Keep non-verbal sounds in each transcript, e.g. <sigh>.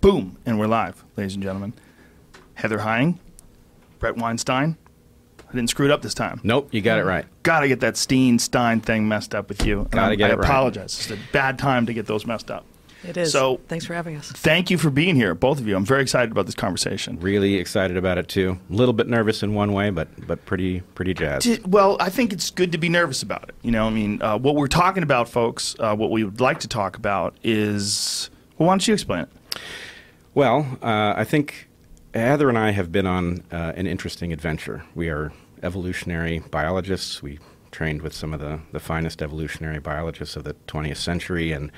Boom, and we're live, ladies and gentlemen. Heather Heying, Bret Weinstein. I didn't screw it up this time. Nope, you got it right. Gotta get that Steen Stein thing messed up with you. Gotta I- get I it right. apologize. It's a bad time to get those messed up. It is. So- thanks for having us. Thank you for being here, both of you. I'm very excited about this conversation. Really excited about it too. A little bit nervous in one way, but but pretty pretty jazzed. Di- Well, I think it's good to be nervous about it. You know, I mean, uh, what we're talking about, folks, uh, what we would like to talk about is. Well, why don't you explain it? Well, uh, I think Heather and I have been on uh, an interesting adventure. We are evolutionary biologists. We trained with some of the, the finest evolutionary biologists of the 20th century, and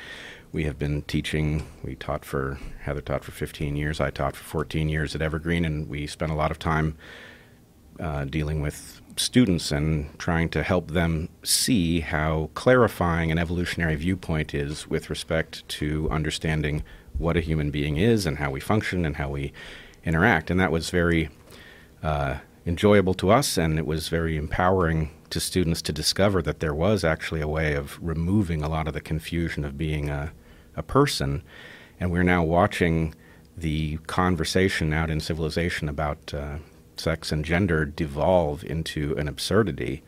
we have been teaching. We taught for, Heather taught for 15 years, I taught for 14 years at Evergreen, and we spent a lot of time uh, dealing with students and trying to help them see how clarifying an evolutionary viewpoint is with respect to understanding what a human being is and how we function and how we interact. And that was very uh, enjoyable to us, and it was very empowering to students to discover that there was actually a way of removing a lot of the confusion of being a, a person. And we're now watching the conversation out in civilization about uh, sex and gender devolve into an absurdity.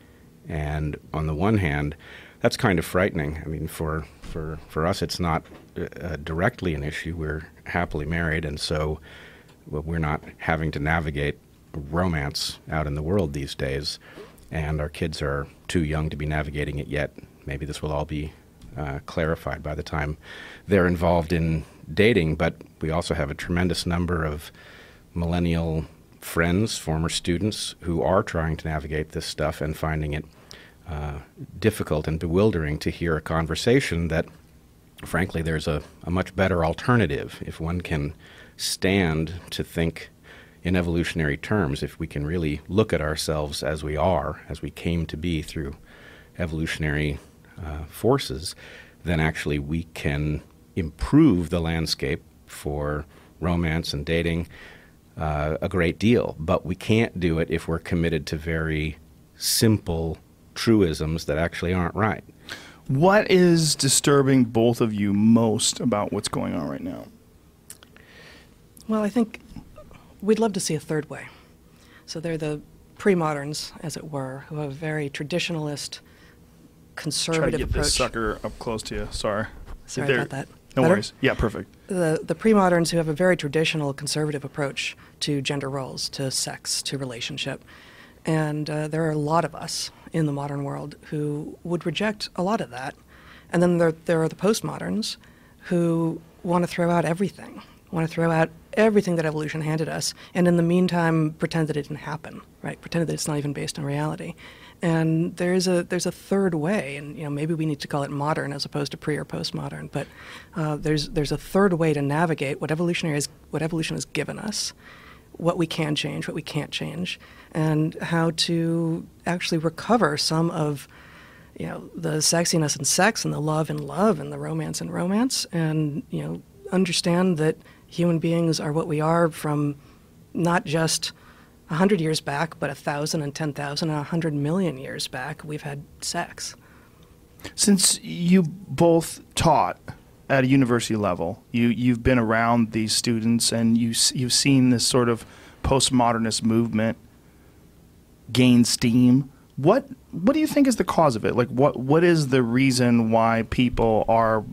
And on the one hand, that's kind of frightening. I mean, for, for, for us, it's not uh, directly an issue. We're happily married, and so well, we're not having to navigate romance out in the world these days. And our kids are too young to be navigating it yet. Maybe this will all be uh, clarified by the time they're involved in dating. But we also have a tremendous number of millennial friends, former students, who are trying to navigate this stuff and finding it uh, difficult and bewildering to hear a conversation that, frankly, there's a, a much better alternative if one can stand to think in evolutionary terms, if we can really look at ourselves as we are, as we came to be through evolutionary uh, forces, then actually we can improve the landscape for romance and dating uh, a great deal. But we can't do it if we're committed to very simple truisms that actually aren't right. What is disturbing both of you most about what's going on right now? Well, I think we'd love to see a third way. So they're the pre-moderns, as it were, who have a very traditionalist, conservative approach. Try to get approach. this sucker up close to you. Sorry. Sorry There- about that. No Better? worries. Yeah, perfect. The the pre-moderns who have a very traditional conservative approach to gender roles, to sex, to relationship, and uh, there are a lot of us in the modern world who would reject a lot of that, and then there there are the postmoderns who want to throw out everything, want to throw out everything that evolution handed us, and in the meantime pretend that it didn't happen, right? Pretend that it's not even based on reality. And there's a there's a third way, and you know maybe we need to call it modern as opposed to pre or postmodern. But uh, there's there's a third way to navigate what evolutionary is, what evolution has given us, what we can change, what we can't change, and how to actually recover some of you know the sexiness and sex and the love and love and the romance and romance and you know understand that human beings are what we are from not just a hundred years back but a thousand and ten thousand and a hundred million years back we've had sex. Since you both taught at a university level, you you've been around these students and you you've seen this sort of postmodernist movement gain steam. What what do you think is the cause of it? Like what what is the reason why people are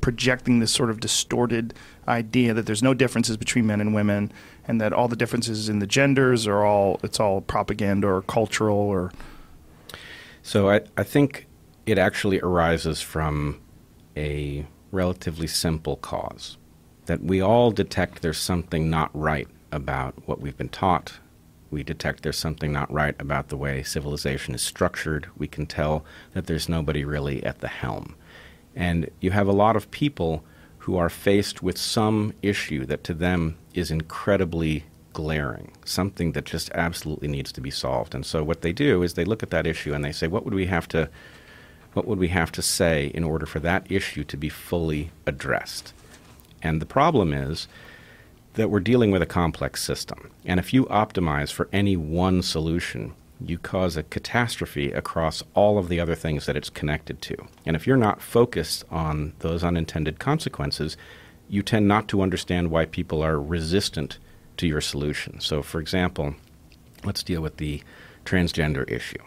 projecting this sort of distorted idea that there's no differences between men and women and that all the differences in the genders are all it's all propaganda or cultural or So I, I think it actually arises from a relatively simple cause that we all detect there's something not right about what we've been taught. We detect there's something not right about the way civilization is structured. We can tell that there's nobody really at the helm. And you have a lot of people who are faced with some issue that to them is incredibly glaring, something that just absolutely needs to be solved. And so what they do is they look at that issue and they say, what would we have to what would we have to say in order for that issue to be fully addressed? And the problem is that we're dealing with a complex system. And if you optimize for any one solution, you cause a catastrophe across all of the other things that it's connected to. And if you're not focused on those unintended consequences, you tend not to understand why people are resistant to your solution. So, for example, let's deal with the transgender issue.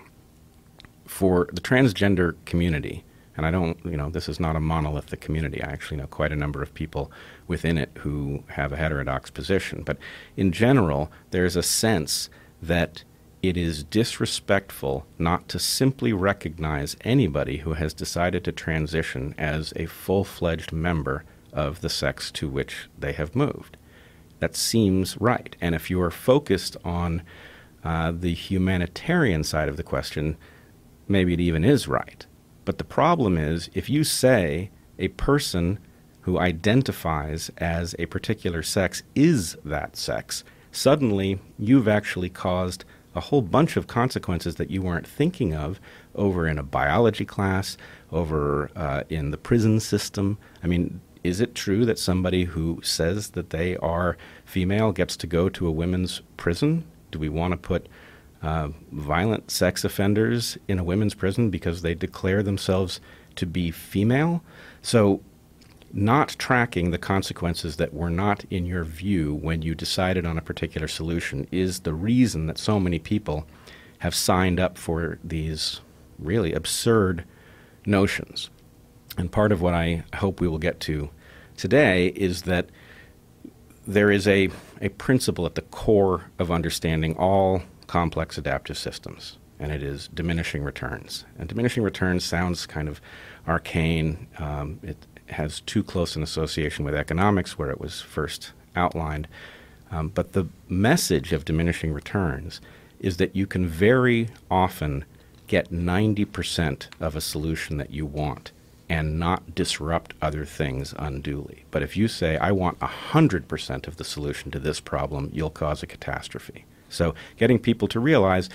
For the transgender community, and I don't, you know, this is not a monolithic community. I actually know quite a number of people within it who have a heterodox position. But in general, there's a sense that it is disrespectful not to simply recognize anybody who has decided to transition as a full fledged member of the sex to which they have moved. That seems right. And if you are focused on uh, the humanitarian side of the question, maybe it even is right. But the problem is if you say a person who identifies as a particular sex is that sex, suddenly you've actually caused a whole bunch of consequences that you weren't thinking of over in a biology class, over uh, in the prison system. I mean, is it true that somebody who says that they are female gets to go to a women's prison? Do we want to put uh, violent sex offenders in a women's prison because they declare themselves to be female? So, not tracking the consequences that were not in your view when you decided on a particular solution is the reason that so many people have signed up for these really absurd notions. And part of what I hope we will get to today is that there is a, a principle at the core of understanding all complex adaptive systems, and it is diminishing returns. And diminishing returns sounds kind of arcane. Um, it has too close an association with economics, where it was first outlined. Um, but the message of diminishing returns is that you can very often get 90% of a solution that you want and not disrupt other things unduly. But if you say, I want 100% of the solution to this problem, you'll cause a catastrophe. So, getting people to realize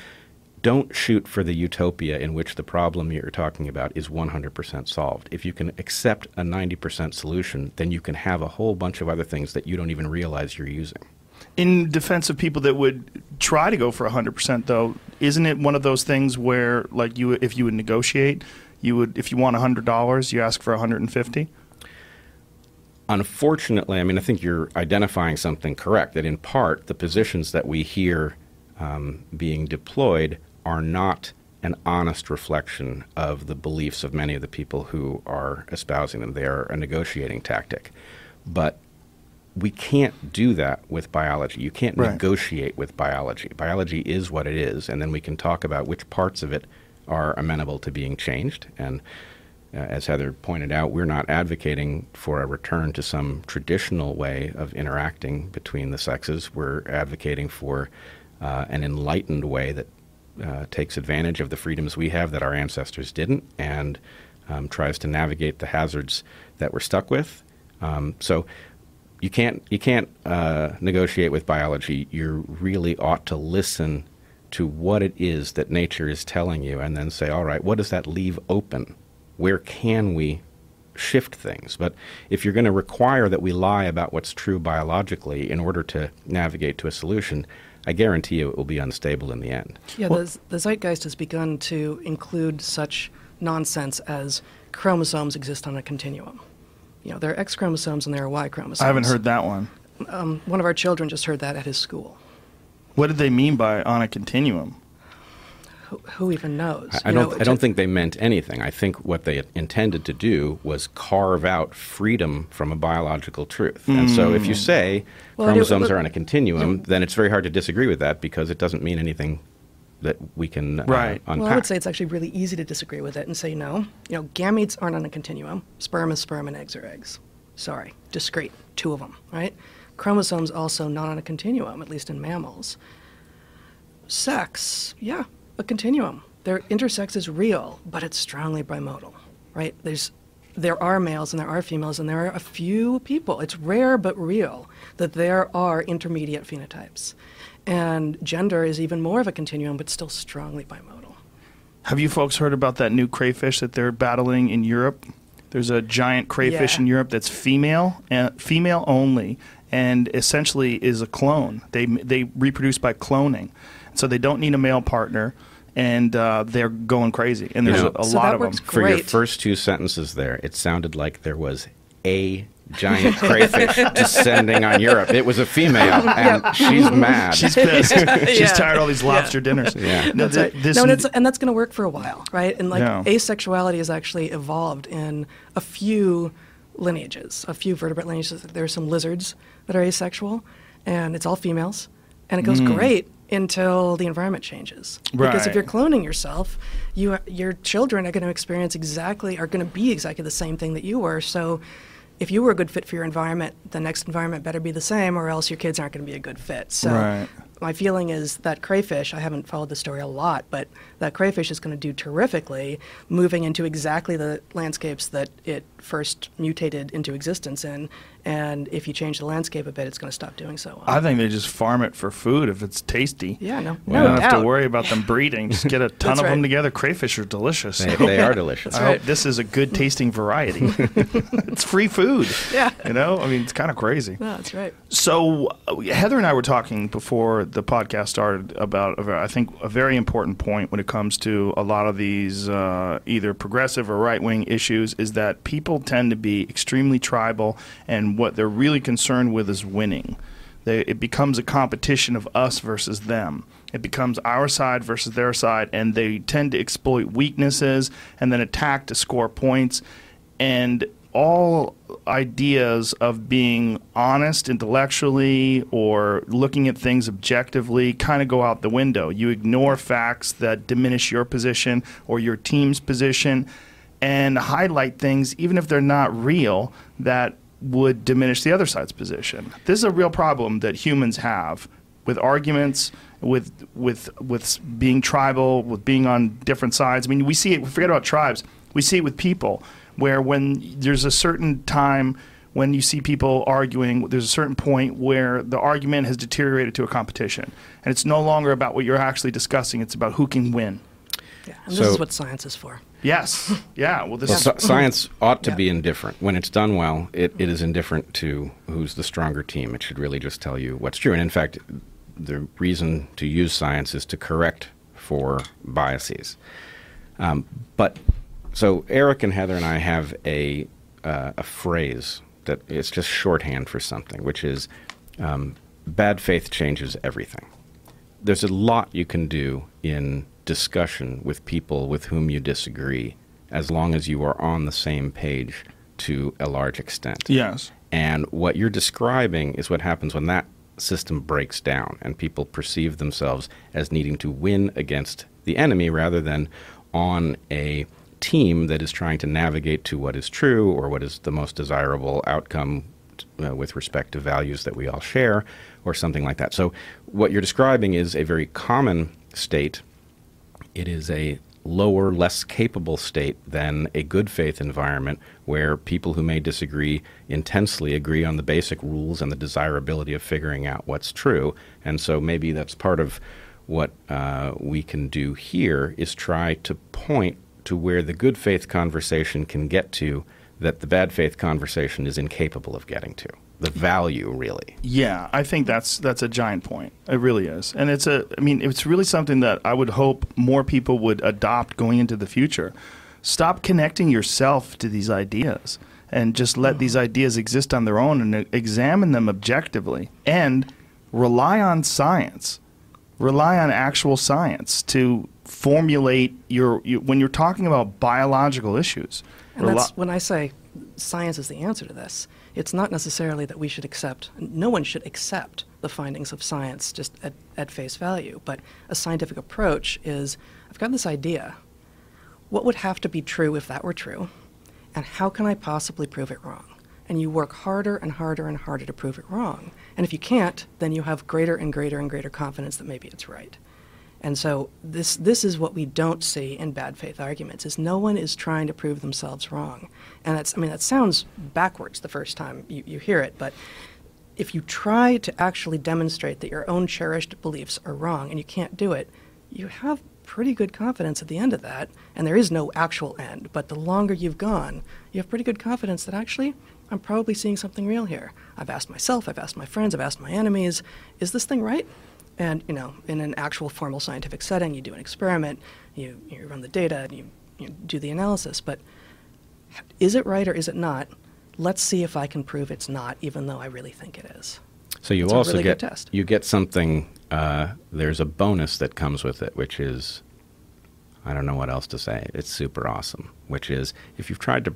don't shoot for the utopia in which the problem you're talking about is 100% solved. If you can accept a 90% solution, then you can have a whole bunch of other things that you don't even realize you're using. In defense of people that would try to go for 100%, though, isn't it one of those things where, like, you if you would negotiate, you would if you want $100, you ask for 150? Unfortunately, I mean, I think you're identifying something correct. That in part, the positions that we hear um, being deployed are not an honest reflection of the beliefs of many of the people who are espousing them. They are a negotiating tactic. But we can't do that with biology. You can't right. negotiate with biology. Biology is what it is, and then we can talk about which parts of it are amenable to being changed. And uh, as Heather pointed out, we're not advocating for a return to some traditional way of interacting between the sexes. We're advocating for uh, an enlightened way that uh, takes advantage of the freedoms we have that our ancestors didn't and um, tries to navigate the hazards that we're stuck with. Um, so you can't you can't uh, negotiate with biology. You really ought to listen to what it is that nature is telling you, and then say, all right, what does that leave open? Where can we shift things? But if you're going to require that we lie about what's true biologically in order to navigate to a solution, I guarantee you it will be unstable in the end. Yeah, well, the, the zeitgeist has begun to include such nonsense as chromosomes exist on a continuum. You know, there are X chromosomes and there are Y chromosomes. I haven't heard that one. Um, one of our children just heard that at his school. What did they mean by on a continuum? Who, who even knows? I, I don't. Know, I don't think they meant anything. I think what they intended to do was carve out freedom from a biological truth. Mm. And so, if you mm. say well, chromosomes are on a continuum, then it's very hard to disagree with that because it doesn't mean anything that we can uh, right. unpack. Well, I would say it's actually really easy to disagree with it and say no. You know, gametes aren't on a continuum. Sperm is sperm and eggs are eggs. Sorry, discrete, two of them, right? Chromosomes also not on a continuum, at least in mammals. Sex, yeah, a continuum. Their intersex is real, but it's strongly bimodal, right? There's there are males and there are females, and there are a few people. It's rare but real that there are intermediate phenotypes. And gender is even more of a continuum, but still strongly bimodal. Have you folks heard about that new crayfish that they're battling in Europe? There's a giant crayfish yeah. in Europe that's female, uh, female only, and essentially is a clone. They they reproduce by cloning, so they don't need a male partner and uh, they're going crazy. And there's you a, a so lot of them. Great. For your first two sentences there, it sounded like there was a giant crayfish <laughs> descending on Europe. It was a female, and she's mad. She's pissed. <laughs> She's Yeah. tired of all these lobster dinners. Yeah. No, That's th- right. this no, and, it's, and that's going to work for a while, right? And like Yeah. asexuality has actually evolved in a few lineages, a few vertebrate lineages. There are some lizards that are asexual, and it's all females, and it goes great until the environment changes. Because if. You're cloning yourself, you your children are going to experience exactly are going to be exactly the same thing that you were. So. If you were a good fit for your environment, the next environment better be the same, or else your kids aren't going to be a good fit. So, Right. My feeling is that crayfish, I haven't followed the story a lot, but that crayfish is going to do terrifically moving into exactly the landscapes that it first mutated into existence in. And if you change the landscape a bit, it's going to stop doing so well. I think they just farm it for food if it's tasty. yeah, no, You no don't have to worry about them breeding. Just get a <laughs> ton That's of them together. Crayfish are delicious. They, they are delicious. <laughs> I right. hope this is a good tasting variety. <laughs> it's free food. Yeah. You know, I mean, it's kind of crazy. No, that's right. So uh, Heather and I were talking before the podcast started about, I think, a very important point when it comes to a lot of these uh, either progressive or right wing issues is that people tend to be extremely tribal, and what they're really concerned with is winning. They, it becomes a competition of us versus them. It becomes our side versus their side, and they tend to exploit weaknesses and then attack to score points. And all ideas of being honest intellectually or looking at things objectively kind of go out the window. You ignore facts that diminish your position or your team's position and highlight things, even if they're not real, that would diminish the other side's position. This is a real problem that humans have with arguments, with with with being tribal, with being on different sides. I mean, we see it. Forget about tribes. We see it with people, where when there's a certain time when you see people arguing, there's a certain point where the argument has deteriorated to a competition, and it's no longer about what you're actually discussing. It's about who can win. Yeah. And this is what science is for. Yes. Yeah. Well, this Well, is sci- <laughs> science ought to Yeah. be indifferent. When it's done well, it, it is indifferent to who's the stronger team. It should really just tell you what's true. And in fact, the reason to use science is to correct for biases. Um, but so Eric and Heather and I have a uh, a phrase that it's just shorthand for something, which is um, bad faith changes everything. There's a lot you can do in discussion with people with whom you disagree, as long as you are on the same page to a large extent. yes. And what you're describing is what happens when that system breaks down and people perceive themselves as needing to win against the enemy rather than on a team that is trying to navigate to what is true or what is the most desirable outcome uh, with respect to values that we all share or something like that. So, what you're describing is a very common state it is a lower, less capable state than a good faith environment where people who may disagree intensely agree on the basic rules and the desirability of figuring out what's true. And so maybe that's part of what uh, we can do here is try to point to where the good faith conversation can get to that the bad faith conversation is incapable of getting to. The value, really. Yeah, I think that's that's a giant point. It really is, and it's a. I mean, it's really something that I would hope more people would adopt going into the future. Stop connecting yourself to these ideas, and just let these ideas exist on their own and examine them objectively, and rely on science. Rely on actual science to formulate your, your when you're talking about biological issues. And that's when I say science is the answer to this. It's not necessarily that we should accept, no one should accept the findings of science just at, at face value, but a scientific approach is I've got this idea. What would have to be true if that were true? And how can I possibly prove it wrong? And you work harder and harder and harder to prove it wrong. And if you can't, then you have greater and greater and greater confidence that maybe it's right. And so this this is what we don't see in bad faith arguments is no one is trying to prove themselves wrong. And that's I mean that sounds backwards the first time you, you hear it, but if you try to actually demonstrate that your own cherished beliefs are wrong and you can't do it, you have pretty good confidence at the end of that. And there is no actual end, but the longer you've gone, you have pretty good confidence that actually I'm probably seeing something real here. I've asked myself, I've asked my friends, I've asked my enemies, is this thing right? And you know, in an actual formal scientific setting, you do an experiment, you, you run the data, and you, you do the analysis. But is it right or is it not? let's see if I can prove it's not, even though I really think it is. So you It's also really get test. you get something. Uh, there's a bonus that comes with it, which is I don't know what else to say. It's super awesome. Which is if you've tried to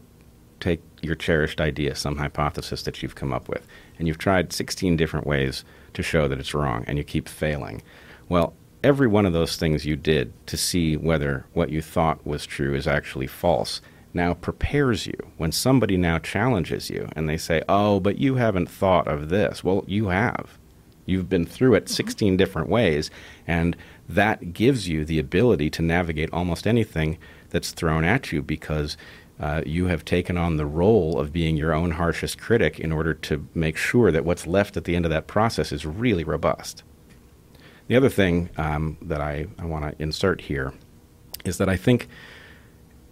take your cherished idea, some hypothesis that you've come up with, and you've tried 16 different ways to show that it's wrong, and you keep failing. Well, every one of those things you did to see whether what you thought was true is actually false now prepares you when somebody now challenges you and they say, Oh, but you haven't thought of this. Well, you have. You've been through it mm-hmm. 16 different ways, and that gives you the ability to navigate almost anything that's thrown at you because uh, you have taken on the role of being your own harshest critic in order to make sure that what's left at the end of that process is really robust. The other thing um, that I, I want to insert here is that I think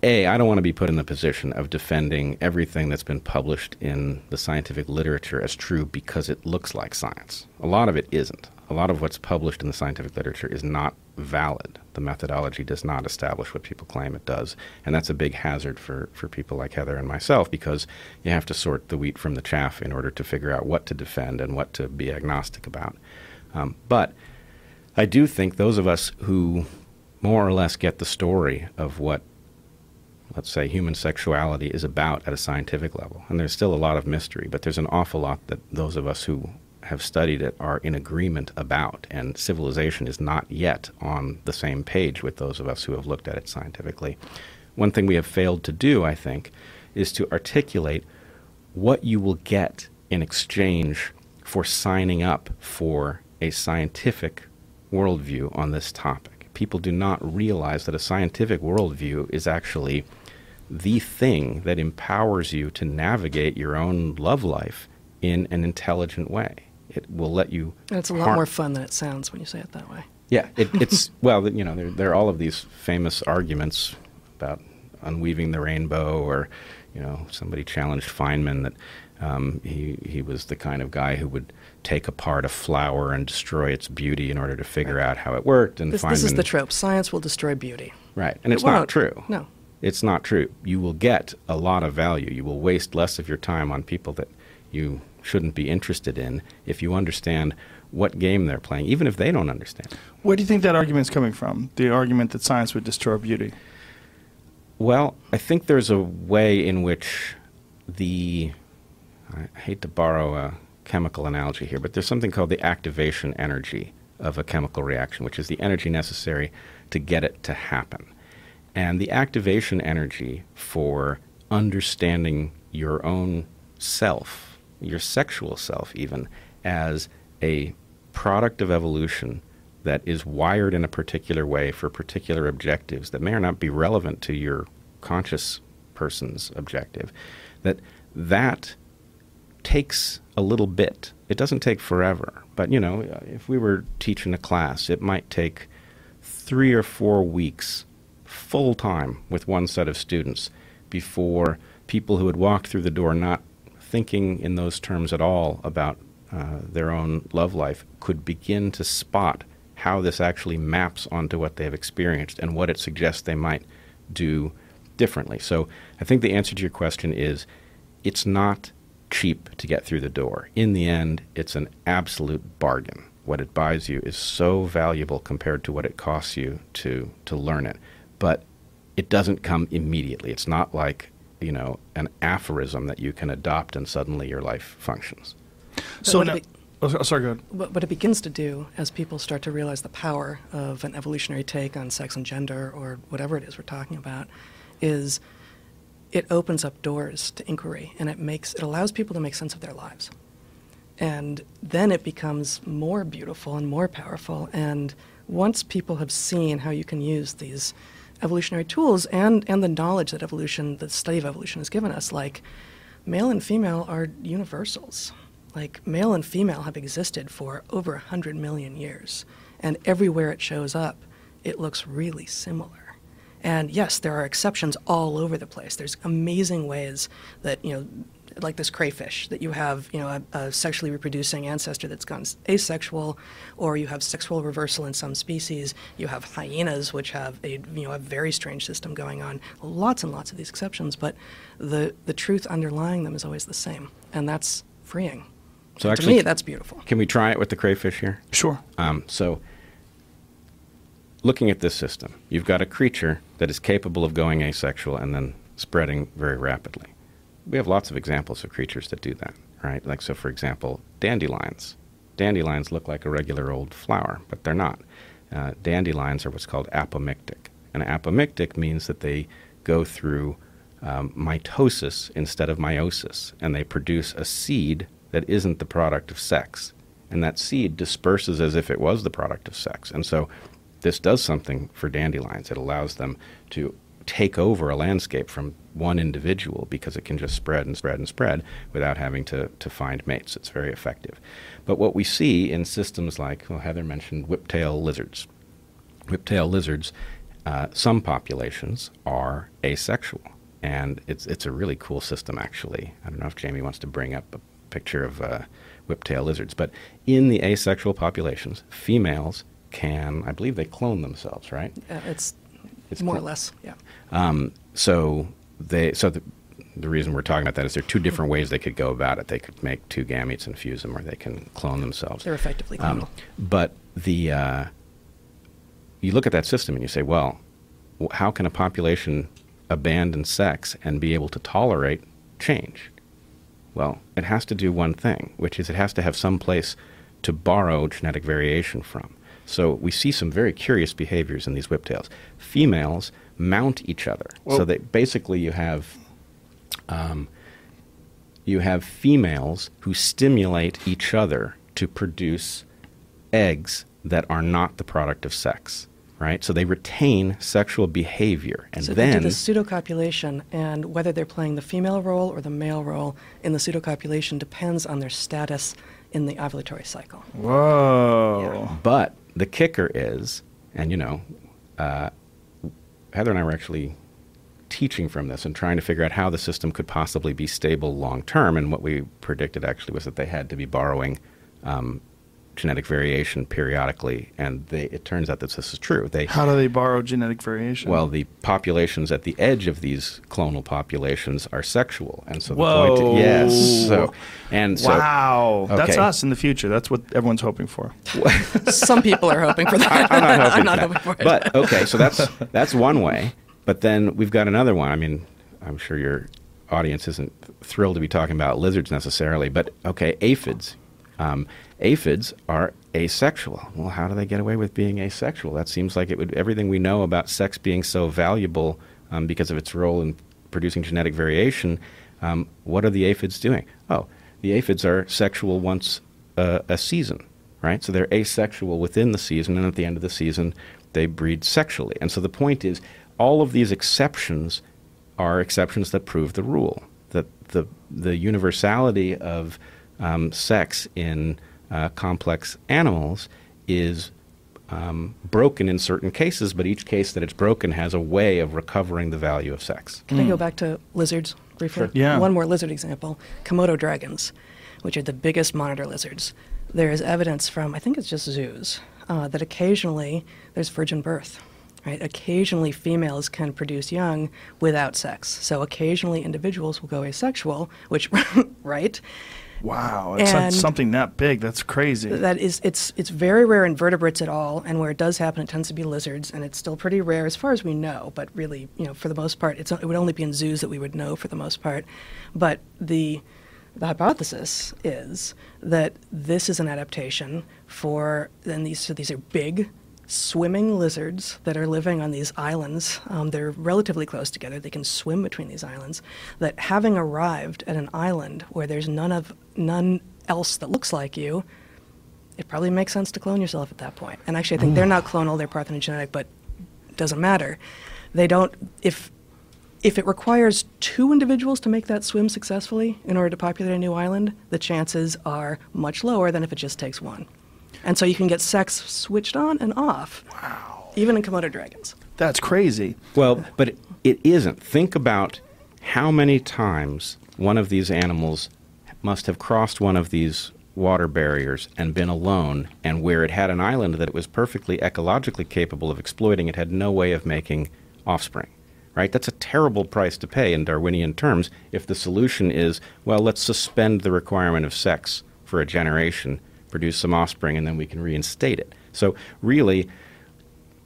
a, I don't want to be put in the position of defending everything that's been published in the scientific literature as true because it looks like science. A lot of it isn't. A lot of what's published in the scientific literature is not valid. The methodology does not establish what people claim it does. And that's a big hazard for, for people like Heather and myself because you have to sort the wheat from the chaff in order to figure out what to defend and what to be agnostic about. Um, but I do think those of us who more or less get the story of what let's say, human sexuality is about at a scientific level. And there's still a lot of mystery, but there's an awful lot that those of us who have studied it are in agreement about. And civilization is not yet on the same page with those of us who have looked at it scientifically. One thing we have failed to do, I think, is to articulate what you will get in exchange for signing up for a scientific worldview on this topic. People do not realize that a scientific worldview is actually the thing that empowers you to navigate your own love life in an intelligent way. It will let you. And it's a lot har- more fun than it sounds when you say it that way. Yeah, it, <laughs> it's well, you know, there, there are all of these famous arguments about unweaving the rainbow, or you know, somebody challenged Feynman that um, he he was the kind of guy who would take apart a flower and destroy its beauty in order to figure out how it worked. And This, Feynman, this is the trope. Science will destroy beauty. right? And it's It not true. No. It's not true. You will get a lot of value. You will waste less of your time on people that you shouldn't be interested in if you understand what game they're playing, even if they don't understand. Where do you think that argument is coming from? The argument that science would destroy beauty. Well, I think there's a way in which the I hate to borrow a chemical analogy here, but there's something called the activation energy of a chemical reaction, which is the energy necessary to get it to happen. And the activation energy for understanding your own self, your sexual self, even, as a product of evolution that is wired in a particular way for particular objectives that may or not be relevant to your conscious person's objective, that that takes a little bit. It doesn't take forever, but you know, if we were teaching a class, it might take three or four weeks full time with one set of students before people who had walked through the door not thinking in those terms at all about uh, their own love life could begin to spot how this actually maps onto what they've experienced and what it suggests they might do differently. So I think the answer to your question is it's not cheap to get through the door. In the end, it's an absolute bargain. What it buys you is so valuable compared to what it costs you to, to learn it. But it doesn't come immediately. It's not like, you know, an aphorism that you can adopt and suddenly your life functions. So what now, it oh, sorry, go ahead. What, what it begins to do as people start to realize the power of an evolutionary take on sex and gender or whatever it is we're talking about is it opens up doors to inquiry and it makes it allows people to make sense of their lives. And then it becomes more beautiful and more powerful and once people have seen how you can use these evolutionary tools and, and the knowledge that evolution, the study of evolution has given us, like male and female are universals. Like male and female have existed for over 100 million years, and everywhere it shows up, it looks really similar. And yes, there are exceptions all over the place. There's amazing ways that, you know, like this crayfish, that you have, you know, a, a sexually reproducing ancestor that's gone asexual, or you have sexual reversal in some species. You have hyenas, which have a, you know, a very strange system going on. Lots and lots of these exceptions, but the the truth underlying them is always the same, and that's freeing. So to actually, me, that's beautiful. Can we try it with the crayfish here? Sure. Um, so, looking at this system, you've got a creature that is capable of going asexual and then spreading very rapidly. We have lots of examples of creatures that do that, right? Like, so for example, dandelions. Dandelions look like a regular old flower, but they're not. Uh, dandelions are what's called apomictic. And apomictic means that they go through um, mitosis instead of meiosis, and they produce a seed that isn't the product of sex. And that seed disperses as if it was the product of sex. And so this does something for dandelions. It allows them to take over a landscape from one individual because it can just spread and spread and spread without having to, to find mates. It's very effective. But what we see in systems like, well, Heather mentioned whiptail lizards. Whiptail lizards, uh, some populations are asexual. And it's, it's a really cool system, actually. I don't know if Jamie wants to bring up a picture of uh, whiptail lizards. But in the asexual populations, females can, I believe they clone themselves, right? Uh, it's, It's more cool. or less, yeah. Um, so they, so the, the reason we're talking about that is there are two different ways they could go about it. They could make two gametes and fuse them, or they can clone themselves. They're effectively Um, clonal. but the uh, you look at that system and you say, well, how can a population abandon sex and be able to tolerate change? Well, it has to do one thing, which is it has to have some place to borrow genetic variation from. So we see some very curious behaviors in these whiptails. Females mount each other. so that basically you have um, you have females who stimulate each other to produce eggs that are not the product of sex, right? So they retain sexual behavior, and So they then do the pseudocopulation, and whether they're playing the female role or the male role in the pseudocopulation depends on their status in the ovulatory cycle. Whoa. But the kicker is, and you know, uh, Heather and I were actually teaching from this and trying to figure out how the system could possibly be stable long term. And what we predicted actually was that they had to be borrowing um, genetic variation periodically. And they, it turns out that this is true. They How do they borrow genetic variation? well, the populations at the edge of these clonal populations are sexual, and so the Whoa. point, yes, so and so, wow. That's us in the future. That's what everyone's hoping for. <laughs> Some people are hoping for that. I'm not hoping, <laughs> I'm not for hoping that. for it. But okay, so that's that's one way. But then we've got another one. I mean, I'm sure your audience isn't thrilled to be talking about lizards necessarily, but okay, aphids. Um, aphids are asexual. Well, how do they get away with being asexual? That seems like it would everything we know about sex being so valuable um, because of its role in producing genetic variation. Um, what are the aphids doing? Oh, the aphids are sexual once uh, a season, right? So they're asexual within the season, and at the end of the season, they breed sexually. And so the point is, all of these exceptions are exceptions that prove the rule that the the universality of um, sex in uh, complex animals is um, broken in certain cases, but each case that it's broken has a way of recovering the value of sex. Can I go back to lizards briefly? Sure. Yeah. One more lizard example Komodo dragons, which are the biggest monitor lizards. There is evidence from, I think it's just zoos, uh, that occasionally there's virgin birth. Right? Occasionally, females can produce young without sex. So, occasionally, individuals will go asexual, which, <laughs> right? Wow. It's And- something that big. That's crazy. That is, it's it's very rare in vertebrates at all, and where it does happen, it tends to be lizards, and it's still pretty rare as far as we know. But really, you know, for the most part, it's it would only be in zoos that we would know for the most part. But the the hypothesis is that this is an adaptation for, and these so these are big swimming lizards that are living on these islands. Um, they're relatively close together. They can swim between these islands. That having arrived at an island where there's none of none else that looks like you, it probably makes sense to clone yourself at that point. And actually, I think they're not clonal; they're parthenogenetic, but it doesn't matter. They don't if if it requires two individuals to make that swim successfully in order to populate a new island, the chances are much lower than if it just takes one. And so you can get sex switched on and off. Wow. Even in Komodo dragons. That's crazy. Well, but it, it isn't. Think about how many times one of these animals must have crossed one of these water barriers and been alone, and where it had an island that it was perfectly ecologically capable of exploiting, it had no way of making offspring. Right? That's a terrible price to pay in Darwinian terms if the solution is, well, let's suspend the requirement of sex for a generation, produce some offspring, and then we can reinstate it. So, really,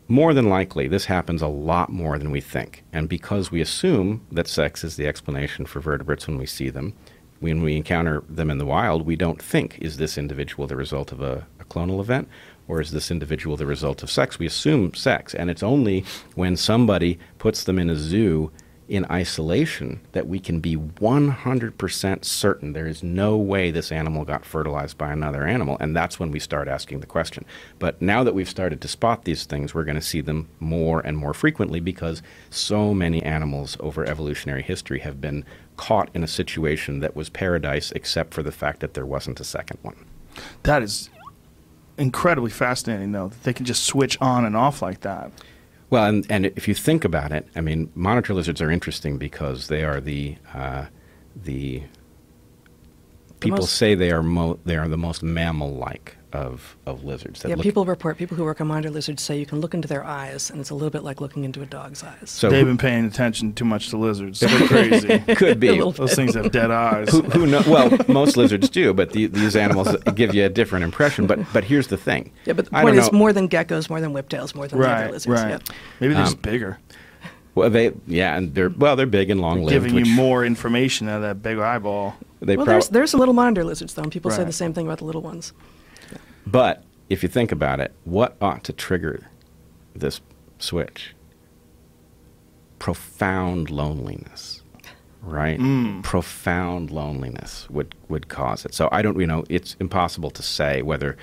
more than likely, this happens a lot more than we think. And because we assume that sex is the explanation for vertebrates when we see them, when we encounter them in the wild, we don't think, is this individual the result of a, a, clonal event or is this individual the result of sex? We assume sex. And it's only when somebody puts them in a zoo in isolation that we can be 100% certain there is no way this animal got fertilized by another animal. And that's when we start asking the question. But now that we've started to spot these things, we're going to see them more and more frequently because so many animals over evolutionary history have been caught in a situation that was paradise except for the fact that there wasn't a second one. That is incredibly fascinating, though, that they can just switch on and off like that. Well, and, and if you think about it, I mean, monitor lizards are interesting because they are the uh, the people the say they are mo- they are the most mammal-like of, of lizards. yeah, people report, people who work on monitor lizards say you can look into their eyes, and it's a little bit like looking into a dog's eyes. So they've been paying attention too much to lizards. <laughs> They're crazy. <laughs> Could be. Those things have dead eyes. Who, who know, well, most lizards do, but the, these animals give you a different impression. But but here's the thing. Yeah, but the point is know. more than geckos, more than whiptails, more than right, other lizards. Right. Yep. Maybe they're um, just bigger. Well, they yeah, and they're well, they're big and long lived. Giving you more information out of that big eyeball. They well, prob- there's there's some little monitor lizards though, and people right. say the same thing about the little ones. But if you think about it, what ought to trigger this switch? Profound loneliness, right? Mm. Profound loneliness would, would cause it. So I don't, you know, it's impossible to say whether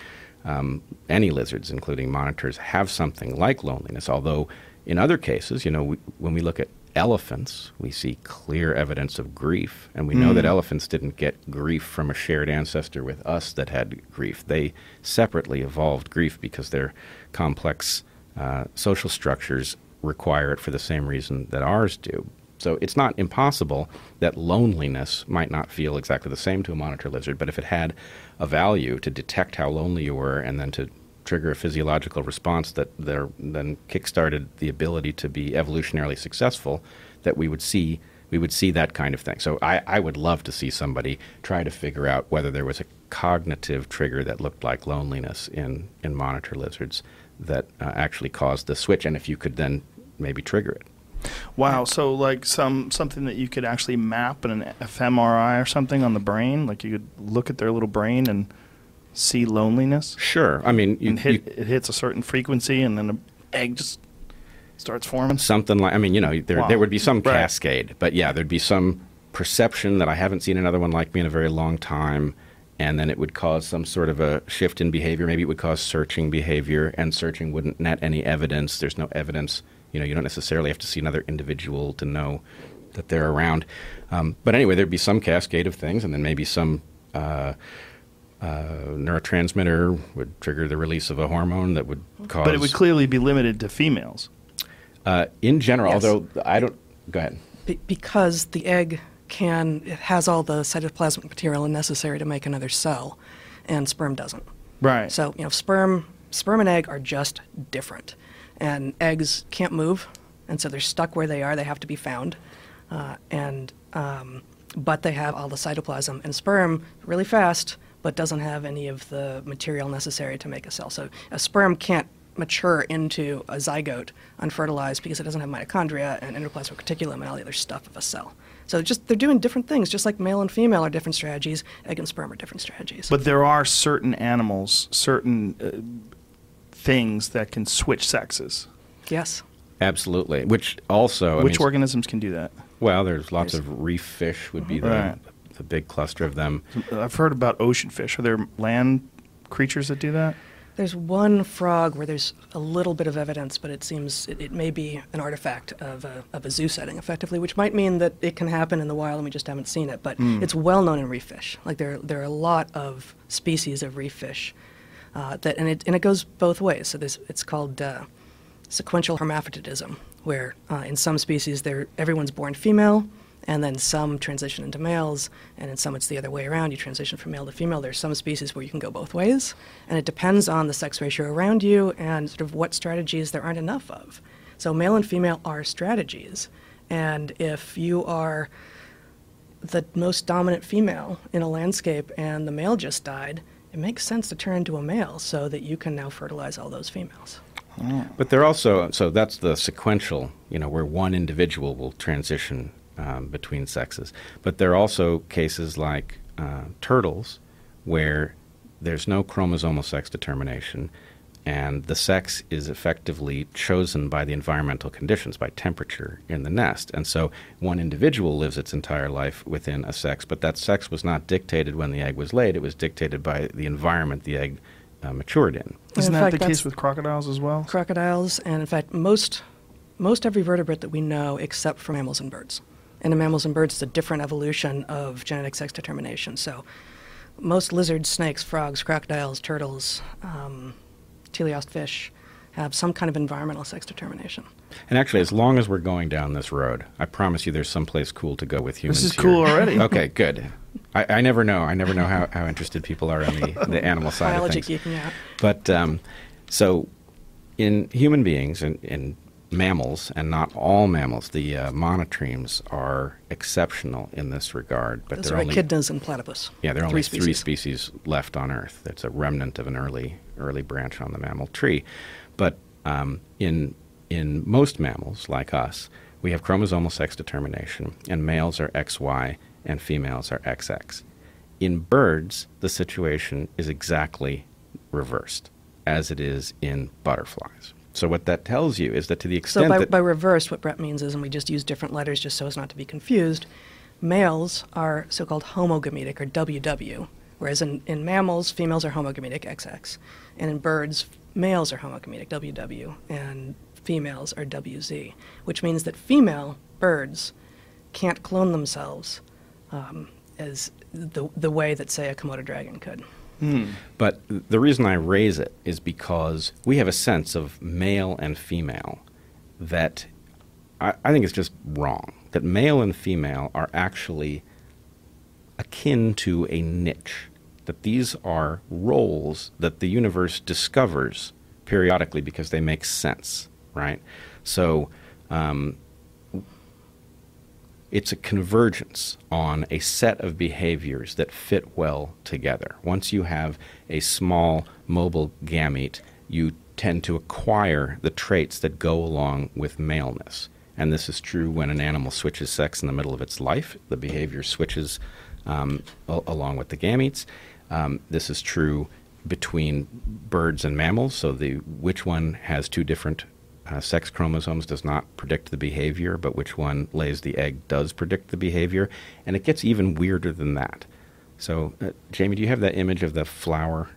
um, any lizards, including monitors, have something like loneliness, although in other cases, you know, we, when we look at elephants, we see clear evidence of grief. And we know that mm. elephants didn't get grief from a shared ancestor with us that had grief. They separately evolved grief because their complex uh, social structures require it for the same reason that ours do. So it's not impossible that loneliness might not feel exactly the same to a monitor lizard, but if it had a value to detect how lonely you were and then to trigger a physiological response that there, then kickstarted the ability to be evolutionarily successful, that we would see we would see that kind of thing. So I, I would love to see somebody try to figure out whether there was a cognitive trigger that looked like loneliness in, in monitor lizards that uh, actually caused the switch, and if you could then maybe trigger it. Wow, so like some something that you could actually map in an fMRI or something on the brain, like you could look at their little brain and see loneliness? Sure. I mean, you, hit, you, it hits a certain frequency, and then an egg just starts forming. Something like I mean, you know, there wow. there would be some right. cascade, but yeah, there'd be some perception that I haven't seen another one like me in a very long time. And then it would cause some sort of a shift in behavior. Maybe it would cause searching behavior, and searching wouldn't net any evidence. There's no evidence. You know, you don't necessarily have to see another individual to know that they're around. Um, but anyway, there'd be some cascade of things, and then maybe some uh, uh, neurotransmitter would trigger the release of a hormone that would cause. But it would clearly be limited to females. Uh, in general, yes. although I don't. Go ahead. Be- because the egg can it has all the cytoplasmic material necessary to make another cell, and sperm doesn't. Right. So you know, sperm, sperm and egg are just different, and eggs can't move, and so they're stuck where they are. They have to be found, uh, and um, but they have all the cytoplasm, and sperm really fast but doesn't have any of the material necessary to make a cell. So a sperm can't mature into a zygote unfertilized because it doesn't have mitochondria and endoplasmic reticulum and all the other stuff of a cell. So just they're doing different things, just like male and female are different strategies. Egg and sperm are different strategies. But there are certain animals, certain uh, things that can switch sexes. Yes. Absolutely. Which also, which I mean, organisms can do that? Well, there's lots there's, of reef fish would be the, right a big cluster of them. I've heard about ocean fish. Are there land creatures that do that? There's one frog where there's a little bit of evidence, but it seems it, it, may be an artifact of a, of a zoo setting, effectively, which might mean that it can happen in the wild and we just haven't seen it. But mm. it's well known in reef fish. Like there, there are a lot of species of reef fish uh, that, and it and it goes both ways. So there's, it's called uh, sequential hermaphroditism, where uh, in some species, everyone's born female, And then some transition into males, and in some it's the other way around. You transition from male to female. There's some species where you can go both ways, and it depends on the sex ratio around you and sort of what strategies there aren't enough of. So male and female are strategies, and if you are the most dominant female in a landscape and the male just died, it makes sense to turn into a male so that you can now fertilize all those females. But they're also so that's the sequential, you know, where one individual will transition um, between sexes. But there are also cases like uh, turtles where there's no chromosomal sex determination, and the sex is effectively chosen by the environmental conditions, by temperature in the nest. And so one individual lives its entire life within a sex, but that sex was not dictated when the egg was laid, it was dictated by the environment the egg uh, matured in. Isn't in that fact, the case with crocodiles as well? crocodiles, and in fact, most most every vertebrate that we know, except for mammals and birds. And in mammals and birds, it's a different evolution of genetic sex determination. So, most lizards, snakes, frogs, crocodiles, turtles, um, teleost fish have some kind of environmental sex determination. And actually, as long as we're going down this road, I promise you there's someplace cool to go with humans. This is here. cool already. <laughs> okay, good. I, I never know. I never know how, how interested people are on the, the animal side Biology of things. geeking out. But um, so in human beings and in mammals, and not all mammals, the uh, monotremes are exceptional in this regard. But they're are only echidnas and platypus. yeah, there are only Three three species. species left on Earth. It's a remnant of an early early branch on the mammal tree. But um, in in most mammals, like us, we have chromosomal sex determination, and males are XY and females are XX. In birds, the situation is exactly reversed, as it is in butterflies. So what that tells you is that to the So extent by, that by reverse, what Bret means is, and we just use different letters just so as not to be confused, males are so-called homogametic or WW, whereas in, in mammals, females are homogametic XX, and in birds, males are homogametic WW, and females are WZ, which means that female birds can't clone themselves um, as the, the way that, say, a Komodo dragon could. But the reason I raise it is because we have a sense of male and female that I, I think is just wrong. That male and female are actually akin to a niche. That these are roles that the universe discovers periodically because they make sense, right? So, um, it's a convergence on a set of behaviors that fit well together. Once you have a small mobile gamete, you tend to acquire the traits that go along with maleness. And this is true when an animal switches sex in the middle of its life. The behavior switches um, a- along with the gametes. Um, this is true between birds and mammals. So the which one has two different uh, sex chromosomes does not predict the behavior, but which one lays the egg does predict the behavior. And it gets even weirder than that. So, uh, Jamie, do you have that image of the flower?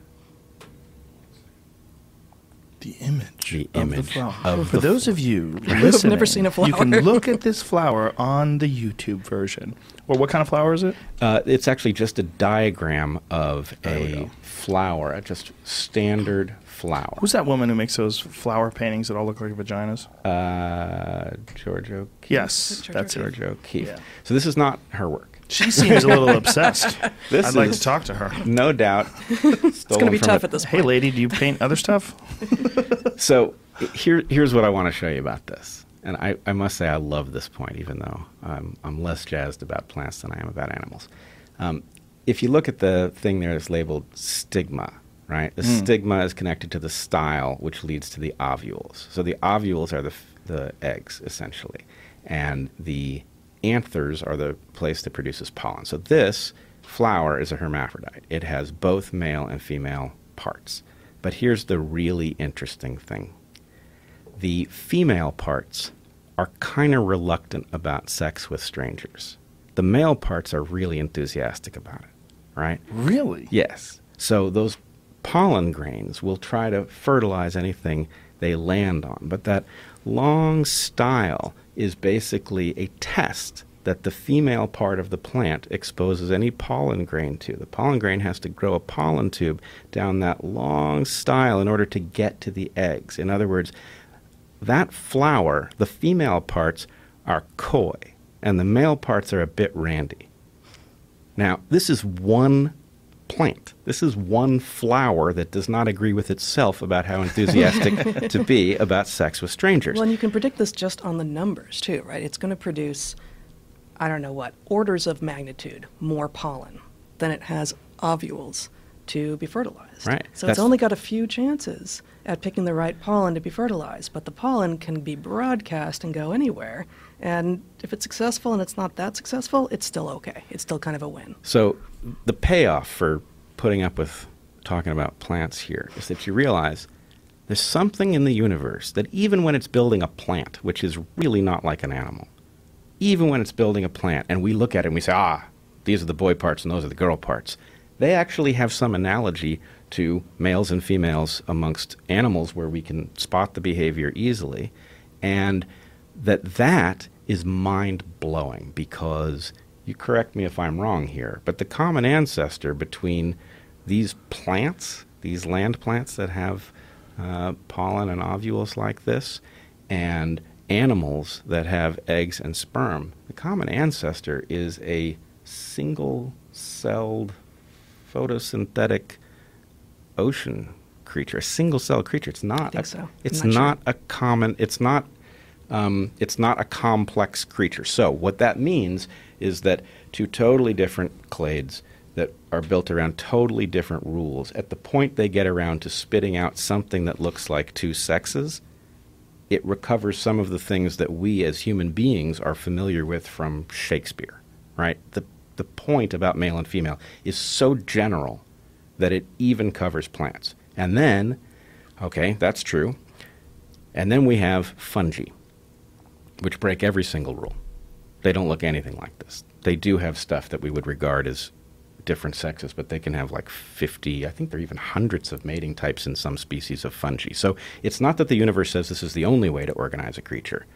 The image. The of image the flower. of For the those of you <laughs> who've never seen a flower, You can look at <laughs> this flower on the YouTube version. Or what kind of flower is it? Uh, it's actually just a diagram of There a flower, a just standard flower. Who's that woman who makes those flower paintings that all look like vaginas? Uh, Georgia O'Keeffe. Yes, George that's George it. O'Keeffe. Yeah. So this is not her work. She seems a little <laughs> obsessed. This I'd like to talk to her. No doubt. <laughs> It's going to be tough at this Hey, lady, do you paint other stuff? <laughs> So here, here's what I want to show you about this. And I, I must say I love this point, even though I'm, I'm less jazzed about plants than I am about animals. Um, if you look at the thing there that's labeled stigma, right? The hmm. stigma is connected to the style, which leads to the ovules. So the ovules are the, f- the eggs, essentially. And the anthers are the place that produces pollen. So this flower is a hermaphrodite. It has both male and female parts. But here's the really interesting thing the female parts are kind of reluctant about sex with strangers. The male parts are really enthusiastic about it, right? Really? Yes. So those pollen grains will try to fertilize anything they land on. But that long style is basically a test that the female part of the plant exposes any pollen grain to. The pollen grain has to grow a pollen tube down that long style in order to get to the eggs. In other words, that flower, the female parts, are coy and the male parts are a bit randy. Now, this is one plant. This is one flower that does not agree with itself about how enthusiastic <laughs> to be about sex with strangers. Well, and you can predict this just on the numbers, too, right? It's going to produce, I don't know what, orders of magnitude more pollen than it has ovules to be fertilized. Right. So That's- it's only got a few chances at picking the right pollen to be fertilized, but the pollen can be broadcast and go anywhere. And if it's successful and it's not that successful, it's still okay. It's still kind of a win. So the payoff for putting up with talking about plants here is that you realize there's something in the universe that even when it's building a plant, which is really not like an animal, even when it's building a plant and we look at it and we say, ah, these are the boy parts and those are the girl parts, they actually have some analogy to males and females amongst animals where we can spot the behavior easily. And that that is mind blowing because you correct me if I'm wrong here, but the common ancestor between these plants, these land plants that have uh, pollen and ovules like this, and animals that have eggs and sperm, the common ancestor is a single celled photosynthetic ocean creature, a single cell creature. It's not. think a, so. It's not sure. not a common. It's not. Um, it's not a complex creature. So what that means is that two totally different clades that are built around totally different rules. At the point they get around to spitting out something that looks like two sexes, it recovers some of the things that we as human beings are familiar with from Shakespeare, right? The, the point about male and female is so general that it even covers plants. And then, okay, that's true. And then we have fungi, which break every single rule. They don't look anything like this. They do have stuff that we would regard as different sexes, but they can have like 50, I think there are even hundreds of mating types in some species of fungi. So it's not that the universe says this is the only way to organize a creature,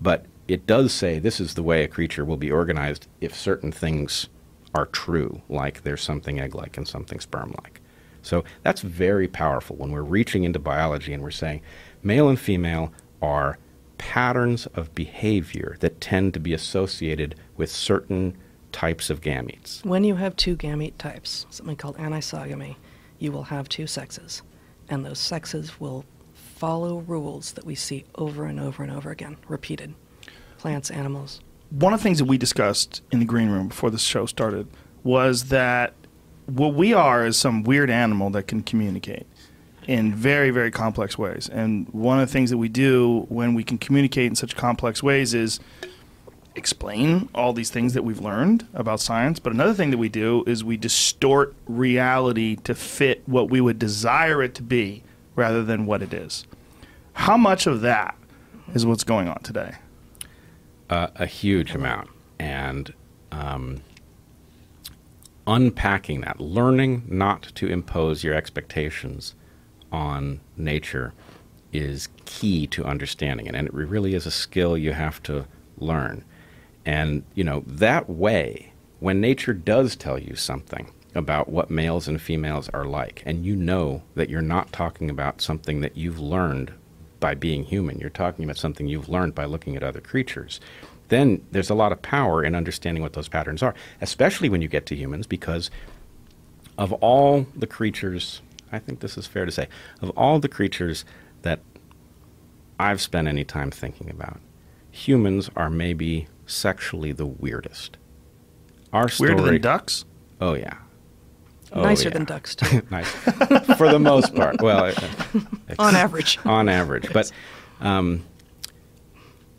but it does say this is the way a creature will be organized if certain things are true, like there's something egg like and something sperm like. So that's very powerful when we're reaching into biology and we're saying male and female are patterns of behavior that tend to be associated with certain types of gametes. When you have two gamete types, something called anisogamy, you will have two sexes. And those sexes will follow rules that we see over and over and over again, repeated. Plants, animals. one of the things that we discussed in the green room before the show started was that what we are is some weird animal that can communicate in very very complex ways. And one of the things that we do when we can communicate in such complex ways is explain all these things that we've learned about science. But another thing that we do is we distort reality to fit what we would desire it to be rather than what it is. How much of that is what's going on today? Uh, a huge amount. And um, unpacking that, learning not to impose your expectations on nature is key to understanding it. And it really is a skill you have to learn. And, you know, that way, when nature does tell you something about what males and females are like, and you know that you're not talking about something that you've learned by being human, you're talking about something you've learned by looking at other creatures, then there's a lot of power in understanding what those patterns are, especially when you get to humans, because of all the creatures, I think this is fair to say, of all the creatures that I've spent any time thinking about, humans are maybe sexually the weirdest. Our story, weirder than ducks Oh yeah. Oh, Nicer yeah. than ducks, <laughs> too, nice for the most part. Well, uh, on average. <laughs> on average, but um,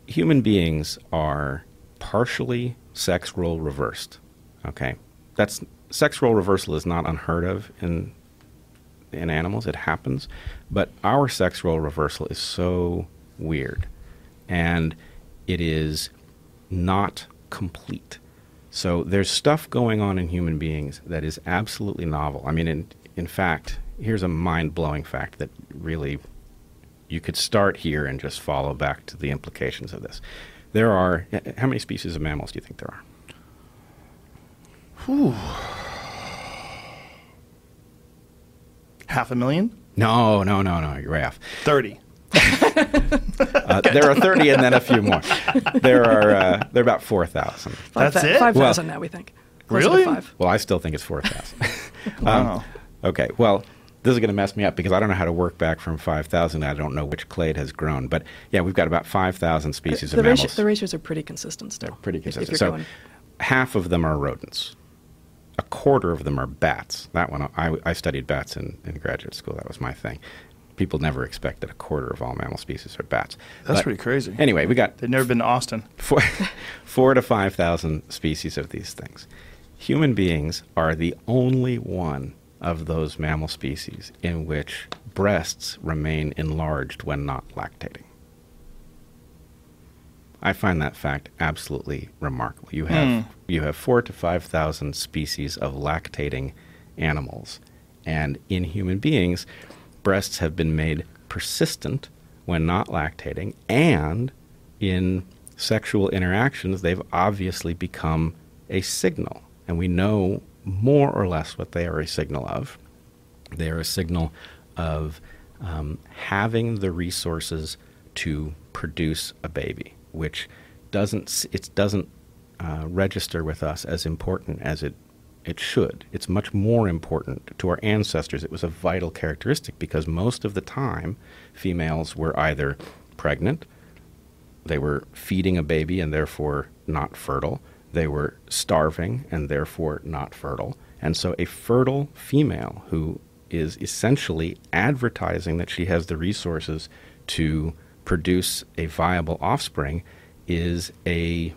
human beings are partially sex role reversed. Okay, that's sex role reversal is not unheard of in in animals. It happens, but our sex role reversal is so weird, and it is not complete. So there's stuff going on in human beings that is absolutely novel. I mean, in in fact, here's a mind blowing fact that really you could start here and just follow back to the implications of this. There are how many species of mammals do you think there are? Half a million No, no, no, no. You're way off. 30 <laughs> uh, there are 30 and then a few more. There are uh, there are about 4,000. That's thou- it? 5,000 Well- now, we think. Closer Really? Five. Well, I still think it's 4,000. <laughs> Wow. Okay, well, this is going to mess me up because I don't know how to work back from 5,000. I don't know which clade has grown. But yeah, we've got about 5,000 species the, of ratio, mammals. the ratios are pretty consistent still. They're pretty if- if consistent. so going- half of them are rodents. A quarter of them are bats. That one, I, I studied bats in, in graduate school. That was my thing. People never expect that a quarter of all mammal species are bats. That's But pretty crazy. Anyway, we got They've never been to Austin. <laughs> four, four to 5,000 species of these things. Human beings are the only one of those mammal species in which breasts remain enlarged when not lactating. I find that fact absolutely remarkable. You have Hmm. you have four to five thousand species of lactating animals, and in human beings, breasts have been made persistent when not lactating, and in sexual interactions, they've obviously become a signal, and we know more or less what they are a signal of. They are a signal of um, having the resources to produce a baby, which doesn't it doesn't uh, register with us as important as it it should. It's much more important to our ancestors. It was a vital characteristic because most of the time, females were either pregnant, they were feeding a baby and therefore not fertile. They were starving and therefore not fertile. And so a fertile female who is essentially advertising that she has the resources to produce a viable offspring is a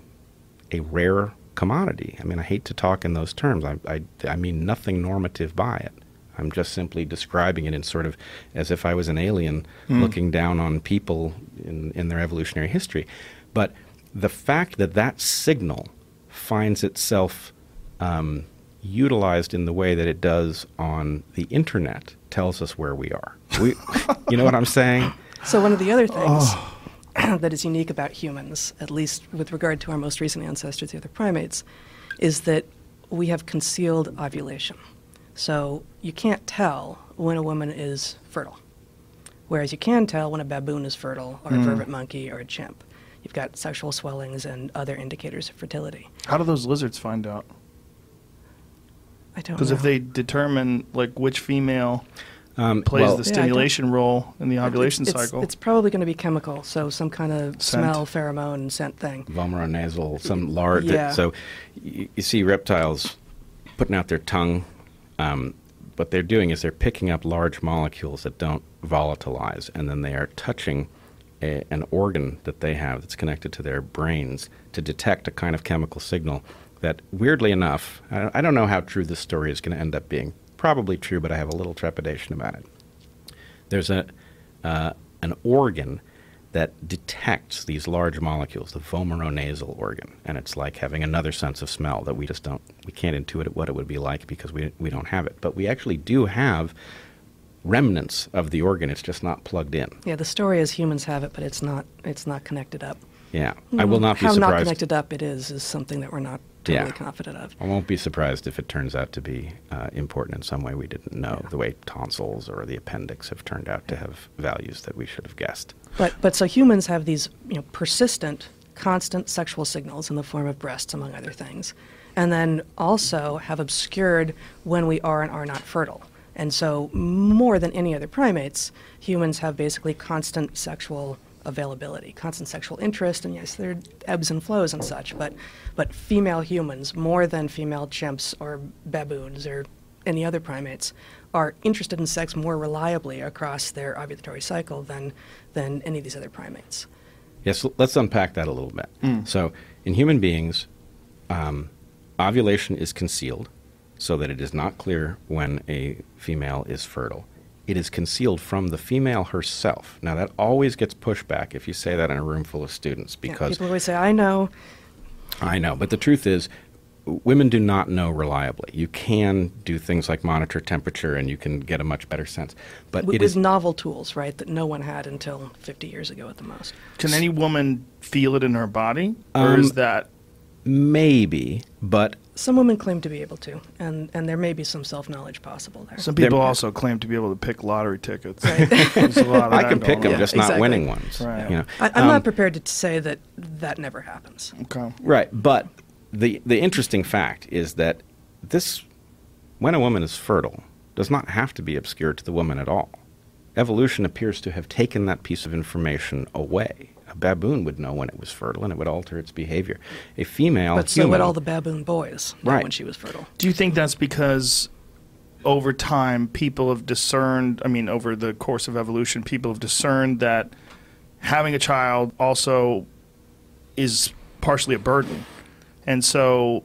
a rare commodity. I mean, I hate to talk in those terms. I, I, I mean nothing normative by it. I'm just simply describing it in sort of as if I was an alien looking down on people in, in their evolutionary history. But the fact that that signal finds itself um, utilized in the way that it does on the internet tells us where we are. We, <laughs> you know what I'm saying? So one of the other things Oh. <clears throat> that is unique about humans, at least with regard to our most recent ancestors, the other primates, is that we have concealed ovulation. So you can't tell when a woman is fertile, whereas you can tell when a baboon is fertile, or a hmm. vervet monkey, or a chimp. You've got sexual swellings and other indicators of fertility. How do those lizards find out? I don't know. Because if they determine like which female Um, plays well, the Yeah, stimulation role in the ovulation it's, cycle, It's probably going to be chemical, so some kind of Scent. smell, pheromone, scent thing. vomeronasal, some lard. that- Yeah. so you, you see reptiles putting out their tongue. Um, what they're doing is they're picking up large molecules that don't volatilize, and then they are touching a, an organ that they have that's connected to their brains to detect a kind of chemical signal that, weirdly enough, I, I don't know how true this story is going to end up being. Probably true, but I have a little trepidation about it. There's a uh, an organ that detects these large molecules, the vomeronasal organ, and it's like having another sense of smell that we just don't, we can't intuit what it would be like because we we don't have it. But we actually do have remnants of the organ. It's just not plugged in. Yeah, the story is humans have it, but it's not. It's not connected up. Yeah, I will not be How not connected up it is is something that we're not totally Yeah. confident of. I won't be surprised if it turns out to be uh, important in some way we didn't know, Yeah. the way tonsils or the appendix have turned out to have values that we should have guessed. But but so humans have these you know persistent, constant sexual signals in the form of breasts, among other things, and then also have obscured when we are and are not fertile. And so more than any other primates, humans have basically constant sexual availability, constant sexual interest, and yes, there are ebbs and flows and such. But but female humans, more than female chimps or baboons or any other primates, are interested in sex more reliably across their ovulatory cycle than than any of these other primates. Yes, let's unpack that a little bit. So, in human beings, um, ovulation is concealed so that it is not clear when a female is fertile. It is concealed from the female herself. Now, that always gets pushback if you say that in a room full of students Yeah, because people always say, "I know." I know, but the truth is, women do not know reliably. You can do things like monitor temperature and you can get a much better sense. But With, it with is novel tools, right, that no one had until 50 years ago at the most. can any woman feel it in her body, or Um, is that maybe, but Some women claim to be able to, and, and there may be some self knowledge possible there. Some people There- also claim to be able to pick lottery tickets. Right. <laughs> Lot I can pick them, on. just exactly. not winning ones. Right. You know? I, I'm Um, not prepared to say that that never happens. Okay. Right, but the the interesting fact is that this, when a woman is fertile, does not have to be obscure to the woman at all. Evolution appears to have taken that piece of information away. A baboon would know when it was fertile, and it would alter its behavior. A female But so human, would all the baboon boys know Right. when she was fertile. Do you think that's because over time people have discerned, I mean, over the course of evolution, people have discerned that having a child also is partially a burden. And so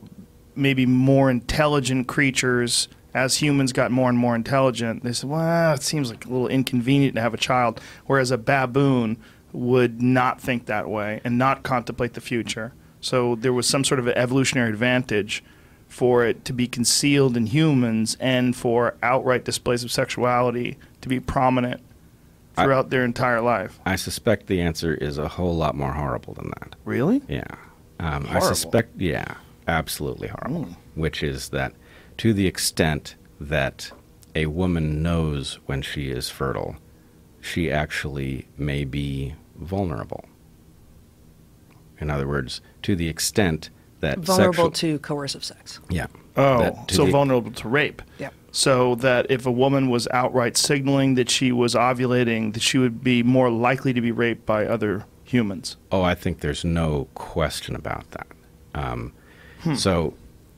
maybe more intelligent creatures, as humans got more and more intelligent, they said, well, it seems like a little inconvenient to have a child. Whereas a baboon would not think that way and not contemplate the future. So there was some sort of evolutionary advantage for it to be concealed in humans and for outright displays of sexuality to be prominent I- throughout their entire life. I suspect the answer is a whole lot more horrible than that. Really? Yeah. Um, I suspect, yeah, absolutely horrible. Mm. Which is that to the extent that a woman knows when she is fertile, she actually may be vulnerable. In other words, to the extent that Vulnerable sexual, to coercive sex. yeah. Oh, so the- vulnerable to rape. Yeah. So that if a woman was outright signaling that she was ovulating, that she would be more likely to be raped by other humans. Oh, I think there's no question about that. Um, Hmm. So,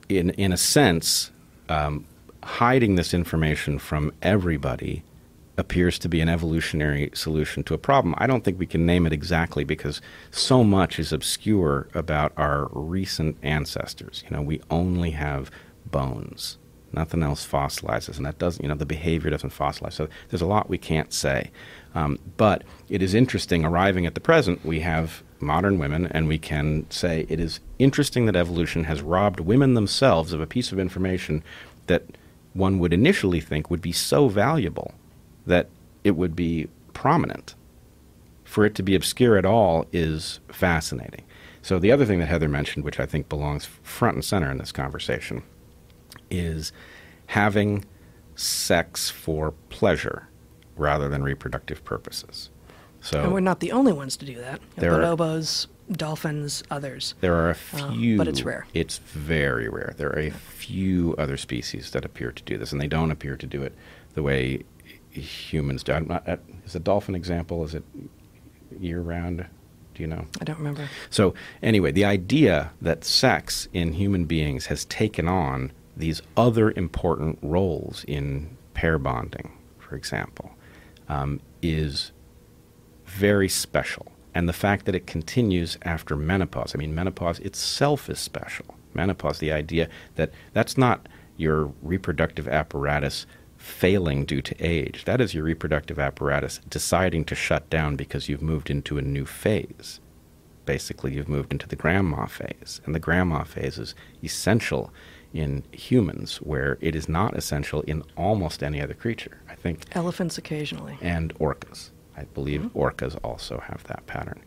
in in a sense, um, hiding this information from everybody appears to be an evolutionary solution to a problem. I don't think we can name it exactly because so much is obscure about our recent ancestors. You know, we only have bones. Nothing else fossilizes, and that doesn't, you know, the behavior doesn't fossilize. So there's a lot we can't say. Um, but it is interesting, arriving at the present, we have modern women, and we can say it is interesting that evolution has robbed women themselves of a piece of information that one would initially think would be so valuable that it would be prominent. For it to be obscure at all is fascinating. So, the other thing that Heather mentioned, which I think belongs front and center in this conversation, is having sex for pleasure rather than reproductive purposes. So, And we're not the only ones to do that. There know, are- dolphins, others. There are a Um, few, but it's rare. It's very rare. There are a few other species that appear to do this, and they don't appear to do it the way humans do. I'm not, uh, is a dolphin example? Is it year round? Do you know? I don't remember. So anyway, the idea that sex in human beings has taken on these other important roles in pair bonding, for example, um, is very special. And the fact that it continues after menopause, I mean, menopause itself is special. Menopause, the idea that that's not your reproductive apparatus failing due to age. That is your reproductive apparatus deciding to shut down because you've moved into a new phase. Basically, you've moved into the grandma phase. And the grandma phase is essential in humans, where it is not essential in almost any other creature. I think Elephants occasionally. and orcas. I believe orcas also have that pattern.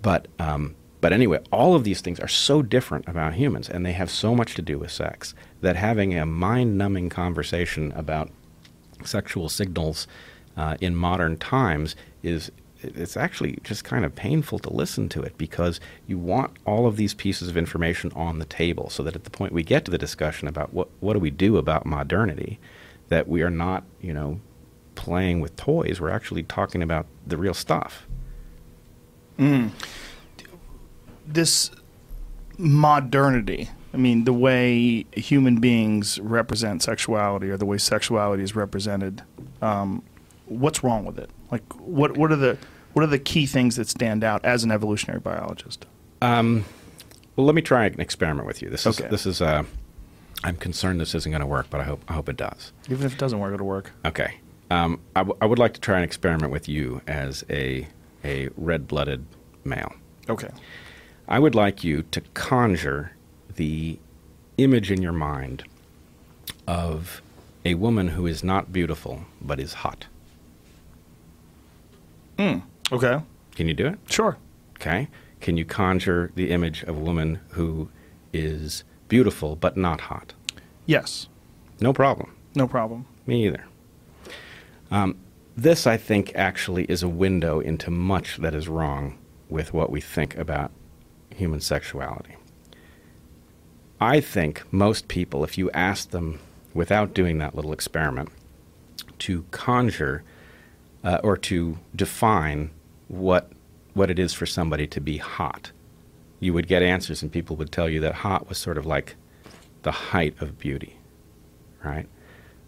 But um, but anyway, all of these things are so different about humans, and they have so much to do with sex that having a mind-numbing conversation about sexual signals uh, in modern times is it's actually just kind of painful to listen to it because you want all of these pieces of information on the table so that at the point we get to the discussion about what what do we do about modernity that we are not you know playing with toys. We're actually talking about the real stuff. This modernity, I mean, the way human beings represent sexuality or the way sexuality is represented, um, what's wrong with it? Like, what, what, are the, what are the key things that stand out as an evolutionary biologist? Um, well, let me try an experiment with you. This is Okay. this is. Uh, I'm concerned this isn't going to work, but I hope I hope it does. Even if it doesn't work, it'll work. Okay. Um, I, w- I would like to try an experiment with you as a a red-blooded male. Okay. I would like you to conjure the image in your mind of a woman who is not beautiful but is hot. Okay. Can you do it? Sure. Okay. Can you conjure the image of a woman who is beautiful but not hot. Yes, No problem. no problem. Me either. Um, this, I think, actually is a window into much that is wrong with what we think about human sexuality. I think most people, if you ask them without doing that little experiment, to conjure uh, or to define what what it is for somebody to be hot, you would get answers, and people would tell you that hot was sort of like the height of beauty, right?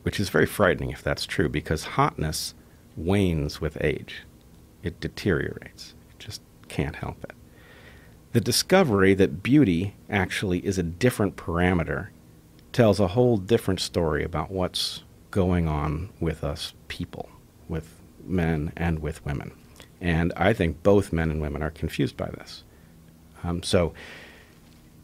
Which is very frightening if that's true, because hotness wanes with age. It deteriorates. It just can't help it. The discovery that beauty actually is a different parameter tells a whole different story about what's going on with us people, with men and with women. And I think both men and women are confused by this. Um, so,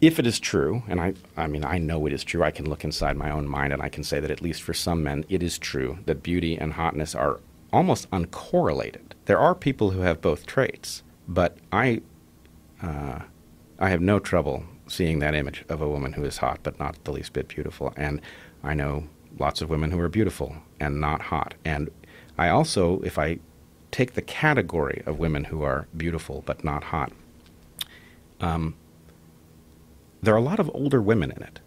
if it is true, and I, I mean, I know it is true, I can look inside my own mind and I can say that at least for some men, it is true that beauty and hotness are almost uncorrelated. There are people who have both traits, but I, uh, I have no trouble seeing that image of a woman who is hot but not the least bit beautiful. And I know lots of women who are beautiful and not hot. And I also, if I take the category of women who are beautiful but not hot, um, there are a lot of older women in it,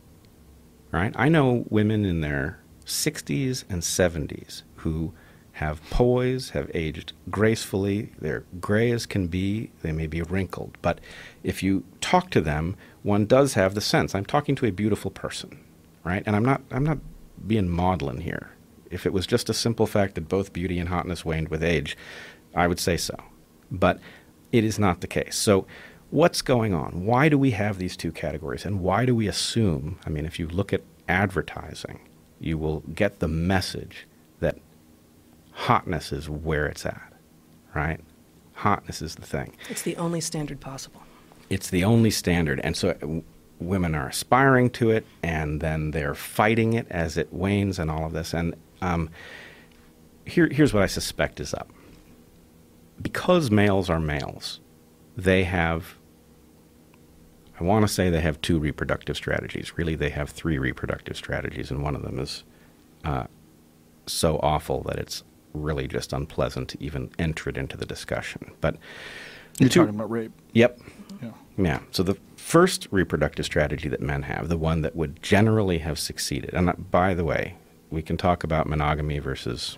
right? I know women in their 60s and 70s who have poise, have aged gracefully, they're gray as can be, they may be wrinkled, but if you talk to them, one does have the sense I'm talking to a beautiful person, right? And I'm not I'm not being maudlin here. If it was just a simple fact that both beauty and hotness waned with age, I would say so. But it is not the case. So what's going on? Why do we have these two categories? And why do we assume? I mean, if you look at advertising, you will get the message that hotness is where it's at, right? Hotness is the thing. It's the only standard possible. It's the only standard. And so w- women are aspiring to it, and then they're fighting it as it wanes and all of this. And um, here, here's what I suspect is up. Because males are males, they have I want to say they have two reproductive strategies. Really, they have three reproductive strategies, and one of them is uh, so awful that it's really just unpleasant to even enter it into the discussion. But You're two- talking about rape. Yep. Yeah. Yeah. So the first reproductive strategy that men have, the one that would generally have succeeded, and uh, by the way, we can talk about monogamy versus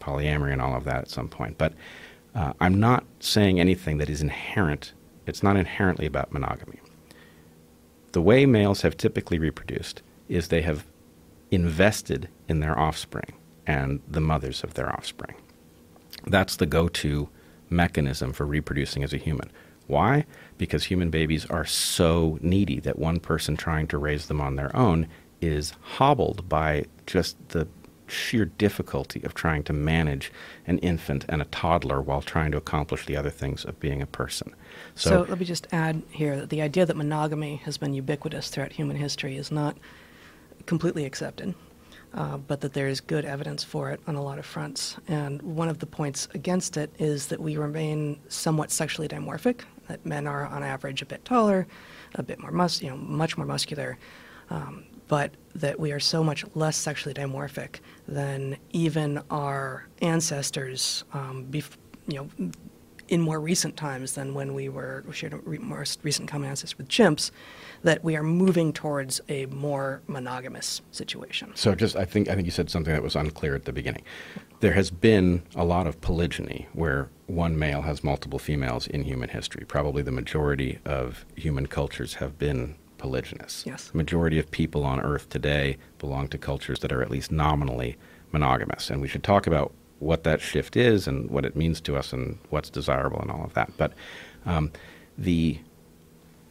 polyamory and all of that at some point, but uh, I'm not saying anything that is inherent. It's not inherently about monogamy. The way males have typically reproduced is they have invested in their offspring and the mothers of their offspring. That's the go to mechanism for reproducing as a human. Why? Because human babies are so needy that one person trying to raise them on their own is hobbled by just the sheer difficulty of trying to manage an infant and a toddler while trying to accomplish the other things of being a person. So, let me just add here that the idea that monogamy has been ubiquitous throughout human history is not completely accepted, uh, but that there is good evidence for it on a lot of fronts. And one of the points against it is that we remain somewhat sexually dimorphic. That men are, on average, a bit taller, a bit more mus, you know, much more muscular, um, but that we are so much less sexually dimorphic than even our ancestors, um, bef- you know, in more recent times than when we were we shared a re- more recent common ancestors with chimps, that we are moving towards a more monogamous situation. So just I think I think you said something that was unclear at the beginning. There has been a lot of polygyny where one male has multiple females in human history. Probably the majority of human cultures have been polygynous. Yes. The majority of people on earth today belong to cultures that are at least nominally monogamous. And we should talk about what that shift is and what it means to us and what's desirable and all of that. But um, the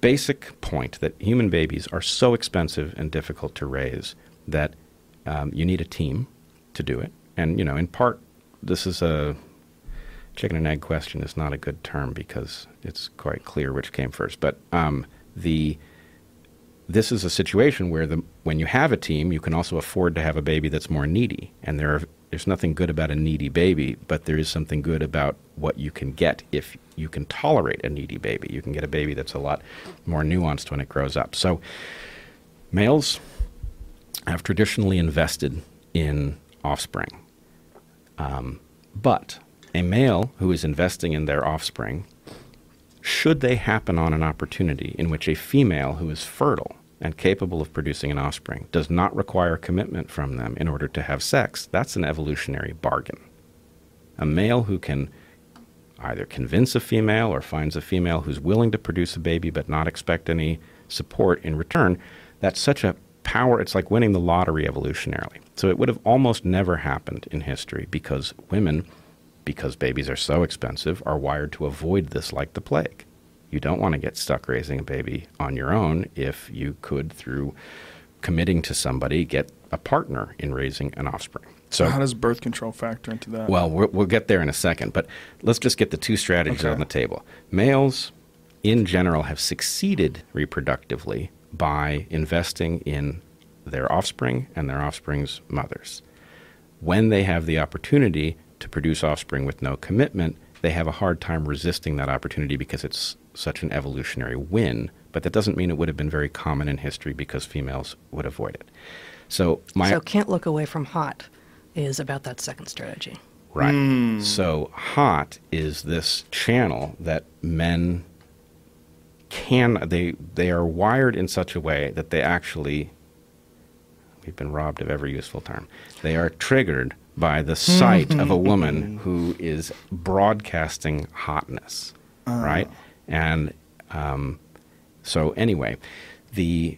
basic point that human babies are so expensive and difficult to raise that um, you need a team to do it. And, you know, in part, this is a chicken and egg question is not a good term because it's quite clear which came first. But um, the this is a situation where the when you have a team, you can also afford to have a baby that's more needy, and there are, there's nothing good about a needy baby, but there is something good about what you can get if you can tolerate a needy baby. You can get a baby that's a lot more nuanced when it grows up. So Males have traditionally invested in offspring. Um, but a male who is investing in their offspring, should they happen on an opportunity in which a female who is fertile and capable of producing an offspring does not require commitment from them in order to have sex, that's an evolutionary bargain. A male who can either convince a female or finds a female who's willing to produce a baby but not expect any support in return, that's such a power. It's like winning the lottery evolutionarily. So it would have almost never happened in history because women, because babies are so expensive, are wired to avoid this like the plague. You don't want to get stuck raising a baby on your own if you could, through committing to somebody, get a partner in raising an offspring. So, how does birth control factor into that? Well, we'll get there in a second, but let's just get the two strategies okay. on the table. Males, in general, have succeeded reproductively by investing in their offspring and their offspring's mothers. When they have the opportunity to produce offspring with no commitment, they have a hard time resisting that opportunity because it's such an evolutionary win. But that doesn't mean it would have been very common in history because females would avoid it. So, my so can't look away from hot is about that second strategy. Right. Mm. So hot is this channel that men can they they are wired in such a way that they actually we've been robbed of every useful term. They are triggered by the sight of a woman who is broadcasting hotness, uh. right? And um, so anyway, the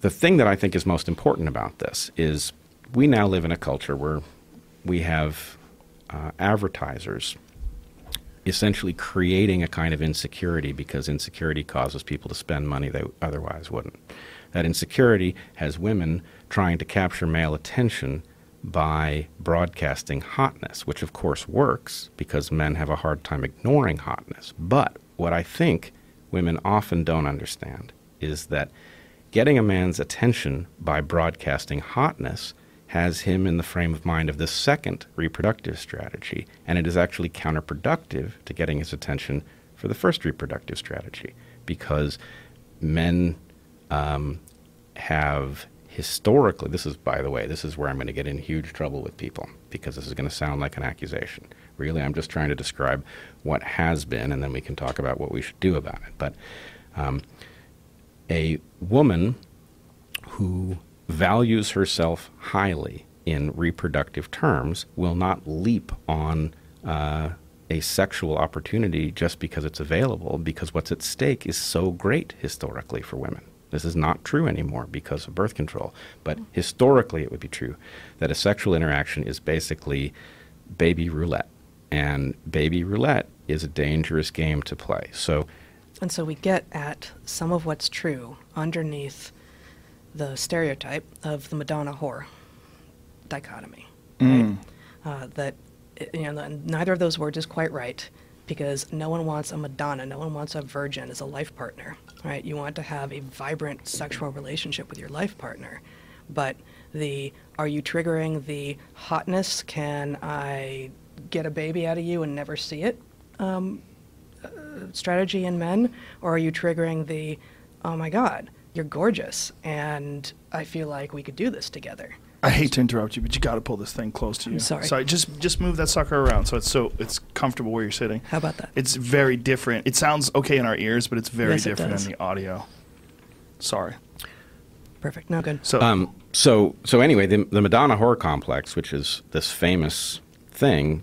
the thing that I think is most important about this is we now live in a culture where we have uh, advertisers essentially creating a kind of insecurity because insecurity causes people to spend money they otherwise wouldn't. That insecurity has women trying to capture male attention by broadcasting hotness, which of course works because men have a hard time ignoring hotness. But what I think women often don't understand is that getting a man's attention by broadcasting hotness has him in the frame of mind of the second reproductive strategy, and it is actually counterproductive to getting his attention for the first reproductive strategy because men um, have historically, this is, by the way, this is where I'm going to get in huge trouble with people because this is going to sound like an accusation. Really, I'm just trying to describe what has been, and then we can talk about what we should do about it. But um, a woman who values herself highly in reproductive terms will not leap on uh, a sexual opportunity just because it's available, because what's at stake is so great historically for women. This is not true anymore because of birth control, but historically it would be true that a sexual interaction is basically baby roulette. And baby roulette is a dangerous game to play. So and so we get at some of what's true underneath the stereotype of the Madonna whore dichotomy. Mm. Right? Uh, that you know, neither of those words is quite right because no one wants a Madonna, no one wants a virgin as a life partner, right? You want to have a vibrant sexual relationship with your life partner, but the are you triggering the hotness? Can I get a baby out of you and never see it? Um, uh, strategy in men, or are you triggering the oh my god, you're gorgeous, and I feel like we could do this together. I hate to interrupt you, but you got to pull this thing close to you. I'm sorry. Sorry, just just move that sucker around so it's so it's comfortable where you're sitting. How about that? It's very different. It sounds okay in our ears, but it's very yes, different it in the audio. Sorry. Perfect. No good. So um, so so anyway, the, the Madonna whore complex, which is this famous thing,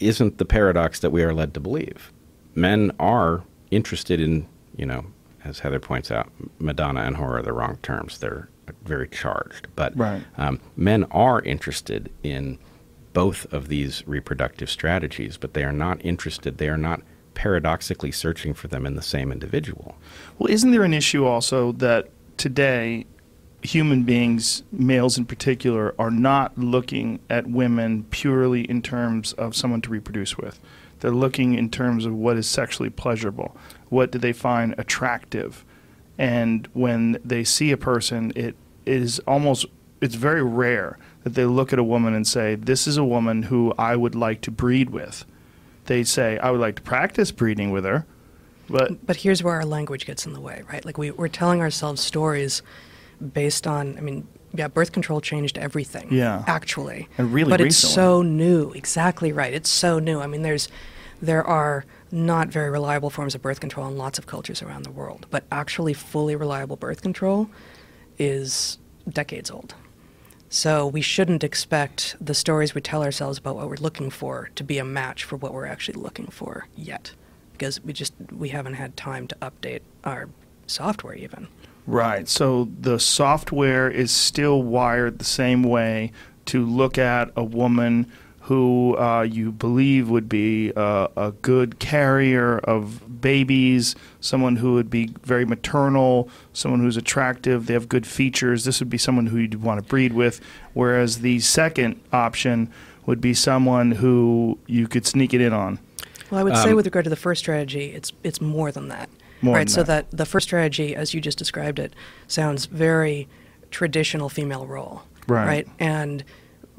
isn't the paradox that we are led to believe. Men are interested in you know as Heather points out, Madonna and whore are the wrong terms. They're very charged. But right. um, men are interested in both of these reproductive strategies, but they are not interested, they are not paradoxically searching for them in the same individual. Well, isn't there an issue also that today human beings, males in particular, are not looking at women purely in terms of someone to reproduce with? They're looking in terms of what is sexually pleasurable what do they find attractive and when they see a person it is almost it's very rare that they look at a woman and say this is a woman who I would like to breed with they say I would like to practice breeding with her But But here's where our language gets in the way, right? Like we, we're telling ourselves stories based on, I mean, yeah, birth control changed everything. Yeah. Actually. And really But recently. it's so new. Exactly right. It's so new. I mean, there's, there are not very reliable forms of birth control in lots of cultures around the world, but actually fully reliable birth control is decades old. So we shouldn't expect the stories we tell ourselves about what we're looking for to be a match for what we're actually looking for yet, because we just we haven't had time to update our software even. Right. So the software is still wired the same way to look at a woman who uh, you believe would be a, a good carrier of babies, someone who would be very maternal, someone who's attractive, they have good features. This would be someone who you'd want to breed with. Whereas the second option would be someone who you could sneak it in on. Well, I would say Um, with regard to the first strategy, it's it's more than that. More right. than so that. that the first strategy, as you just described it, sounds very traditional female role. Right. Right. And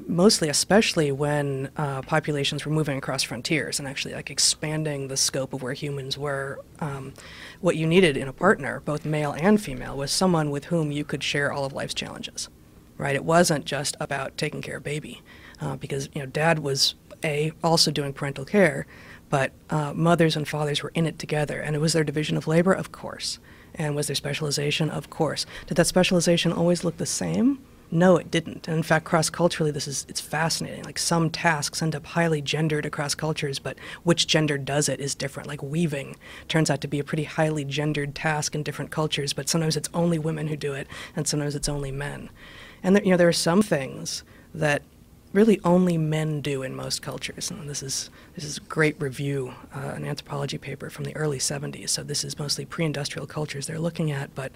mostly, especially when uh, populations were moving across frontiers and actually like expanding the scope of where humans were. Um, what you needed in a partner, both male and female, was someone with whom you could share all of life's challenges. Right. It wasn't just about taking care of baby, uh, because you know dad was a also doing parental care, but uh, mothers and fathers were in it together, and it was their division of labor, of course, and was there specialization, of course. Did that specialization always look the same? No, it didn't. And in fact, cross culturally, this is it's fascinating. Like some tasks end up highly gendered across cultures, but which gender does it is different. Like weaving turns out to be a pretty highly gendered task in different cultures, but sometimes it's only women who do it, and sometimes it's only men. And there, you know, there are some things that really only men do in most cultures. And this is this is a great review, uh, an anthropology paper from the early 70s. So this is mostly pre-industrial cultures they're looking at, but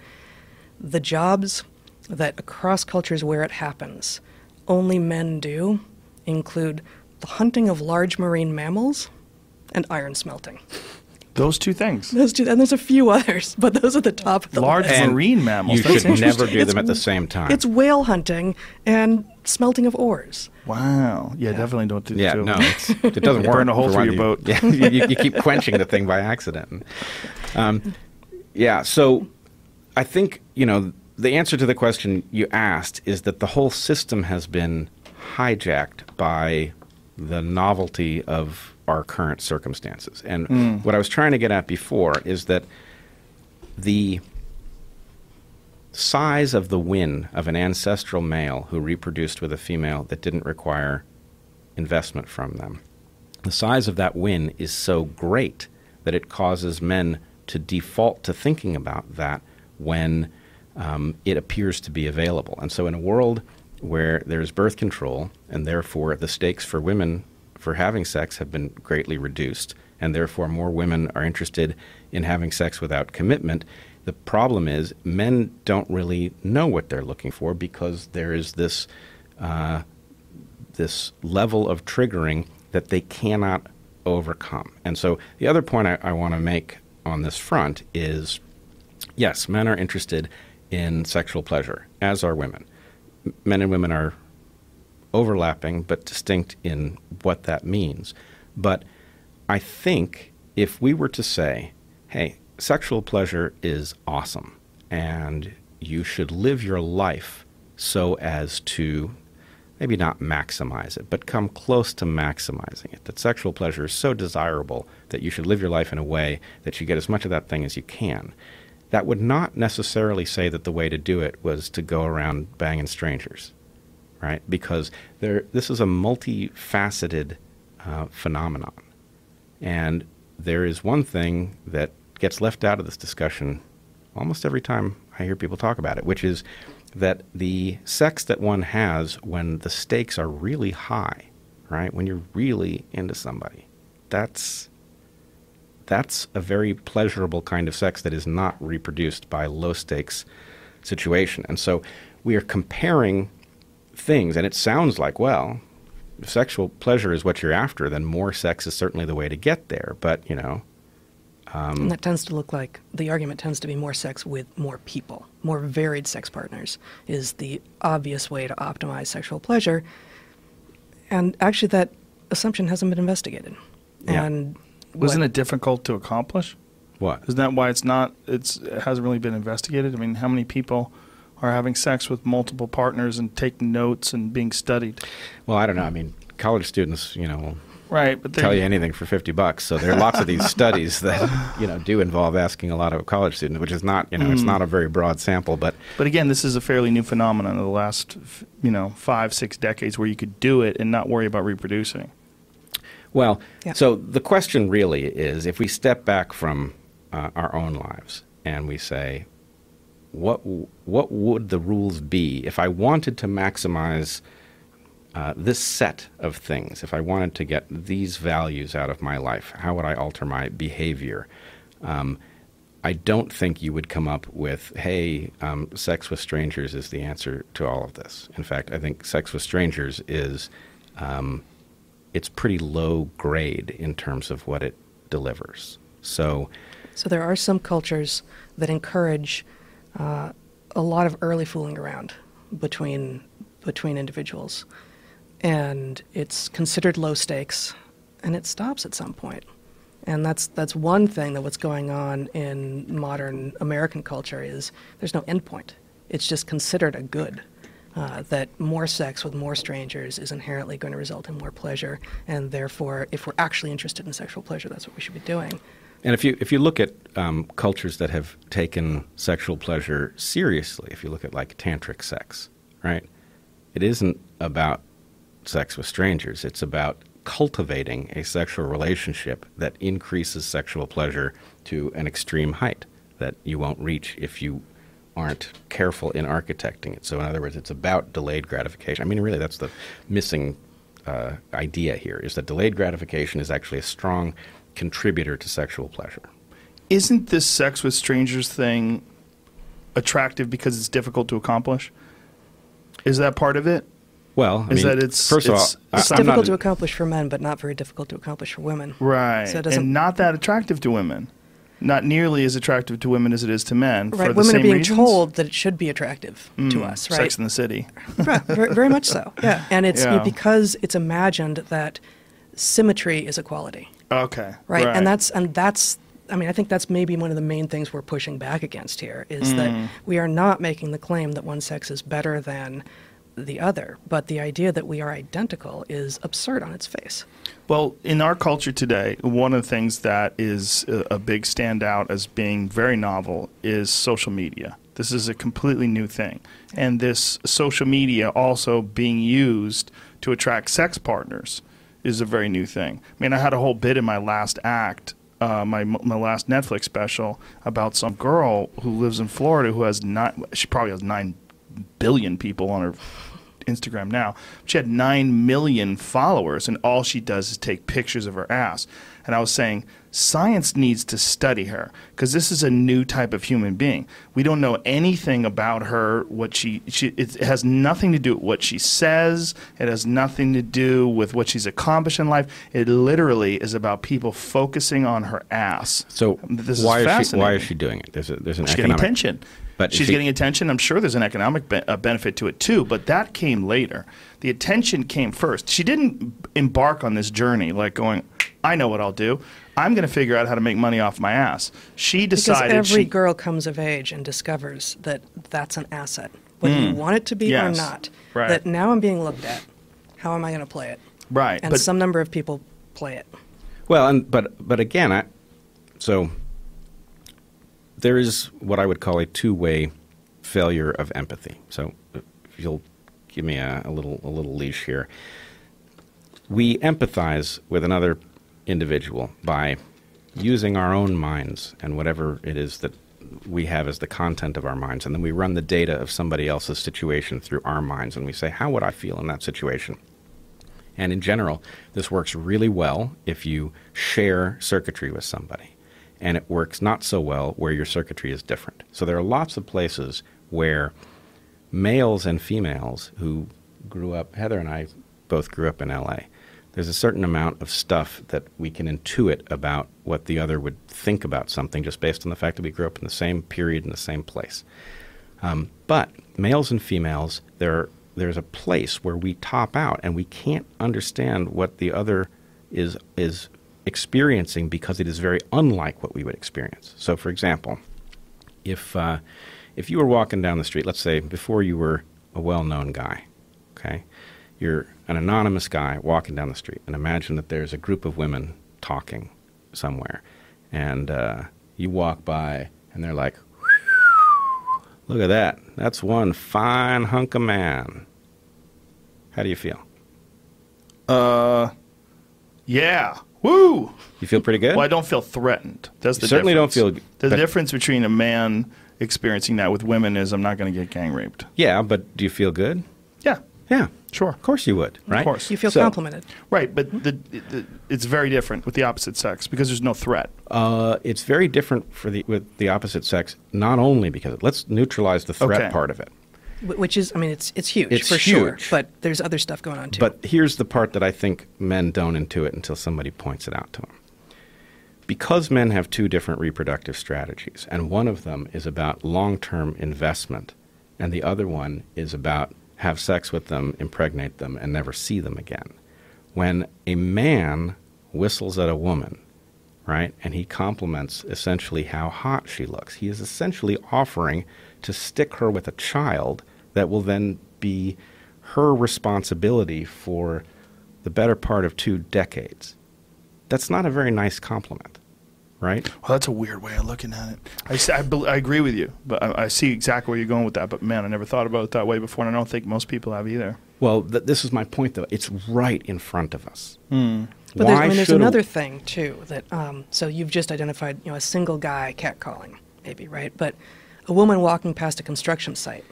the jobs that across cultures where it happens only men do include the hunting of large marine mammals and iron smelting. Those two things. Those two, and there's a few others, <laughs> but those are the top of the Large list. Marine mammals. You That's should never interesting. do them It's- at the same time. It's whale hunting and smelting of ores. Wow. Yeah, definitely don't do yeah, two no, it's, <laughs> it doesn't work. Burn a hole through your You- boat. Yeah, you, you- you keep quenching the thing by accident. Um, yeah, so I think you know the answer to the question you asked is that the whole system has been hijacked by the novelty of our current circumstances. And hmm. what I was trying to get at before is that the size of the win of an ancestral male who reproduced with a female that didn't require investment from them. The size of that win is so great that it causes men to default to thinking about that when um, it appears to be available. And so, in a world where there's birth control, and therefore the stakes for women for having sex have been greatly reduced, and therefore more women are interested in having sex without commitment, the problem is men don't really know what they're looking for because there is this uh, this level of triggering that they cannot overcome. And so the other point I, I want to make on this front is yes, men are interested in sexual pleasure, as are women. Men and women are overlapping but distinct in what that means. But I think if we were to say, hey, sexual pleasure is awesome and you should live your life so as to maybe not maximize it, but come close to maximizing it. That sexual pleasure is so desirable that you should live your life in a way that you get as much of that thing as you can. That would not necessarily say that the way to do it was to go around banging strangers, right? Because there, this is a multifaceted uh, phenomenon. And there is one thing that gets left out of this discussion almost every time I hear people talk about it, which is that the sex that one has when the stakes are really high, right? When you're really into somebody, that's that's a very pleasurable kind of sex that is not reproduced by low stakes situation. And so we are comparing things and it sounds like, well, if sexual pleasure is what you're after, then more sex is certainly the way to get there. But, you know, um, and that tends to look like the argument tends to be more sex with more people, more varied sex partners is the obvious way to optimize sexual pleasure. And actually, that assumption hasn't been investigated. Yeah. And Wasn't what- it difficult to accomplish? What? Isn't that why it's not? It's it hasn't really been investigated. I mean, how many people are having sex with multiple partners and taking notes and being studied? Well, I don't know. I mean, college students, you know, Right, but tell they're- you anything for 50 bucks. So there are lots of these <laughs> studies that, you know, do involve asking a lot of a college student, which is not, you know, it's Mm. not a very broad sample, but But again, this is a fairly new phenomenon of the last, you know, five, six decades where you could do it and not worry about reproducing. Well, Yeah. so the question really is if we step back from uh, our own lives and we say, what, what would the rules be if I wanted to maximize uh, this set of things? If I wanted to get these values out of my life, how would I alter my behavior? Um, I don't think you would come up with, hey, um, sex with strangers is the answer to all of this. In fact, I think sex with strangers is. Um, it's pretty low grade in terms of what it delivers. So, So there are some cultures that encourage uh, a lot of early fooling around between between individuals, and it's considered low stakes, and it stops at some point. And that's that's one thing that what's going on in modern American culture is there's no end point. It's just considered a good. Uh, that more sex with more strangers is inherently going to result in more pleasure, and therefore, if we're actually interested in sexual pleasure, that's what we should be doing. and if you if you look at um, cultures that have taken sexual pleasure seriously, if you look at like tantric sex, right, it isn't about sex with strangers. It's about cultivating a sexual relationship that increases sexual pleasure to an extreme height that you won't reach if you aren't careful in architecting it. So, in other words, it's about delayed gratification. I mean, really, that's the missing uh, idea here: is that delayed gratification is actually a strong contributor to sexual pleasure. Isn't this sex with strangers thing attractive because it's difficult to accomplish? Is that part of it? Well, I Is mean, that it's- first it's- of all, It's I- I'm difficult a- to accomplish for men, but not very difficult to accomplish for women. Right. So it and not that attractive to women. Not nearly as attractive to women as it is to men. for Right, women are being reasons. told that it should be attractive to Mm, us, right? Sex and the City. right, very, very <laughs> much so. Yeah, and it's Yeah. because it's imagined that symmetry is equality, Okay. right? And that's and that's. I mean, I think that's maybe one of the main things we're pushing back against here is Mm. that we are not making the claim that one sex is better than the other, but the idea that we are identical is absurd on its face. Well, in our culture today, one of the things that is a, big standout as being very novel is social media. This is a completely new thing. And this social media also being used to attract sex partners is a very new thing. I mean, I had a whole bit in my last act, uh, my, my last Netflix special, about some girl who lives in Florida who has nine, she probably has nine billion people on her Instagram now. She had 9 million followers, and all she does is take pictures of her ass. And I was saying, science needs to study her because this is a new type of human being. We don't know anything about her, what she, she it has nothing to do with what she says, it has nothing to do with what she's accomplished in life. It literally is about people focusing on her ass. So This is why is she why is she doing it? There's a there's an She's getting attention. But she's if getting attention. I'm sure there's an economic be- uh, benefit to it too, but that came later. The attention came first. She didn't embark on this journey like going, I know what I'll do. I'm going to figure out how to make money off my ass. She Because decided every she, girl comes of age and discovers that that's an asset, whether you want it to be Mm. Yes. or not. Right. That now I'm being looked at. How am I going to play it? right, And but some number of people play it. Well, and but but again, I, so there is what I would call a two-way failure of empathy. So if you'll give me a, a little a little leash here, we empathize with another individual by using our own minds and whatever it is that we have as the content of our minds, and then we run the data of somebody else's situation through our minds, and we say, how would I feel in that situation? And in general, this works really well if you share circuitry with somebody. And it works not so well where your circuitry is different. So there are lots of places where males and females who grew up, Heather and I both grew up in LA. There's a certain amount of stuff that we can intuit about what the other would think about something just based on the fact that we grew up in the same period in the same place. Um, but males and females, there there's a place where we top out and we can't understand what the other is is experiencing because it is very unlike what we would experience. So, for example, if uh, if you were walking down the street, let's say before you were a well-known guy, okay, you're an anonymous guy walking down the street, and imagine that there's a group of women talking somewhere, and uh, you walk by, and they're like, "Look at that! That's one fine hunk of man." How do you feel? Uh, yeah. Woo! You feel pretty good. Well, I don't feel threatened. That's You the certainly don't feel- The but- difference between a man experiencing that with women is I'm not going to get gang raped. yeah, but do you feel good? Yeah, Yeah, sure. of course you would, right? Of course. You feel So- complimented. Right, but the, the, it's very different with the opposite sex because there's no threat. Uh, it's very different for the with the opposite sex. Not only because let's neutralize the threat Okay. part of it, Wh- Which is, I mean, it's it's huge It's for sure. But there's other stuff going on too. but here's the part that I think men don't intuit until somebody points it out to them. Because men have two different reproductive strategies, and one of them is about long-term investment, and the other one is about have sex with them, impregnate them, and never see them again. When a man whistles at a woman, right, and he compliments essentially how hot she looks, he is essentially offering to stick her with a child that will then be her responsibility for the better part of two decades. That's not a very nice compliment, right? Well, that's a weird way of looking at it. I, s- I bel- I agree with you, but I, I see exactly where you're going with that. But man, I never thought about it that way before, and I don't think most people have either. Well, th- this is my point, though. It's right in front of us. Hmm. But there's, I mean, there's should a- another thing too that um, so you've just identified, you know, a single guy catcalling, maybe right, but a woman walking past a construction site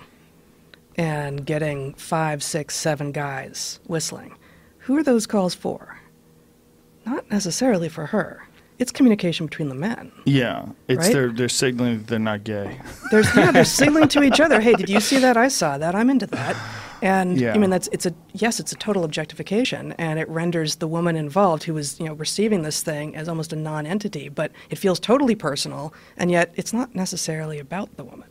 and getting five, six, seven guys whistling. Who are those calls for? Not necessarily for her. It's communication between the men. Yeah, it's Right? they're they're signaling that they're not gay. There's yeah, they're <laughs> signaling to each other. Hey, did you see that? I saw that. I'm into that. And Yeah. I mean, that's it's a yes, it's a total objectification, and it renders the woman involved who is you know receiving this thing as almost a non-entity. But it feels totally personal, and yet it's not necessarily about the woman.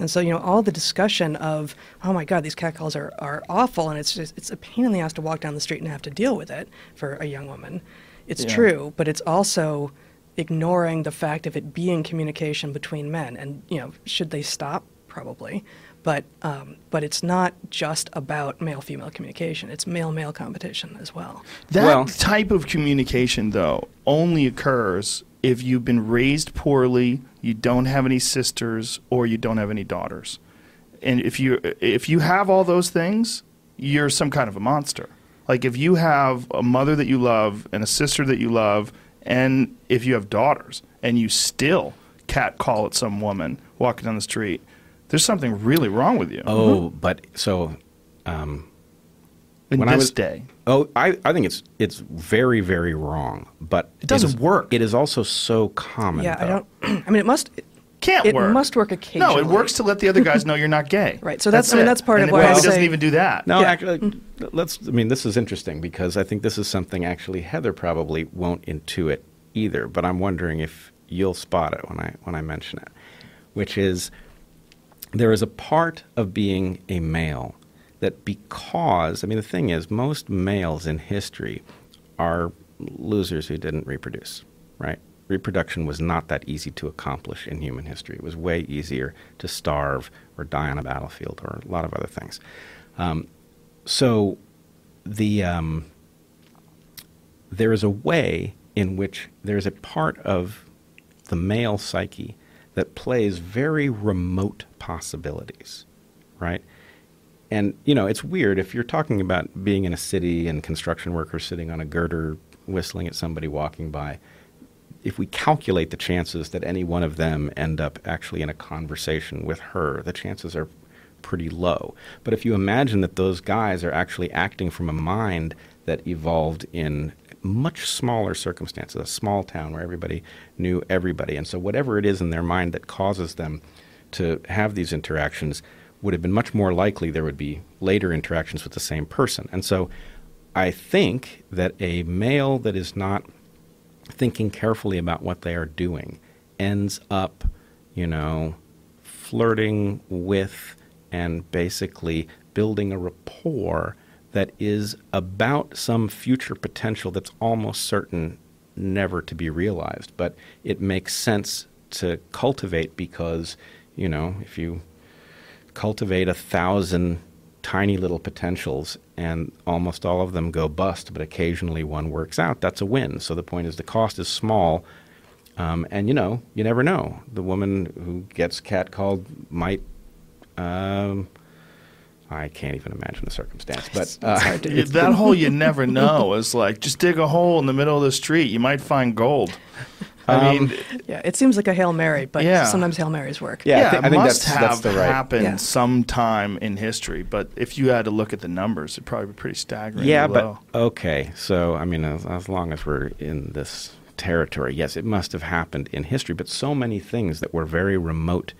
And so you know all the discussion of oh my god, these catcalls are are awful, and it's just it's a pain in the ass to walk down the street and have to deal with it for a young woman. It's Yeah. true, but it's also ignoring the fact of it being communication between men. And you know, should they stop? Probably, but um, but it's not just about male female communication. It's male male competition as well. That Well- type of communication, though, only occurs if you've been raised poorly, you don't have any sisters, or you don't have any daughters. And if you if you have all those things, you're some kind of a monster. Like if you have a mother that you love and a sister that you love, and if you have daughters and you still cat call at some woman walking down the street, there's something really wrong with you. Oh, but so um, in when this I was day. Oh, I, I think it's it's very very wrong. But It doesn't is- work. It is also so common. yeah, I don't. <clears throat> I mean, it must. Can't it work. must work occasionally. No, it works to let the other guys know you're not gay. <laughs> Right, so that's- I mean, that's part and of it why I probably doesn't say- even do that. No, Yeah. actually, let's. I mean, this is interesting because I think this is something actually Heather probably won't intuit either. But I'm wondering if you'll spot it when I when I mention it, which is there is a part of being a male that because I mean the thing is most males in history are losers who didn't reproduce, right? Reproduction was not that easy to accomplish in human history. It was way easier to starve or die on a battlefield or a lot of other things. Um, so the um, there is a way in which there is a part of the male psyche that plays very remote possibilities, right? And you know, it's weird if you're talking about being in a city and construction workers sitting on a girder whistling at somebody walking by. If we calculate the chances that any one of them end up actually in a conversation with her, the chances are pretty low. But if you imagine that those guys are actually acting from a mind that evolved in much smaller circumstances, a small town where everybody knew everybody, and so whatever it is in their mind that causes them to have these interactions would have been much more likely there would be later interactions with the same person. And so I think that a male that is not thinking carefully about what they are doing ends up, you know, flirting with and basically building a rapport that is about some future potential that's almost certain never to be realized. But it makes sense to cultivate because, you know, if you cultivate a thousand tiny little potentials and almost all of them go bust, but occasionally one works out, that's a win. So the point is the cost is small. Um, and you know, you never know. The woman who gets catcalled might um, I can't even imagine the circumstance, but <laughs> uh, Yeah, that hole you never <laughs> know is like just dig a hole in the middle of the street. You might find gold. I Um, mean, Yeah, it seems like a Hail Mary, but Yeah. sometimes Hail Marys work. Yeah, I yeah, thi- I think must that's- have that's the right- happened Yeah. sometime in history. But if you had to look at the numbers, it'd probably be pretty staggering. yeah, low. but okay. So I mean, as, as long as we're in this territory, yes, it must have happened in history. But so many things that were very remote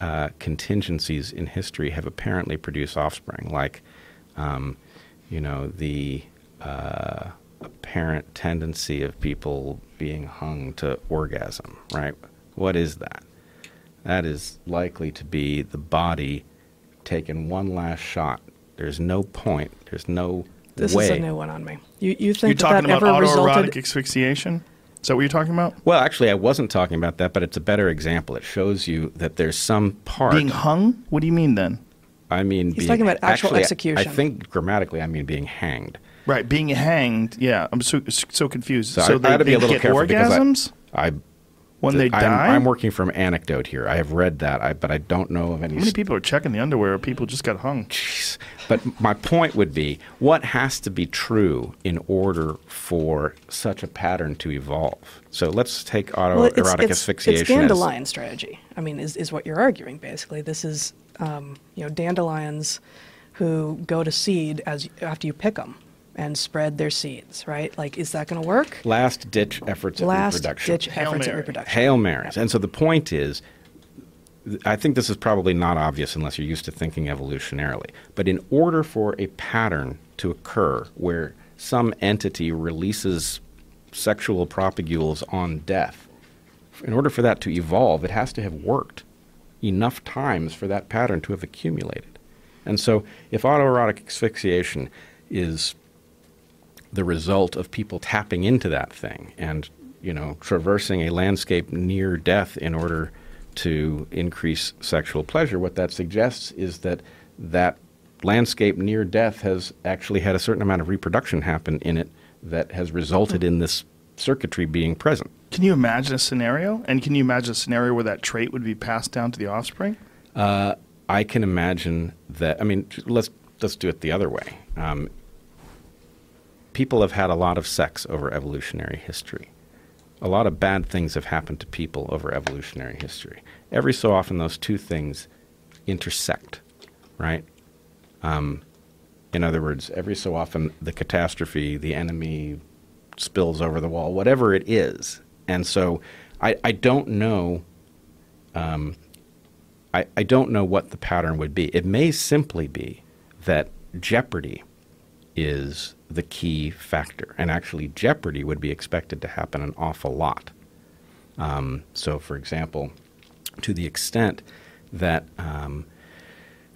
uh, contingencies in history have apparently produced offspring, like um, you know the uh, apparent tendency of people being hung to orgasm. Right? What is that? That is likely to be the body taking one last shot. There's no point. There's no This way. is a new one on me. You, you you're think that talking that about ever autoerotic resulted? asphyxiation. Is that what you're talking about? Well, actually, I wasn't talking about that, but it's a better example. It shows you that there's some part. Being hung? What do you mean then? I mean, He's being, talking about actual actually, I- execution. I think grammatically, I mean being hanged. Right, being hanged. Yeah, I'm so so confused. So, So, I, they, I had to be a little get careful orgasms because I, I when they I'm, die. I'm working from anecdote here. I have read that, I, but I don't know of any. How many people are checking the underwear? People just got hung. Jeez. But my point would be what has to be true in order for such a pattern to evolve? So let's take autoerotic Well, it's, it's, asphyxiation. it's as- dandelion strategy. I mean, is, is what you're arguing basically. This is, um, you know, dandelions who go to seed as after you pick them and spread their seeds, right? Like, is that going to work? last ditch efforts at reproduction. Last ditch Hail efforts at reproduction. Hail Marys. And so the point is, I think this is probably not obvious unless you're used to thinking evolutionarily. But in order for a pattern to occur where some entity releases sexual propagules on death, in order for that to evolve, it has to have worked enough times for that pattern to have accumulated. And so if autoerotic asphyxiation is the result of people tapping into that thing and you know traversing a landscape near death in order to increase sexual pleasure what that suggests is that that landscape near death has actually had a certain amount of reproduction happen in it that has resulted in this circuitry being present Can you imagine a scenario? And can you imagine a scenario where that trait would be passed down to the offspring? Uh, I can imagine that. I mean, let's let's do it the other way. Um, people have had a lot of sex over evolutionary history. A lot of bad things have happened to people over evolutionary history. Every so often, those two things intersect, right? Um, in other words, every so often, the catastrophe, the enemy spills over the wall, whatever it is. And so, I, I don't know. Um, I, I don't know what the pattern would be. It may simply be that jeopardy is the key factor. And actually, jeopardy would be expected to happen an awful lot. Um, so, for example, to the extent that, um,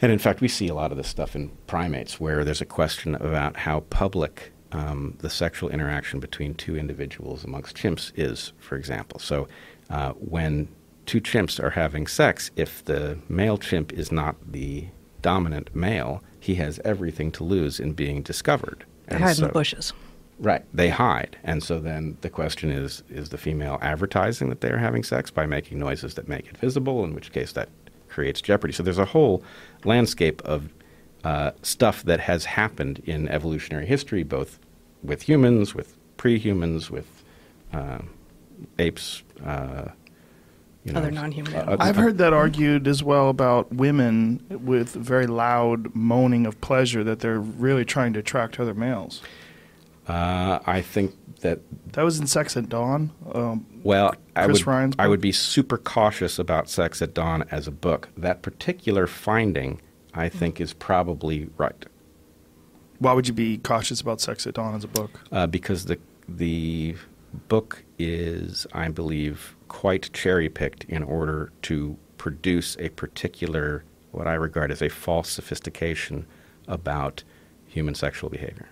and in fact, we see a lot of this stuff in primates where there's a question about how public um, the sexual interaction between two individuals amongst chimps is, for example. So, uh, when two chimps are having sex, if the male chimp is not the dominant male, he has everything to lose in being discovered. They And hide in the bushes. Right, they hide, and so then the question is: Is the female advertising that they are having sex by making noises that make it visible? In which case, that creates jeopardy. So there's a whole landscape of uh, stuff that has happened in evolutionary history, both with humans, with pre-humans, with uh, apes. Uh, you Other non-human uh, animals. I've heard that argued as well about women with very loud moaning of pleasure that they're really trying to attract other males. Uh, I think that That was in Sex at Dawn. Um, Well, I Chris would, Ryan's I would be super cautious about Sex at Dawn as a book. That particular finding, I think, is probably right why would you be cautious about Sex at Dawn as a book? uh, because the the book is, I believe, quite cherry picked in order to produce a particular what I regard as a false sophistication about human sexual behavior.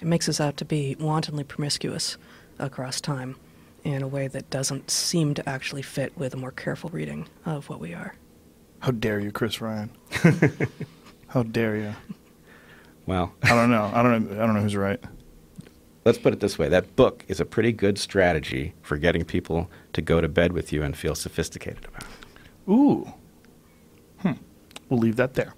It makes us out to be wantonly promiscuous across time in a way that doesn't seem to actually fit with a more careful reading of what we are. How dare you, Chris Ryan? <laughs> How dare you? Well, I don't know. I don't know. I don't know who's right. Let's put it this way that book is a pretty good strategy for getting people to go to bed with you and feel sophisticated about it. Ooh. Hmm. We'll leave that there.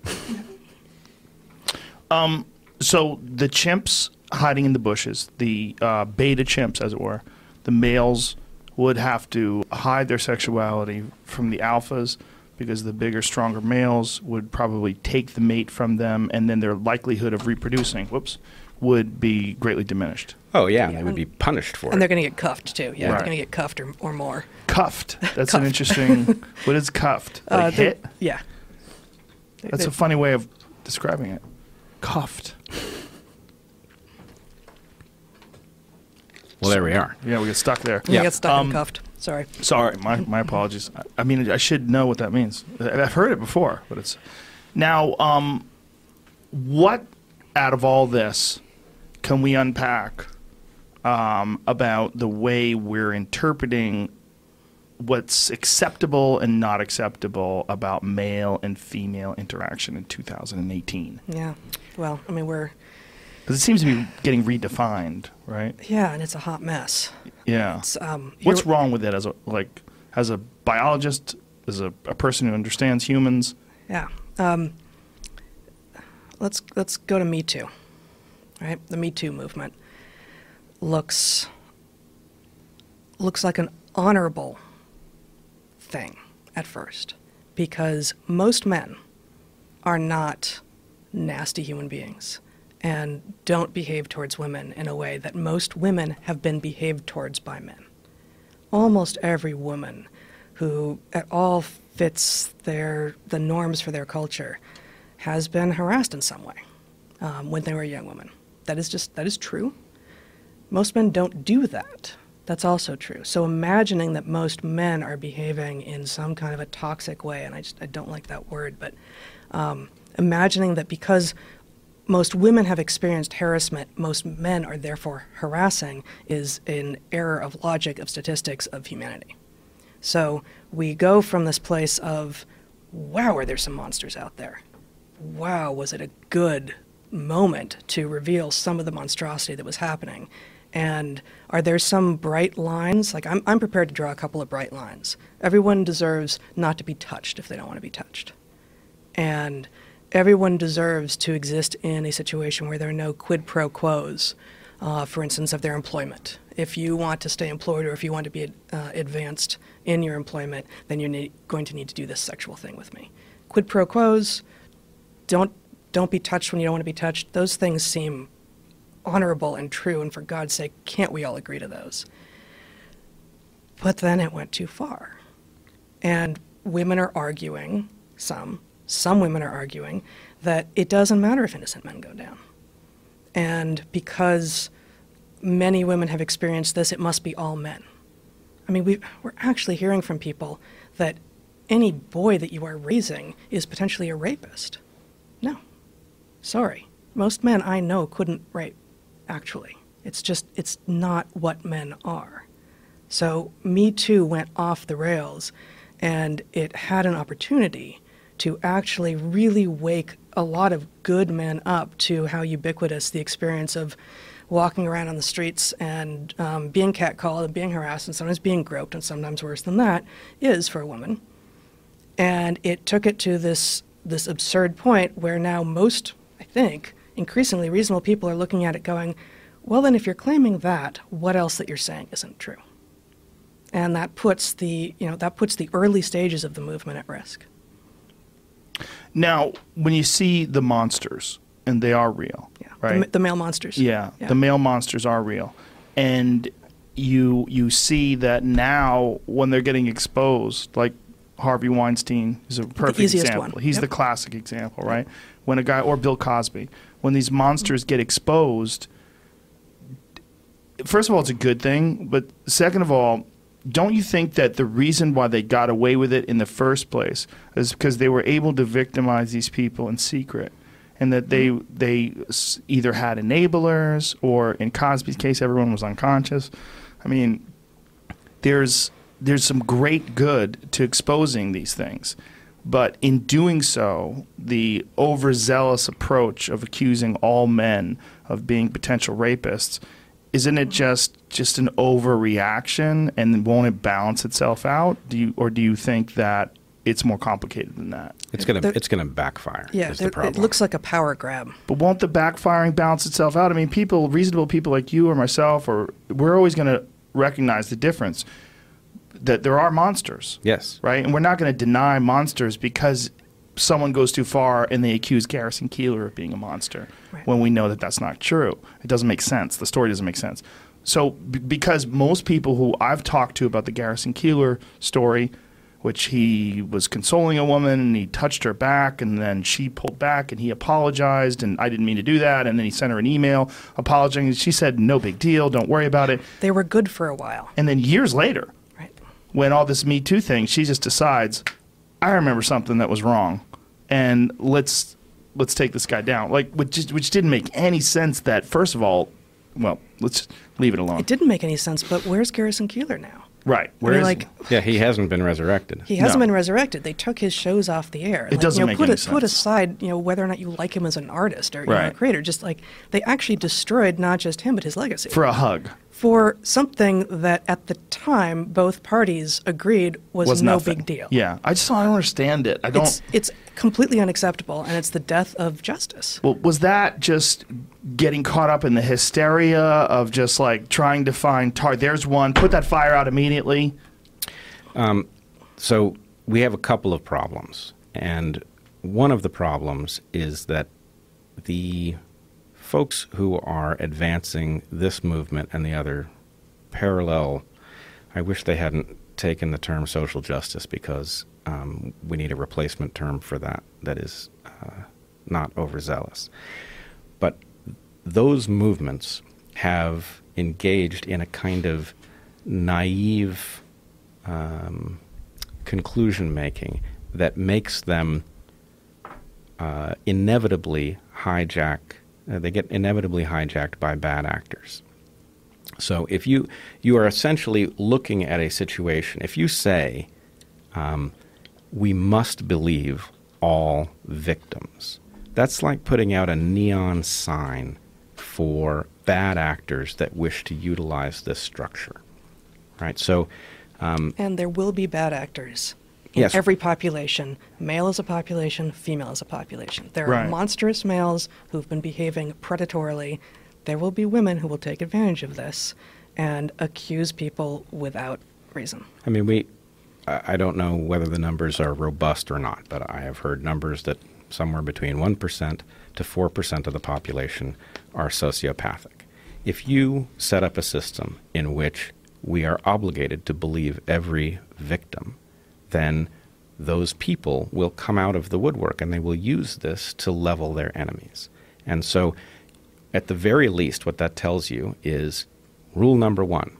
<laughs> um. So the chimps hiding in the bushes, the uh, beta chimps, as it were, the males would have to hide their sexuality from the alphas because the bigger, stronger males would probably take the mate from them, and then their likelihood of reproducing, whoops, would be greatly diminished. Oh, yeah, and Yeah, they would be punished for And it. And they're going to get cuffed too. Yeah, Right. they're going to get cuffed or, or more. Cuffed. <laughs> That's an interesting. <laughs> what is cuffed? Like Uh, they- hit? Yeah. That's they- a funny way of describing it. Cuffed. well, there we are. Yeah, we get stuck there. Yeah, we get stuck Um, and cuffed. Sorry. Sorry, my, my <laughs> apologies. I, I mean, I should know what that means. I- I've heard it before, but it's now. Um, what out of all this can we unpack um, about the way we're interpreting what's acceptable and not acceptable about male and female interaction in 2018? Yeah. Well, I mean, we're Because it seems to be getting redefined, right? yeah, and it's a hot mess. Yeah. It's, um, What's wrong with it as a like as a biologist, as a, a person who understands humans? Yeah. Um, let's let's go to Me Too. Right, the Me Too movement looks looks like an honorable thing at first because most men are not nasty human beings and don't behave towards women in a way that most women have been behaved towards by men. Almost every woman who at all fits their the norms for their culture has been harassed in some way um, when they were a young woman. That is just that is true. Most men don't do that. That's also true. So imagining that most men are behaving in some kind of a toxic way, and I just I don't like that word, but um, imagining that because most women have experienced harassment, most men are therefore harassing is an error of logic, of statistics, of humanity. So we go from this place of, wow, are there some monsters out there? Wow, was it a good moment to reveal some of the monstrosity that was happening? And are there some bright lines? Like, I'm, I'm prepared to draw a couple of bright lines. Everyone deserves not to be touched if they don't want to be touched. And everyone deserves to exist in a situation where there are no quid pro quos, uh, for instance, of their employment. If you want to stay employed or if you want to be uh, advanced in your employment, then you're ne- going to need to do this sexual thing with me. Quid pro quos, don't don't be touched when you don't want to be touched. Those things seem honorable and true, and for God's sake, can't we all agree to those? But then it went too far. And women are arguing, some, some women are arguing, that it doesn't matter if innocent men go down. And because many women have experienced this, it must be all men. I mean, we, we're actually hearing from people that any boy that you are raising is potentially a rapist. No. Sorry. Most men I know couldn't rape, actually. It's just, it's not what men are. So Me Too went off the rails, and it had an opportunity to actually really wake a lot of good men up to how ubiquitous the experience of walking around on the streets and um, being catcalled and being harassed and sometimes being groped and sometimes worse than that is for a woman. And it took it to this this absurd point where now most, I think, increasingly reasonable people are looking at it going, well then if you're claiming that, what else that you're saying isn't true? And that puts the you know that puts the early stages of the movement at risk. Now, when you see the monsters, and they are real, Yeah. right? The, the male monsters. Yeah, the male monsters are real, and you you see that now when they're getting exposed, like Harvey Weinstein is a perfect example. one. He's Yep. the classic example, right? When a guy or Bill Cosby, when these monsters get exposed, first of all, it's a good thing, but second of all. Don't you think that the reason why they got away with it in the first place is because they were able to victimize these people in secret? and that they mm-hmm. they either had enablers or in Cosby's case everyone was unconscious. I mean, there's there's some great good to exposing these things, but in doing so, the overzealous approach of accusing all men of being potential rapists isn't it just just an overreaction and won't it balance itself out do you or do you think that it's more complicated than that It's gonna There- it's gonna backfire. Yeah, is there- the problem. it looks like a power grab. but won't the backfiring balance itself out i mean people reasonable people like you or myself or we're always going to recognize the difference that there are monsters yes. right? And we're not going to deny monsters because someone goes too far and they accuse Garrison Keillor of being a monster Right. when we know that that's not true. It doesn't make sense. The story doesn't make sense. So b- because most people who i've talked to about the Garrison Keillor story which he was consoling a woman and he touched her back and then she pulled back and he apologized and i didn't mean to do that and then he sent her an email apologizing. She said no big deal. Don't worry about it. They were good for a while, and then years later right? When all this Me Too thing, she just decides, I remember something that was wrong, and let's let's take this guy down. Like, which just, which didn't make any sense. That first of all, well, let's leave it alone. It didn't make any sense. But where's Garrison Keillor now? Right? I Where mean, like Yeah, he hasn't been resurrected. he hasn't No. been resurrected. They took his shows off the air. It doesn't you know, make put any it- Put aside, you know, whether or not you like him as an artist or you know, a creator. Just like they actually destroyed not just him but his legacy for a hug? for something that at the time both parties agreed was, Was no nothing. big deal. Yeah, I just don't understand it. I don't. It's it's completely unacceptable, and it's the death of justice. Well, was that just getting caught up in the hysteria of just like trying to find tar? There's one. Put that fire out immediately. So we have a couple of problems, and one of the problems is that the folks who are advancing this movement and the other parallel. I wish they hadn't taken the term social justice because um, we need a replacement term for that that is uh, not overzealous. But those movements have engaged in a kind of naive um, conclusion making that makes them uh, inevitably hijack. Uh, they get inevitably hijacked by bad actors. So if you you are essentially looking at a situation, if you say um, we must believe all victims, that's like putting out a neon sign for bad actors that wish to utilize this structure, right? So um, And there will be bad actors in Yes. every population. Male is a population, female is a population. There Right. are monstrous males who've been behaving predatorily. There will be women who will take advantage of this and accuse people without reason. I mean, we. I I don't know whether the numbers are robust or not, but I have heard numbers that somewhere between one percent to four percent of the population are sociopathic. If you set up a system in which we are obligated to believe every victim, then those people will come out of the woodwork and they will use this to level their enemies. And so, at the very least, what that tells you is rule number one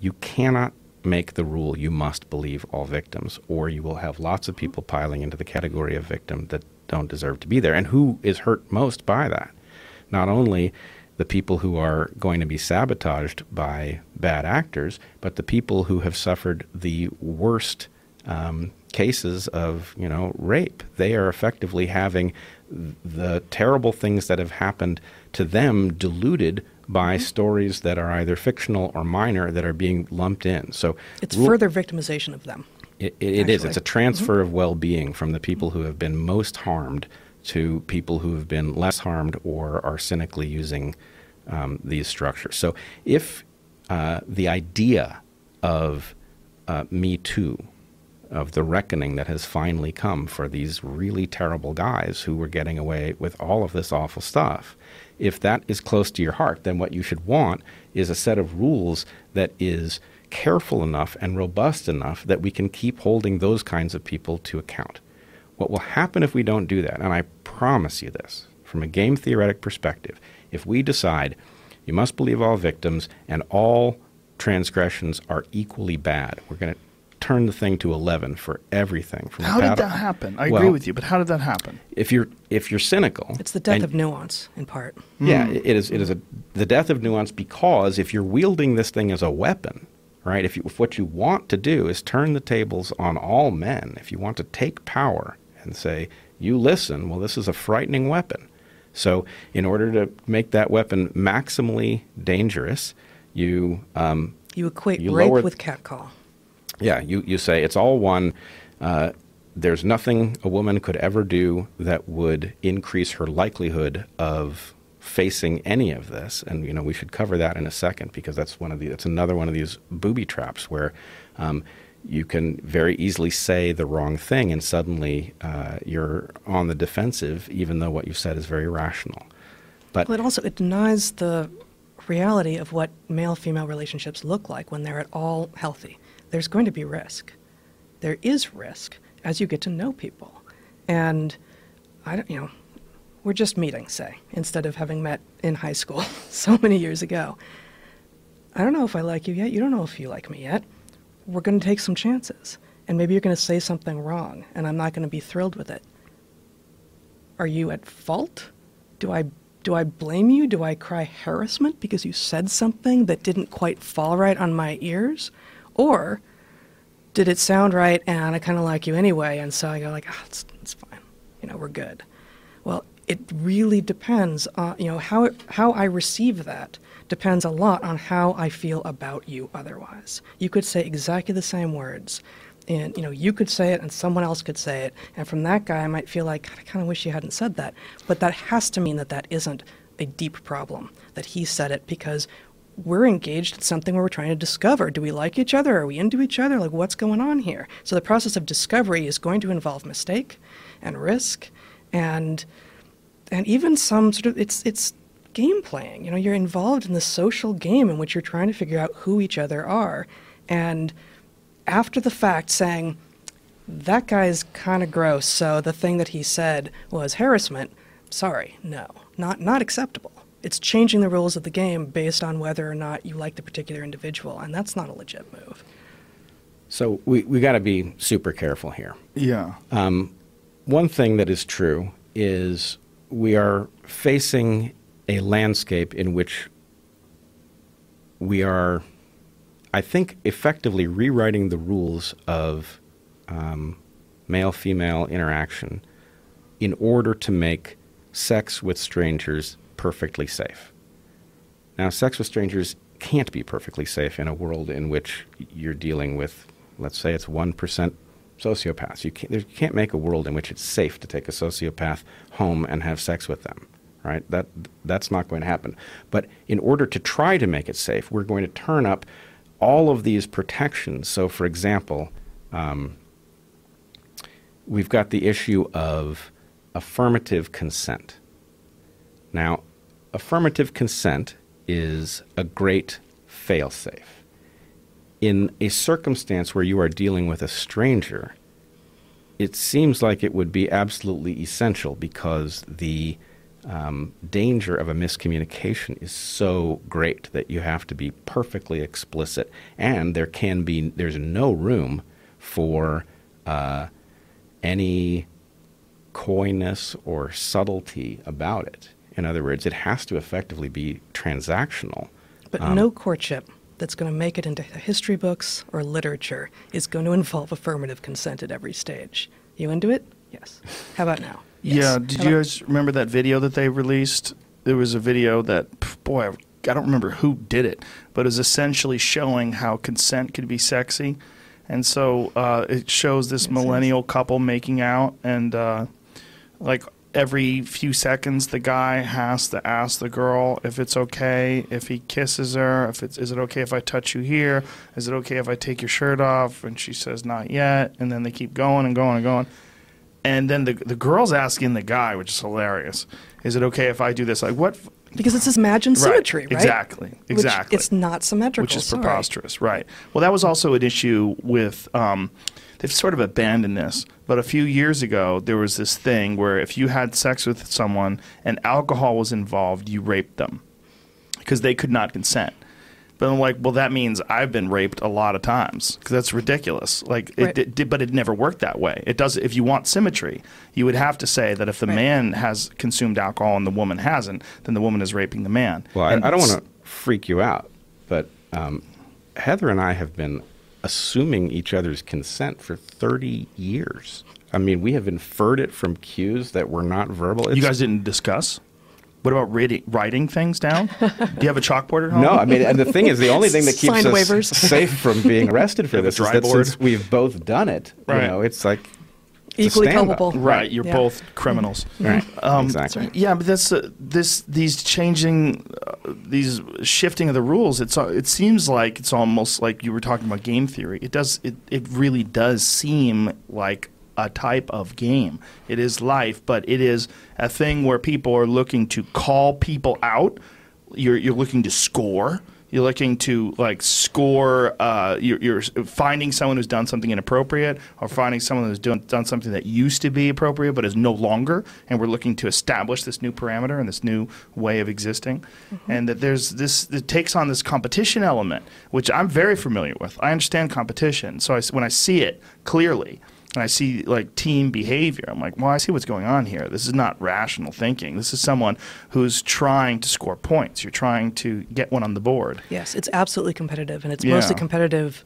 you cannot make the rule you must believe all victims, or you will have lots of people piling into the category of victim that don't deserve to be there. And who is hurt most by that? Not only the people who are going to be sabotaged by bad actors, but the people who have suffered the worst um, cases of you know rape. They are effectively having the terrible things that have happened to them diluted by stories that are either fictional or minor that are being lumped in. So It's rule- further victimization of them. It, it, it is. It's a transfer of well-being from the people who have been most harmed to people who have been less harmed or are cynically using um, these structures. So, if uh, the idea of uh, Me Too, of the reckoning that has finally come for these really terrible guys who were getting away with all of this awful stuff, if that is close to your heart, then what you should want is a set of rules that is careful enough and robust enough that we can keep holding those kinds of people to account. What will happen if we don't do that, and I promise you this, from a game theoretic perspective, if we decide you must believe all victims and all transgressions are equally bad, we're going to turn the thing to 11 for everything. From How did that happen? I Well, agree with you, but how did that happen? If you're if you're cynical, It's the death and- of nuance, in part. Yeah, hmm. it is. It is a, the death of nuance because if you're wielding this thing as a weapon, right? If, you, if what you want to do is turn the tables on all men, if you want to take power and say, "You listen," well, this is a frightening weapon. So, in order to make that weapon maximally dangerous, you um, You equate You rape lower- with catcall. yeah, you, you say it's all one. Uh, there's nothing a woman could ever do that would increase her likelihood of facing any of this. And you know, we should cover that in a second because that's one of the that's another one of these booby traps where um, you can very easily say the wrong thing and suddenly uh, you're on the defensive, even though what you said is very rational. But Well, it also it denies the reality of what male-female relationships look like when they're at all healthy. There's going to be risk. There is risk as you get to know people, and I don't, you know, we're just meeting, say, instead of having met in high school <laughs> so many years ago. I don't know if I like you yet. You don't know if you like me yet. We're going to take some chances, and maybe you're going to say something wrong, and I'm not going to be thrilled with it. Are you at fault? Do I do I blame you? Do I cry harassment because you said something that didn't quite fall right on my ears? Or did it sound right and I kind of like you anyway and so I go like, "Ah, it's it's fine. You know, we're good." It really depends on, you know, how how I receive that depends a lot on how I feel about you otherwise. You could say exactly the same words and you know you could say it and someone else could say it and from that guy i might feel like i kind of wish you hadn't said that but that has to mean that that isn't a deep problem that he said it because we're engaged in something where we're trying to discover do we like each other? Are we into each other? Like what's going on here? So the process of discovery is going to involve mistake and risk and and even some sort of it's it's game playing you know you're involved in the social game in which you're trying to figure out who each other are and after the fact saying that guy's kind of gross so the thing that he said was harassment sorry no not not acceptable it's changing the rules of the game based on whether or not you like the particular individual and that's not a legit move so we we got to be super careful here. Yeah. Um, One thing that is true is we are facing a landscape in which we are, I think, effectively rewriting the rules of um, male female interaction in order to make sex with strangers perfectly safe. Now, sex with strangers can't be perfectly safe in a world in which you're dealing with, let's say it's 1% sociopaths. You can't, you can't make a world in which it's safe to take a sociopath home and have sex with them, right? That, that's not going to happen. But in order to try to make it safe, we're going to turn up all of these protections. So, for example, um, we've got the issue of affirmative consent. Now, affirmative consent is a great failsafe. In a circumstance where you are dealing with a stranger, it seems like it would be absolutely essential because the um, danger of a miscommunication is so great that you have to be perfectly explicit, and there can be there's no room for uh, any coyness or subtlety about it. In other words, it has to effectively be transactional. But Um, no courtship that's going to make it into history books or literature is going to involve affirmative consent at every stage. You into it? Yes. How about now? Yes. Yeah. Did How you guys remember that video that they released? There was a video that, boy, I don't remember who did it, but it was essentially showing how consent could be sexy. And so uh, it shows this millennial couple making out, and uh, like every few seconds, the guy has to ask the girl if it's okay if he kisses her. If it's is it okay if I touch you here? Is it okay if I take your shirt off? And she says not yet. And then they keep going and going and going. And then the the girl's asking the guy, which is hilarious. Is it okay if I do this? Like what? Because it's this imagined symmetry, right? exactly, Which exactly. it's not symmetrical. which is sorry. preposterous, right? Well, that was also an issue with. Um, they've sort of abandoned this, but a few years ago there was this thing where if you had sex with someone and alcohol was involved, you raped them because they could not consent. But I'm like, well, that means I've been raped a lot of times because that's ridiculous. Like, it, Right. it did, but it never worked that way. It does. If you want symmetry, you would have to say that if the Right. man has consumed alcohol and the woman hasn't, then the woman is raping the man. Well, I, I don't want to freak you out, but um, Heather and I have been assuming each other's consent for 30 years. I mean, we have inferred it from cues that were not verbal. You guys didn't discuss. What about writing, writing things down? Do you have a chalkboard at home? No, I mean, and the thing is, the only thing that <laughs> keeps Signed us waivers. safe from being arrested for <laughs> You have a this is dry that board? since we've both done it, Right. you know, it's like it's a Equally culpable. Right, you're Yeah. both criminals. Right, Um, exactly. Yeah, but that's uh, this these changing, uh, these shifting of the rules. It's uh, it seems like it's almost like you were talking about game theory. It does it it really does seem like a type of game. It is life, but it is a thing where people are looking to call people out. You're you're looking to score. You're looking to like score. Uh, you're, you're finding someone who's done something inappropriate, or finding someone who's done done something that used to be appropriate but is no longer. And we're looking to establish this new parameter and this new way of existing. And that there's this. It takes on this competition element, which I'm very familiar with. I understand competition, so I, when I see it clearly. And I see like team behavior. I'm like, well, I see what's going on here. This is not rational thinking. This is someone who's trying to score points. You're trying to get one on the board. Yes, it's absolutely competitive, and it's Yeah. mostly competitive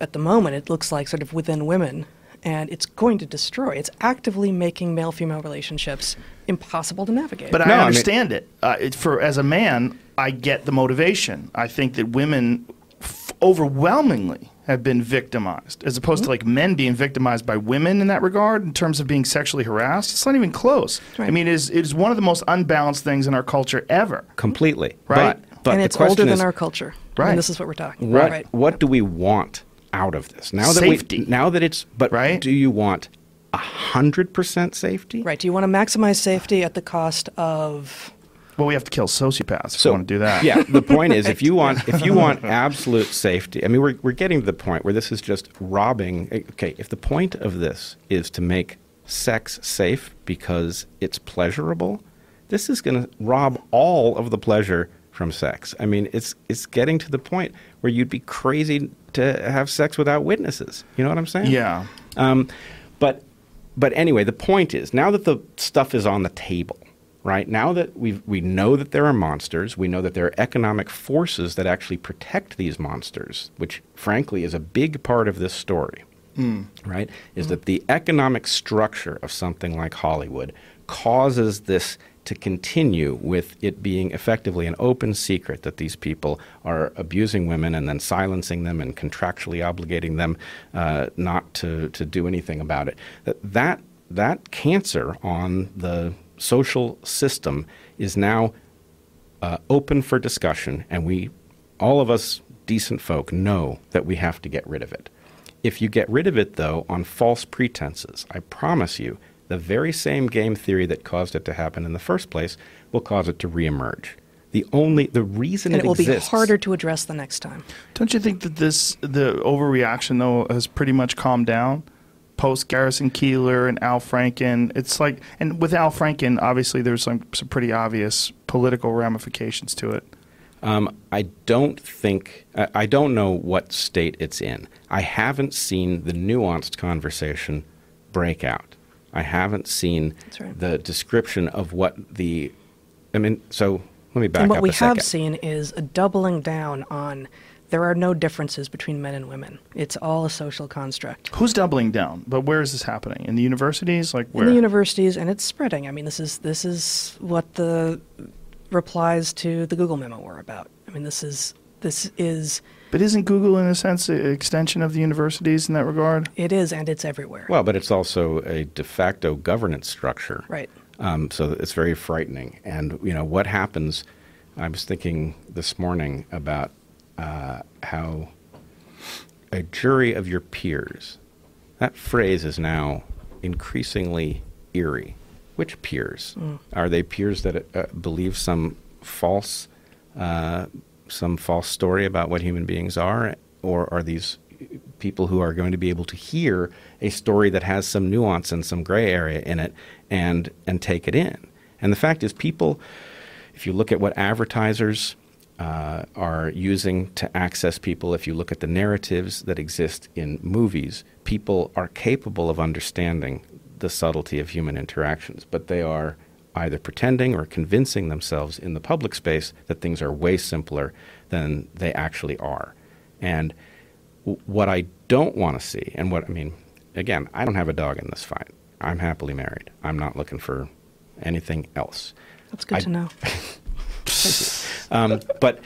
at the moment. It looks like sort of within women, and it's going to destroy. It's actively making male-female relationships impossible to navigate. But No, I I mean- understand it. Uh, it. For as a man, I get the motivation. I think that women f- overwhelmingly have been victimized, as opposed to like men being victimized by women in that regard, in terms of being sexually harassed. It's not even close. I mean, it is, it is one of the most unbalanced things in our culture ever. completely. Right. But, but and it's older question than is, our culture. Right. And this is what we're talking what about. Right. what do we want out of this now that Safety. we now that it's but Right. do you want a hundred percent safety Right. Do you want to maximize safety at the cost of Well, we have to kill sociopaths if so we want to do that. yeah the point is if you <laughs> want if you want absolute safety i mean we're, we're getting to the point where this is just robbing okay if the point of this is to make sex safe because it's pleasurable this is going to rob all of the pleasure from sex i mean it's it's getting to the point where you'd be crazy to have sex without witnesses you know what i'm saying Yeah. um, but but anyway, the point is now that the stuff is on the table, right? Now that we we know that there are monsters, we know that there are economic forces that actually protect these monsters, which frankly is a big part of this story. Right? Is that the economic structure of something like Hollywood causes this to continue with it being effectively an open secret that these people are abusing women and then silencing them and contractually obligating them uh, not to, to do anything about it. That, that, that cancer on the social system is now uh, open for discussion, and we, all of us decent folk, know that we have to get rid of it. If you get rid of it, though, on false pretenses, I promise you, the very same game theory that caused it to happen in the first place will cause it to reemerge. The only the reason and it, it will exists, be harder to address the next time. Don't you think that this the overreaction though has pretty much calmed down? Post Garrison Keillor and Al Franken, it's like, and with Al Franken, obviously there's some some pretty obvious political ramifications to it. Um, I don't think, I I don't know what state it's in. I haven't seen the nuanced conversation break out. I haven't seen right. the description of what the, I mean, so let me back up. and what up we a second. have seen is a doubling down on there are no differences between men and women. It's all a social construct. Who's doubling down? But where is this happening? In the universities? Like where? In the universities, and it's spreading. I mean, this is this is what the replies to the Google memo were about. I mean, this is this is but isn't Google, in a sense, an extension of the universities in that regard? it is, and it's everywhere. Well, but it's also a de facto governance structure. right. Um, so it's very frightening. And you know what happens? I was thinking this morning about uh, how a jury of your peers. That phrase is now increasingly eerie. Which peers are they? Peers that uh, believe some false, uh, some false story about what human beings are, or are these people who are going to be able to hear a story that has some nuance and some gray area in it and and take it in. And the fact is people if you look at what advertisers uh, are using to access people. If you look at the narratives that exist in movies, people are capable of understanding the subtlety of human interactions, but they are either pretending or convincing themselves in the public space that things are way simpler than they actually are. And w- what I don't want to see, and what I mean, again, I don't have a dog in this fight. I'm happily married. I'm not looking for anything else. That's good I- to know. <laughs> <laughs> Um, but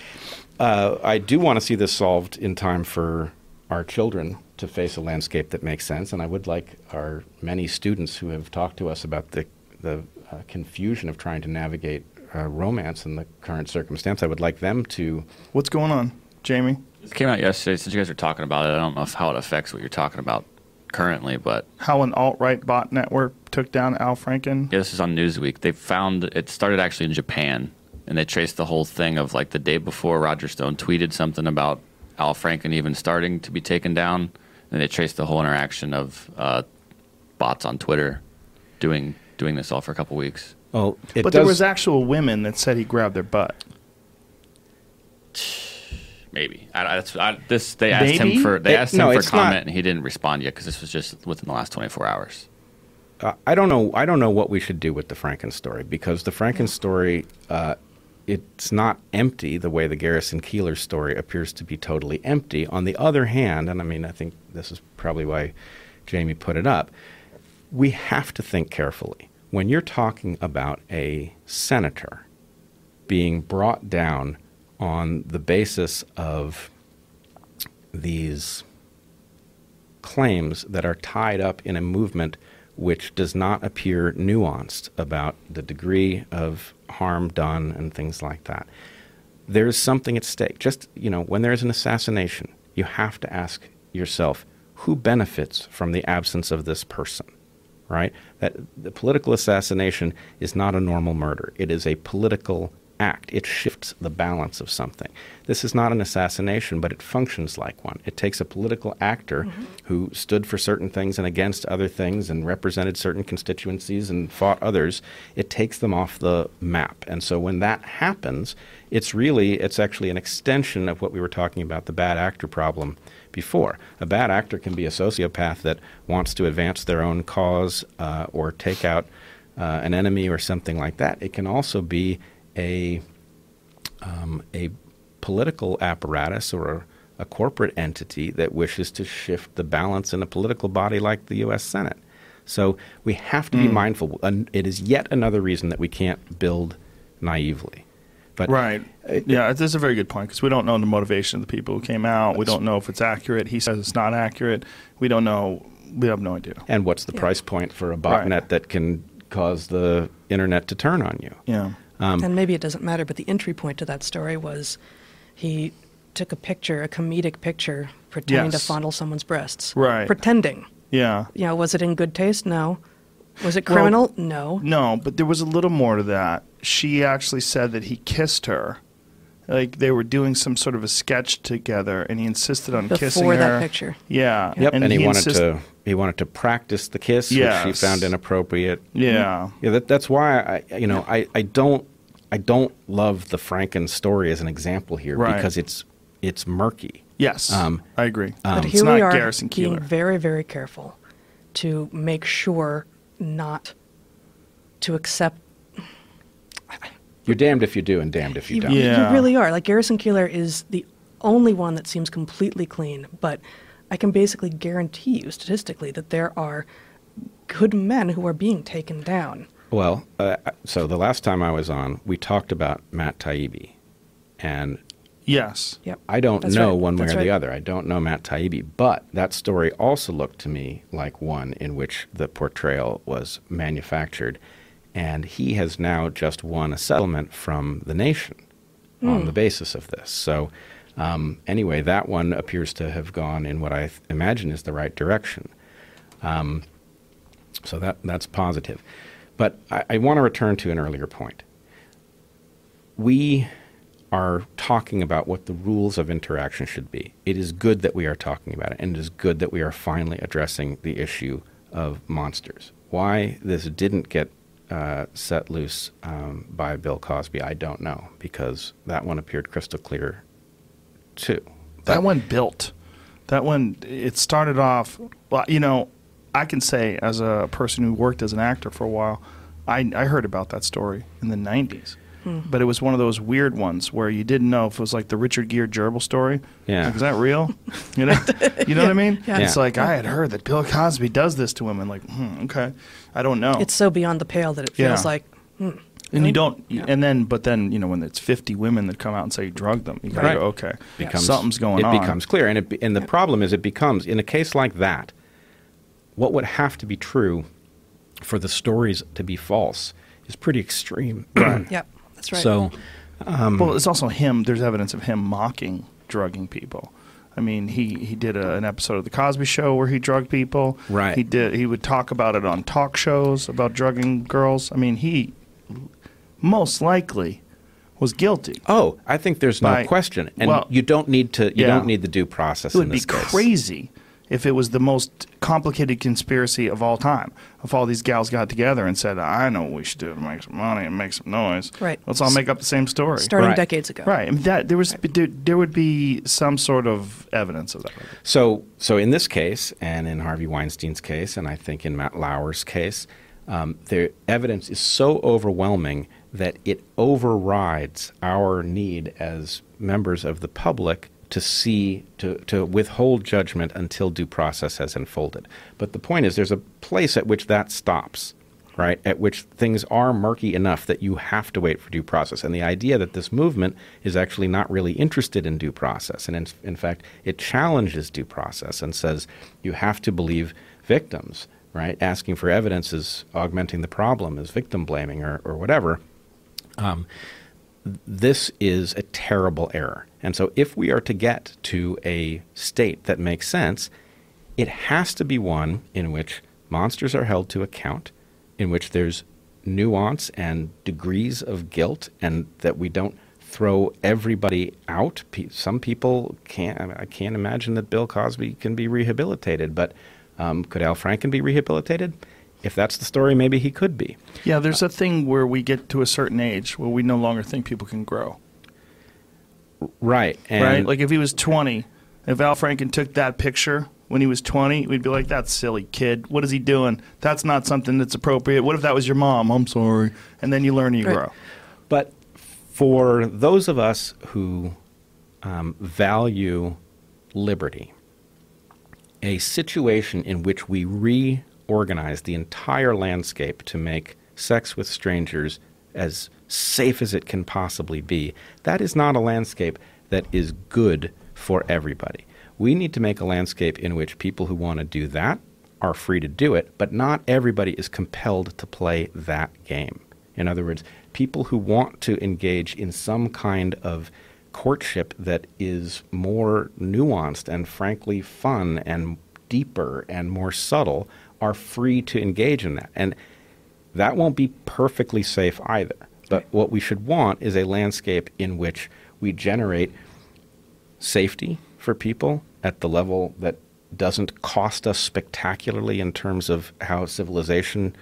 uh, I do want to see this solved in time for our children to face a landscape that makes sense. And I would like our many students who have talked to us about the, the uh, confusion of trying to navigate uh, romance in the current circumstance, I would like them to. What's going on, Jamie? It came out yesterday. Since you guys are talking about it, I don't know if, how it affects what you're talking about currently, but How an alt right bot network took down Al Franken? yeah, this is on Newsweek. They found it started actually in Japan, and they traced the whole thing of like the day before Roger Stone tweeted something about Al Franken even starting to be taken down, and they traced the whole interaction of uh, bots on Twitter doing doing this all for a couple weeks. Well, it but does, there was actual women that said he grabbed their butt. <sighs> Maybe I, I, that's, I, this. They asked Maybe? him for they It- asked no, him for it's not- comment, and he didn't respond yet because this was just within the last 24 hours. uh, I don't know. I don't know what we should do with the Franken story because the Franken story, uh, it's not empty the way the Garrison Keillor story appears to be totally empty. On the other hand, and I mean, I think this is probably why Jamie put it up. We have to think carefully when you're talking about a senator being brought down on the basis of these claims that are tied up in a movement which does not appear nuanced about the degree of harm done and things like that. There is something at stake. Just, you know, when there's an assassination, you have to ask yourself who benefits from the absence of this person, right? That the political assassination is not a normal murder. It is a political act. It shifts the balance of something. This is not an assassination, but it functions like one. It takes a political actor who stood for certain things and against other things and represented certain constituencies and fought others. It takes them off the map. And so when that happens, it's really it's actually an extension of what we were talking about the bad actor problem before. A bad actor can be a sociopath that wants to advance their own cause uh, or take out uh, an enemy or something like that. It can also be a um, a political apparatus or a, a corporate entity that wishes to shift the balance in a political body like the U.S. Senate. So we have to be mindful. It is yet another reason that we can't build naively. But Right. Yeah, that's a very good point because we don't know the motivation of the people who came out. We don't know if it's accurate. He says it's not accurate. We don't know. We have no idea. And what's the Yeah. price point for a Right. botnet that can cause the internet to turn on you? Yeah. Um, and maybe it doesn't matter, but the entry point to that story was he took a picture, a comedic picture, pretending Yes. to fondle someone's breasts. Right. Pretending. Yeah. You know, was it in good taste? No. Was it Well- criminal? no. No, but there was a little more to that. She actually said that he kissed her. Like they were doing some sort of a sketch together, and he insisted on kissing her. Before her. that picture. Yeah. Yep, and, he, wanted insist- to he wanted to practice the kiss, which Yes. she found inappropriate. Yeah. Yeah, that, that's why I you know I, I don't I don't love the Franken story as an example here Right. because it's it's murky. Yes. Um, I agree. But it's here not we are Garrison being Keillor. very, very careful to make sure not to accept. You're damned if you do and damned if you, You, don't. Yeah. you really are. Like Garrison Keillor is the only one that seems completely clean, but I can basically guarantee you statistically that there are good men who are being taken down. Well, uh, so the last time I was on, we talked about Matt Taibbi, and yes. Yep. I don't That's know right. one way That's or the right. other. I don't know Matt Taibbi, but that story also looked to me like one in which the portrayal was manufactured, and he has now just won a settlement from the nation on the basis of this. So, um, anyway, that one appears to have gone in what I th- imagine is the right direction. Um, so that that's positive. But I, I want to return to an earlier point. We are talking about what the rules of interaction should be. It is good that we are talking about it, and it is good that we are finally addressing the issue of monsters. Why this didn't get uh, set loose um, by Bill Cosby, I don't know because that one appeared crystal clear too. that one built. That one, it started off, well, you know, I can say as a person who worked as an actor for a while, I, I heard about that story in the 90s. But it was one of those weird ones where you didn't know if it was like the Richard Gere gerbil story. Yeah. Like, is that real? <laughs> You know, you know what I mean? Yeah. It's Yeah. like I had heard that Bill Cosby does this to women. Like, hmm, okay, I don't know. It's so beyond the pale that it feels Yeah. like, hmm, and you don't, Yeah. and then, but then, you know, when it's 50 women that come out and say you drugged them, you gotta Right. go, okay, becomes something's going it on. becomes clear, and it and the problem is it becomes in a case like that, what would have to be true for the stories to be false is pretty extreme. <clears throat> Yep, that's right. So um, well, it's also him. There's evidence of him mocking drugging people. I mean, he, he did a, an episode of the Cosby Show where he drugged people. Right. He did. He would talk about it on talk shows about drugging girls. I mean, he most likely was guilty. Oh, I think there's no By- question, and well, you don't need to. You yeah. don't need the due process. It would in be case. crazy if it was the most complicated conspiracy of all time. If all these gals got together and said, "I know what we should do to make some money and make some noise," Right. Let's all make up the same story. Starting Right. decades ago. Right. I mean, that there was there, there would be some sort of evidence of that. So, so in this case, and in Harvey Weinstein's case, and I think in Matt Lauer's case, um, the evidence is so overwhelming that it overrides our need as members of the public to see to, to withhold judgment until due process has unfolded. But the point is, there's a place at which that stops. Right, at which things are murky enough that you have to wait for due process. And the idea that this movement is actually not really interested in due process, and in, in fact, it challenges due process and says you have to believe victims, right? Asking for evidence is augmenting the problem, is victim blaming, or, or whatever. Um, this is a terrible error. And so, if we are to get to a state that makes sense, it has to be one in which monsters are held to account, in which there's nuance and degrees of guilt, and that we don't throw everybody out. Some people can't. I can't imagine that Bill Cosby can be rehabilitated, but um, could Al Franken be rehabilitated? If that's the story, maybe he could be. Yeah, there's a thing where we get to a certain age where we no longer think people can grow. Right. And right? Like if he was 20, if Al Franken took that picture when he was 20, we'd be like, "That's silly kid. What is he doing? That's not something that's appropriate." What if that was your mom? I'm sorry. And then you learn and you Right. grow. But for those of us who um, value liberty, a situation in which we reorganize the entire landscape to make sex with strangers as safe as it can possibly be, that is not a landscape that is good for everybody. We need to make a landscape in which people who want to do that are free to do it, but not everybody is compelled to play that game. In other words, people who want to engage in some kind of courtship that is more nuanced and frankly fun and deeper and more subtle are free to engage in that. And that won't be perfectly safe either. But what we should want is a landscape in which we generate safety for people at the level that doesn't cost us spectacularly in terms of how civilization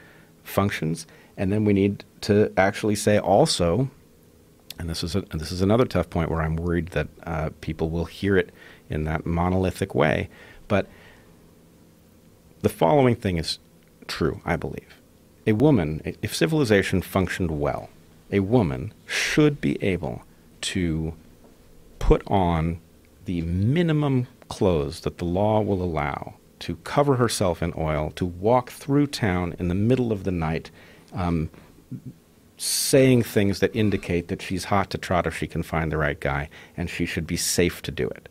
functions. And then we need to actually say also, and this is a, and this is another tough point where I'm worried that uh, people will hear it in that monolithic way, but the following thing is true, I believe. A woman, if civilization functioned well, a woman should be able to put on the minimum clothes that the law will allow to cover herself in oil, to walk through town in the middle of the night, um, saying things that indicate that she's hot to trot if she can find the right guy, and she should be safe to do it.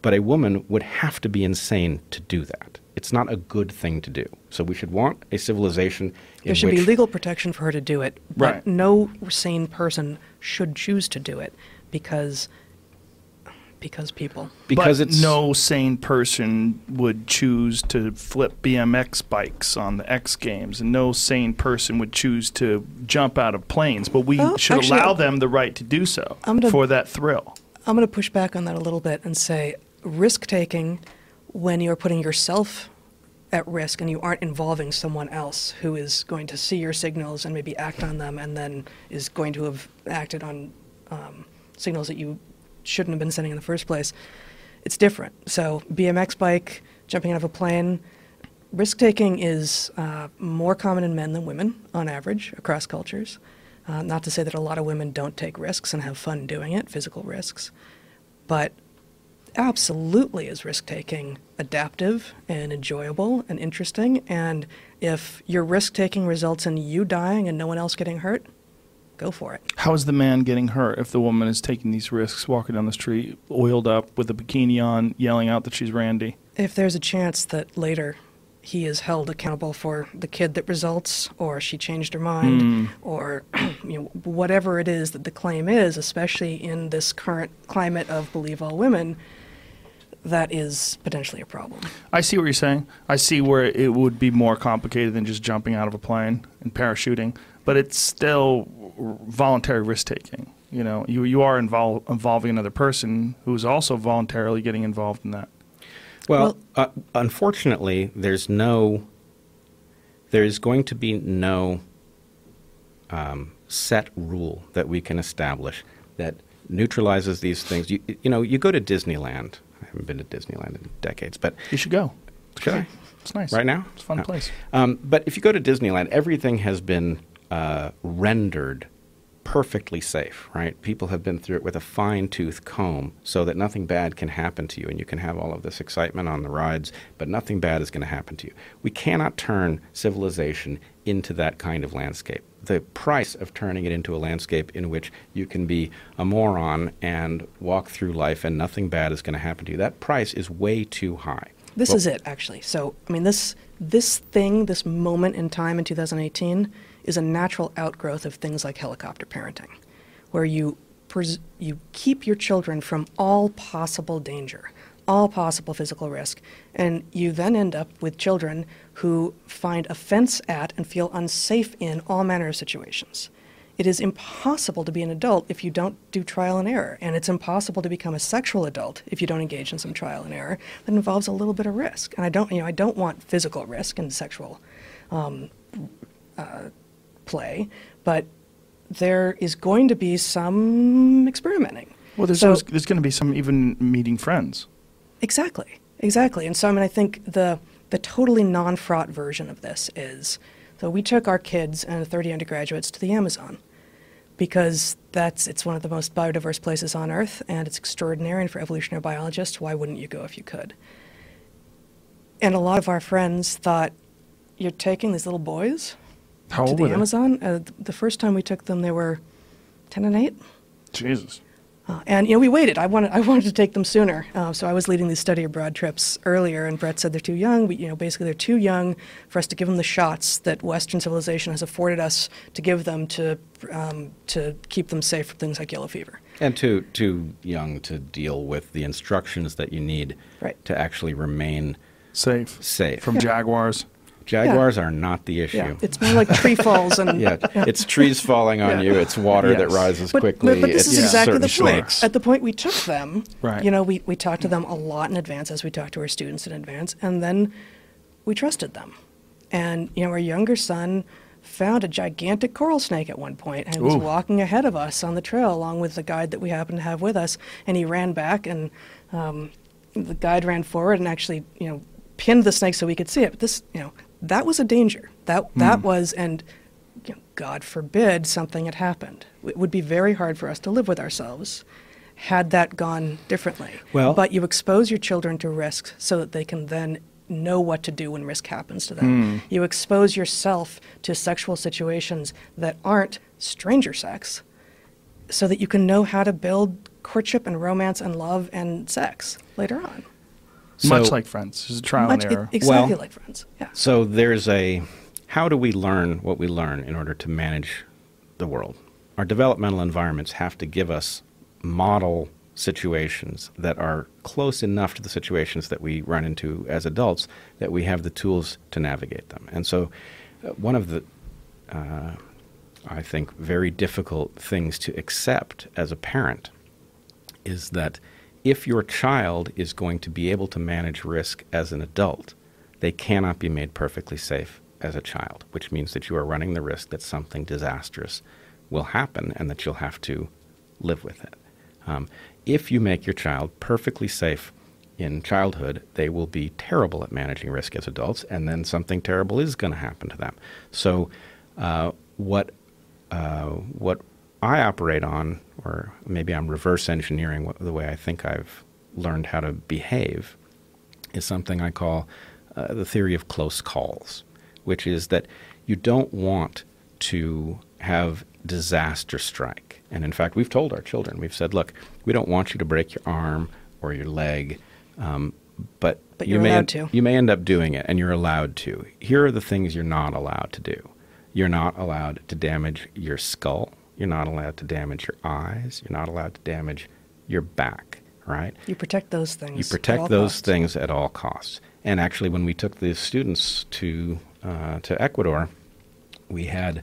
But a woman would have to be insane to do that. It's not a good thing to do. So we should want a civilization in There should which be legal protection for her to do it, but Right. no sane person should choose to do it because because people. because but it's no sane person would choose to flip BMX bikes on the X Games, and no sane person would choose to jump out of planes. But we Oh, should actually, allow them the right to do so gonna- for that thrill. I'm going to push back on that a little bit and say risk taking when you're putting yourself at risk and you aren't involving someone else who is going to see your signals and maybe act on them and then is going to have acted on um, signals that you shouldn't have been sending in the first place, it's different. So, BMX bike, jumping out of a plane, risk taking is uh, more common in men than women on average across cultures. Uh, not to say that a lot of women don't take risks and have fun doing it, physical risks, but absolutely is risk taking adaptive and enjoyable and interesting. And if your risk taking results in you dying and no one else getting hurt, go for it. How is the man getting hurt if the woman is taking these risks, walking down the street, oiled up with a bikini on, yelling out that she's Randy? If there's a chance that later he is held accountable for the kid that results, or she changed her mind, Mm. or <clears throat> you know, whatever it is that the claim is, especially in this current climate of believe all women, that is potentially a problem. I see what you're saying. I see where it would be more complicated than just jumping out of a plane and parachuting, but it's still voluntary risk taking. You know, you you are invol- involving another person who is also voluntarily getting involved in that. Well, uh, unfortunately, there's no. There is going to be no um, set rule that we can establish that neutralizes these things. You, you know, you go to Disneyland. Haven't been to Disneyland in decades, but You should go. should I? It's nice. Right now? It's a fun No. place. Um, but if you go to Disneyland, everything has been uh, rendered perfectly safe, right? People have been through it with a fine tooth comb so that nothing bad can happen to you, and you can have all of this excitement on the rides, but nothing bad is going to happen to you. We cannot turn civilization into that kind of landscape. The price of turning it into a landscape in which you can be a moron and walk through life and nothing bad is going to happen to you, that price is way too high. This Well- is it, actually. So, I mean, this this thing, this moment in time in 2018, is a natural outgrowth of things like helicopter parenting, where you pres- you keep your children from all possible danger, all possible physical risk, and you then end up with children who find offense at and feel unsafe in all manner of situations. It is impossible to be an adult if you don't do trial and error, and it's impossible to become a sexual adult if you don't engage in some trial and error that involves a little bit of risk. And I don't, you know, I don't want physical risk and sexual um, uh, play, but there is going to be some experimenting. Well, there's So- always, there's going to be some even meeting friends. Exactly, exactly. And so, I mean, I think the the totally non-fraught version of this is so we took our kids and 30 undergraduates to the Amazon because that's it's one of the most biodiverse places on Earth, and it's extraordinary. And for evolutionary biologists, why wouldn't you go if you could? And a lot of our friends thought, "You're taking these little boys How to old the were they? Amazon." Uh, the first time we took them, they were 10 and 8. Jesus. Uh, and you know, we waited. I wanted, I wanted to take them sooner. Uh, so I was leading these study abroad trips earlier, and Bret said they're too young. We, you know, basically they're too young for us to give them the shots that Western civilization has afforded us to give them to um, to keep them safe from things like yellow fever. And too too young to deal with the instructions that you need Right. to actually remain Safe. safe. From Jaguars. Jaguars are not the issue. Yeah, it's more like tree falls and <laughs> Yeah, it's trees falling on Yeah. you. It's water that rises But, quickly. but, but this it's is exactly the point. snakes. At the point we took them, Right. you know, we, we talked to them a lot in advance as we talked to our students in advance, and then we trusted them. And, you know, our younger son found a gigantic coral snake at one point and was walking ahead of us on the trail along with the guide that we happened to have with us. And he ran back, and um, the guide ran forward and actually, you know, pinned the snake so we could see it. But this, you know, that was a danger. That that hmm. was, and you know, God forbid something had happened. It would be very hard for us to live with ourselves had that gone differently. Well- but you expose your children to risk so that they can then know what to do when risk happens to them. Hmm. You expose yourself to sexual situations that aren't stranger sex so that you can know how to build courtship and romance and love and sex later on. Much like Friends. There's a trial Much, and error. exactly Well- like friends. Yeah. So there's a how do we learn what we learn in order to manage the world? Our developmental environments have to give us model situations that are close enough to the situations that we run into as adults that we have the tools to navigate them. And so, uh, one of the uh, I think very difficult things to accept as a parent is that if your child is going to be able to manage risk as an adult, they cannot be made perfectly safe as a child, which means that you are running the risk that something disastrous will happen and that you'll have to live with it. Um, if you make your child perfectly safe in childhood, they will be terrible at managing risk as adults, and then something terrible is going to happen to them. So, uh, what uh, what I operate on, or maybe I'm reverse engineering the way I think I've learned how to behave, is something I call uh, the theory of close calls, which is that you don't want to have disaster strike. And in fact, we've told our children, we've said, look, we don't want you to break your arm or your leg, um, but, But you may you may end up doing it, and you're allowed to. Here are the things you're not allowed to do. You're not allowed to damage your skull. You're not allowed to damage your eyes. You're not allowed to damage your back. Right? You protect those things. You protect those costs. things at all costs. And actually, when we took the students to uh, to Ecuador, we had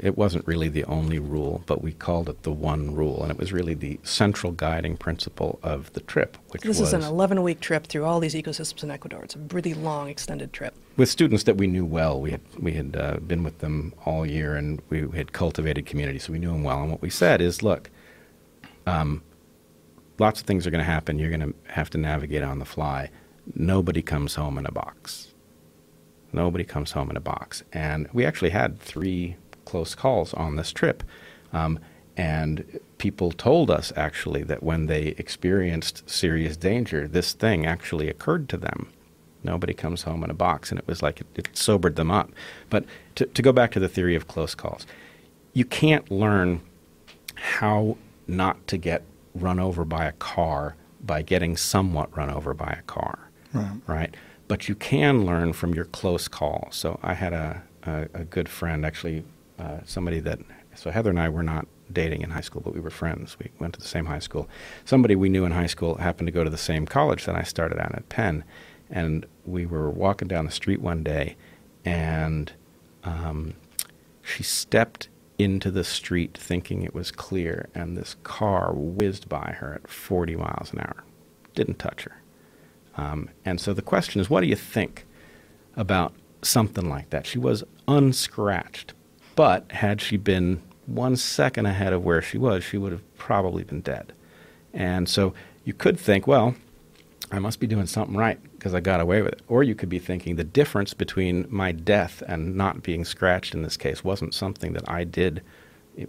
it wasn't really the only rule, but we called it the one rule, and it was really the central guiding principle of the trip, which This was is an 11 week trip through all these ecosystems in Ecuador. It's a really long, extended trip. with students that we knew well. We had we had uh, been with them all year, and we had cultivated community, so we knew them well. And what we said is, look, um, lots of things are going to happen. You're going to have to navigate on the fly. Nobody comes home in a box. Nobody comes home in a box. And we actually had three close calls on this trip. Um, and people told us actually that when they experienced serious danger, this thing actually occurred to them. Nobody comes home in a box. And it was like it, it sobered them up. But to, to go back to the theory of close calls, you can't learn how not to get run over by a car by getting somewhat run over by a car Right. right? But you can learn from your close call. So I had a, a, a good friend, actually, uh, somebody that, so Heather and I were not dating in high school, but we were friends. We went to the same high school. Somebody we knew in high school happened to go to the same college that I started out at Penn. And we were walking down the street one day, and um, she stepped into the street thinking it was clear, and this car whizzed by her at 40 miles an hour. Didn't touch her. Um, and so the question is, what do you think about something like that? She was unscratched, but had she been one second ahead of where she was, she would have probably been dead. And so you could think, well, I must be doing something right because I got away with it. Or you could be thinking the difference between my death and not being scratched in this case wasn't something that I did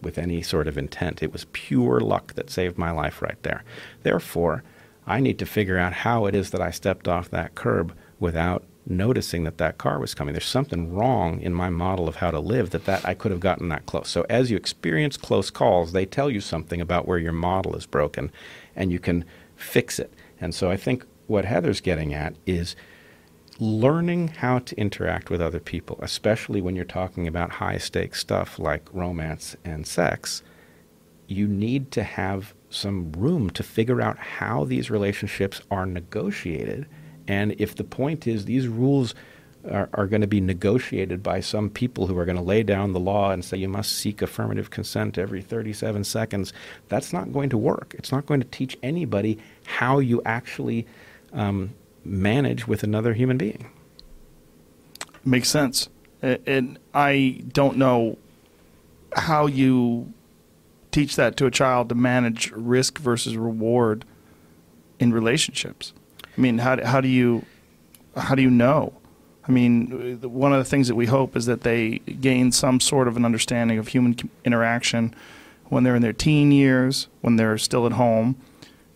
with any sort of intent. It was pure luck that saved my life right there. Therefore, I need to figure out how it is that I stepped off that curb without noticing that that car was coming. There's something wrong in my model of how to live that, that I could have gotten that close. So as you experience close calls, they tell you something about where your model is broken and you can fix it. And so I think what Heather's getting at is learning how to interact with other people, especially when you're talking about high stakes stuff like romance and sex, you need to have some room to figure out how these relationships are negotiated. And if the point is these rules are, are going to be negotiated by some people who are going to lay down the law and say you must seek affirmative consent every 37 seconds, that's not going to work. It's not going to teach anybody how you actually um, manage with another human being. Makes sense. And I don't know how you teach that to a child to manage risk versus reward in relationships. I mean, how, do- how do you how do you know? I mean, one of the things that we hope is that they gain some sort of an understanding of human interaction when they're in their teen years, when they're still at home.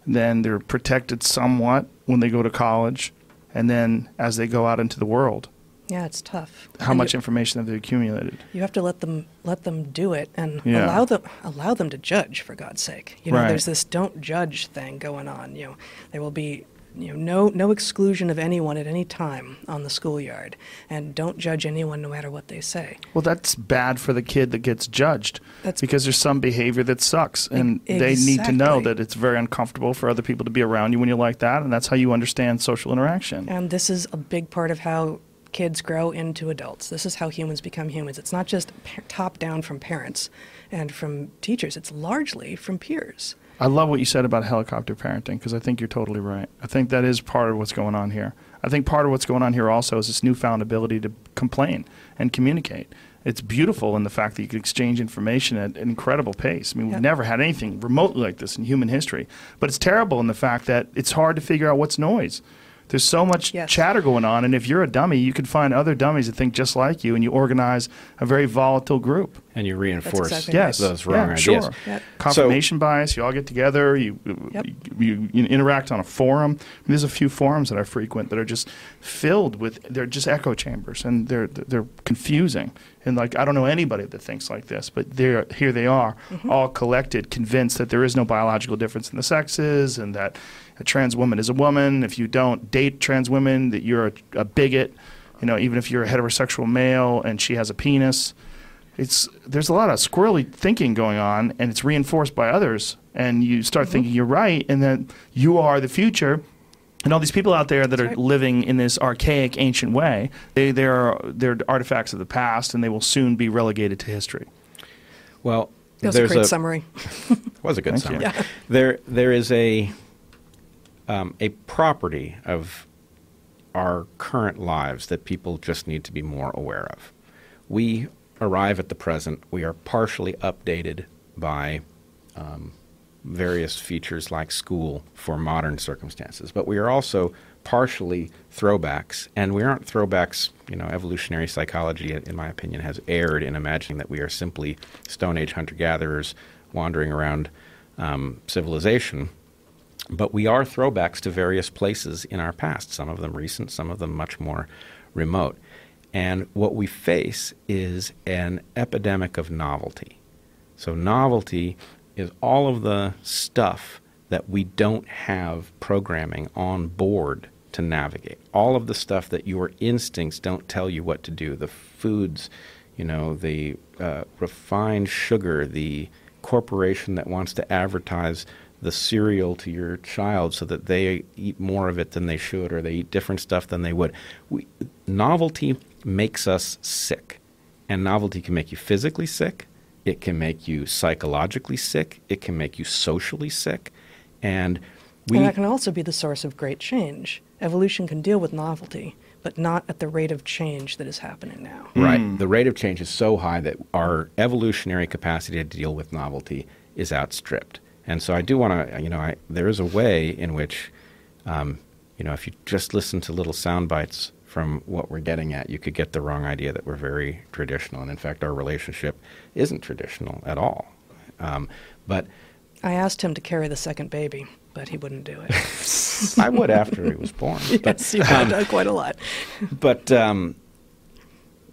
Then they're protected somewhat when they go to college, and then as they go out into the world Yeah, it's tough. how And much you, information have they accumulated? you have to let them let them do it and Yeah. allow them allow them to judge for God's sake. You know, Right. there's this don't judge thing going on. You know, there will be you know no no exclusion of anyone at any time on the schoolyard, and don't judge anyone no matter what they say. Well, that's bad for the kid that gets judged That's- because there's some behavior that sucks, and E- they need to know that it's very uncomfortable for other people to be around you when you're like that, and that's how you understand social interaction. And this is a big part of how kids grow into adults. This is how humans become humans. It's not just top down from parents and from teachers, it's largely from peers. I love what you said about helicopter parenting because I think you're totally right. I think that is part of what's going on here. I think part of what's going on here also is this newfound ability to complain and communicate. It's beautiful in the fact that you can exchange information at an incredible pace. I mean, we've Yep. never had anything remotely like this in human history. But it's terrible in the fact that it's hard to figure out what's noise. There's so much Yes. chatter going on, and if you're a dummy, you can find other dummies that think just like you, and you organize a very volatile group. And you reinforce exactly Yes, those wrong yeah, ideas. Sure. Yep. Confirmation bias. You all get together. You, Yep. you you interact on a forum. I mean, there's a few forums that I frequent that are just filled with. They're just echo chambers, and they're they're confusing. And like I don't know anybody that thinks like this, but they're here. They are mm-hmm. all collected, convinced that there is no biological difference in the sexes, and that a trans woman is a woman. If you don't date trans women, that you're a, a bigot. You know, even if you're a heterosexual male and she has a penis it's there's a lot of squirrely thinking going on and it's reinforced by others and you start mm-hmm. thinking you're right and that you are the future and all these people out there that are right. living in this archaic ancient way they they're they're artifacts of the past and they will soon be relegated to history Well, That was a there's great summary. <laughs> was a good Thank summary. Yeah. There, there is a um, a property of our current lives that people just need to be more aware of. We arrive at the present. We are partially updated by um, various features like school for modern circumstances, but we are also partially throwbacks, and we aren't throwbacks. You know, evolutionary psychology, in my opinion, has erred in imagining that we are simply Stone Age hunter gatherers wandering around um, civilization. But we are throwbacks to various places in our past, some of them recent, some of them much more remote. And what we face is an epidemic of novelty. So, novelty is all of the stuff that we don't have programming on board to navigate. All of the stuff that your instincts don't tell you what to do. The foods, you know, the uh, refined sugar, the corporation that wants to advertise the cereal to your child so that they eat more of it than they should or they eat different stuff than they would. We, novelty makes us sick. And novelty can make you physically sick, it can make you psychologically sick, it can make you socially sick. And we and that can also be the source of great change. Evolution can deal with novelty, but not at the rate of change that is happening now. Hmm. Right. The rate of change is so high that our evolutionary capacity to deal with novelty is outstripped. And so I do want to, you know, I, there is a way in which, um, you know, if you just listen to little sound bites from what we're getting at, you could get the wrong idea that we're very traditional. And in fact, our relationship isn't traditional at all. Um, but I asked him to carry the second baby, but he wouldn't do it. <laughs> I would after he was born. <laughs> But, yes, he would have done quite a lot. but um,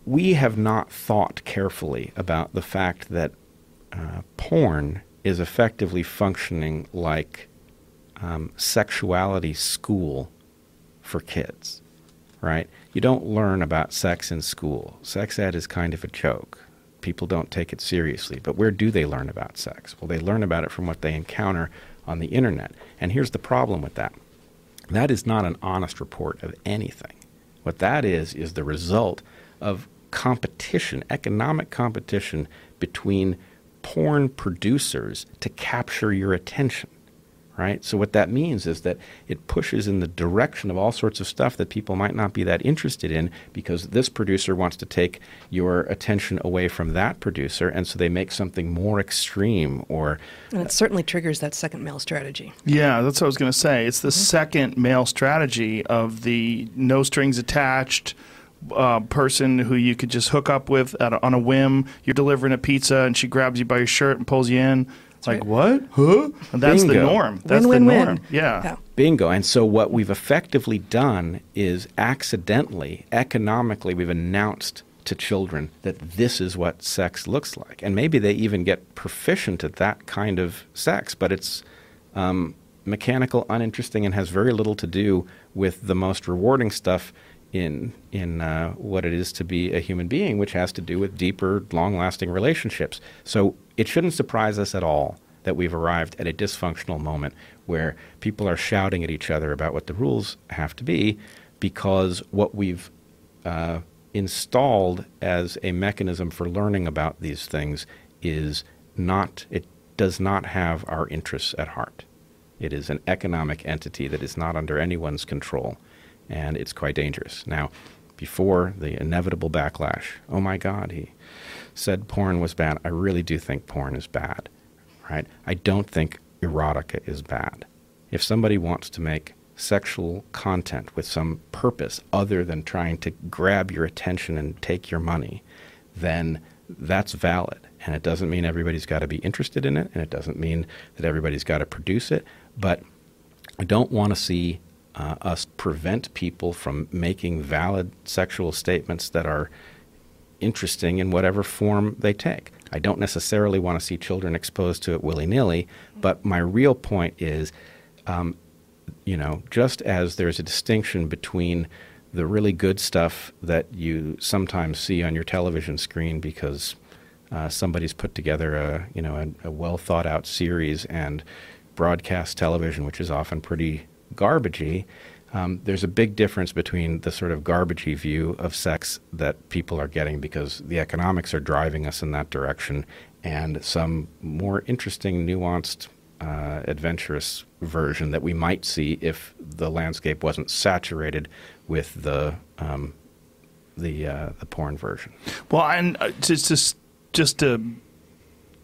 we have not thought carefully about the fact that uh, porn is effectively functioning like um, sexuality school for kids, right? You don't learn about sex in school. Sex ed is kind of a joke. People don't take it seriously. But where do they learn about sex? Well, they learn about it from what they encounter on the internet. And here's the problem with that that is not an honest report of anything. What that is, is the result of competition, economic competition between porn producers to capture your attention. Right? So, what that means is that it pushes in the direction of all sorts of stuff that people might not be that interested in because this producer wants to take your attention away from that producer, and so they make something more extreme or And it certainly triggers that second male strategy. Yeah, that's what I was going to say. It's the second male strategy of the no strings attached uh, person who you could just hook up with at a, on a whim. You're delivering a pizza and she grabs you by your shirt and pulls you in. It's like, what? Huh? And that's the norm. That's win, the win, norm. win. Yeah. Yeah. Bingo. And so what we've effectively done is accidentally, economically, we've announced to children that this is what sex looks like. And maybe they even get proficient at that kind of sex, but it's um, mechanical, uninteresting, and has very little to do with the most rewarding stuff in in uh, what it is to be a human being, which has to do with deeper, long-lasting relationships. So it shouldn't surprise us at all that we've arrived at a dysfunctional moment where people are shouting at each other about what the rules have to be, because what we've uh, installed as a mechanism for learning about these things is not it does not have our interests at heart. It is an economic entity that is not under anyone's control. And it's quite dangerous. Now, before the inevitable backlash, oh my God, he said porn was bad. I really do think porn is bad, right? I don't think erotica is bad. If somebody wants to make sexual content with some purpose other than trying to grab your attention and take your money, then that's valid. And it doesn't mean everybody's got to be interested in it, and it doesn't mean that everybody's got to produce it. But I don't want to see uh, us prevent people from making valid sexual statements that are interesting in whatever form they take. I don't necessarily want to see children exposed to it willy nilly, but my real point is, um, you know, just as there's a distinction between the really good stuff that you sometimes see on your television screen because uh, somebody's put together a you know a, a well thought out series and broadcast television, which is often pretty garbagey. Um, there's a big difference between the sort of garbagey view of sex that people are getting because the economics are driving us in that direction, and some more interesting, nuanced, uh, adventurous version that we might see if the landscape wasn't saturated with the um, the uh, the porn version. Well, and uh, just just just to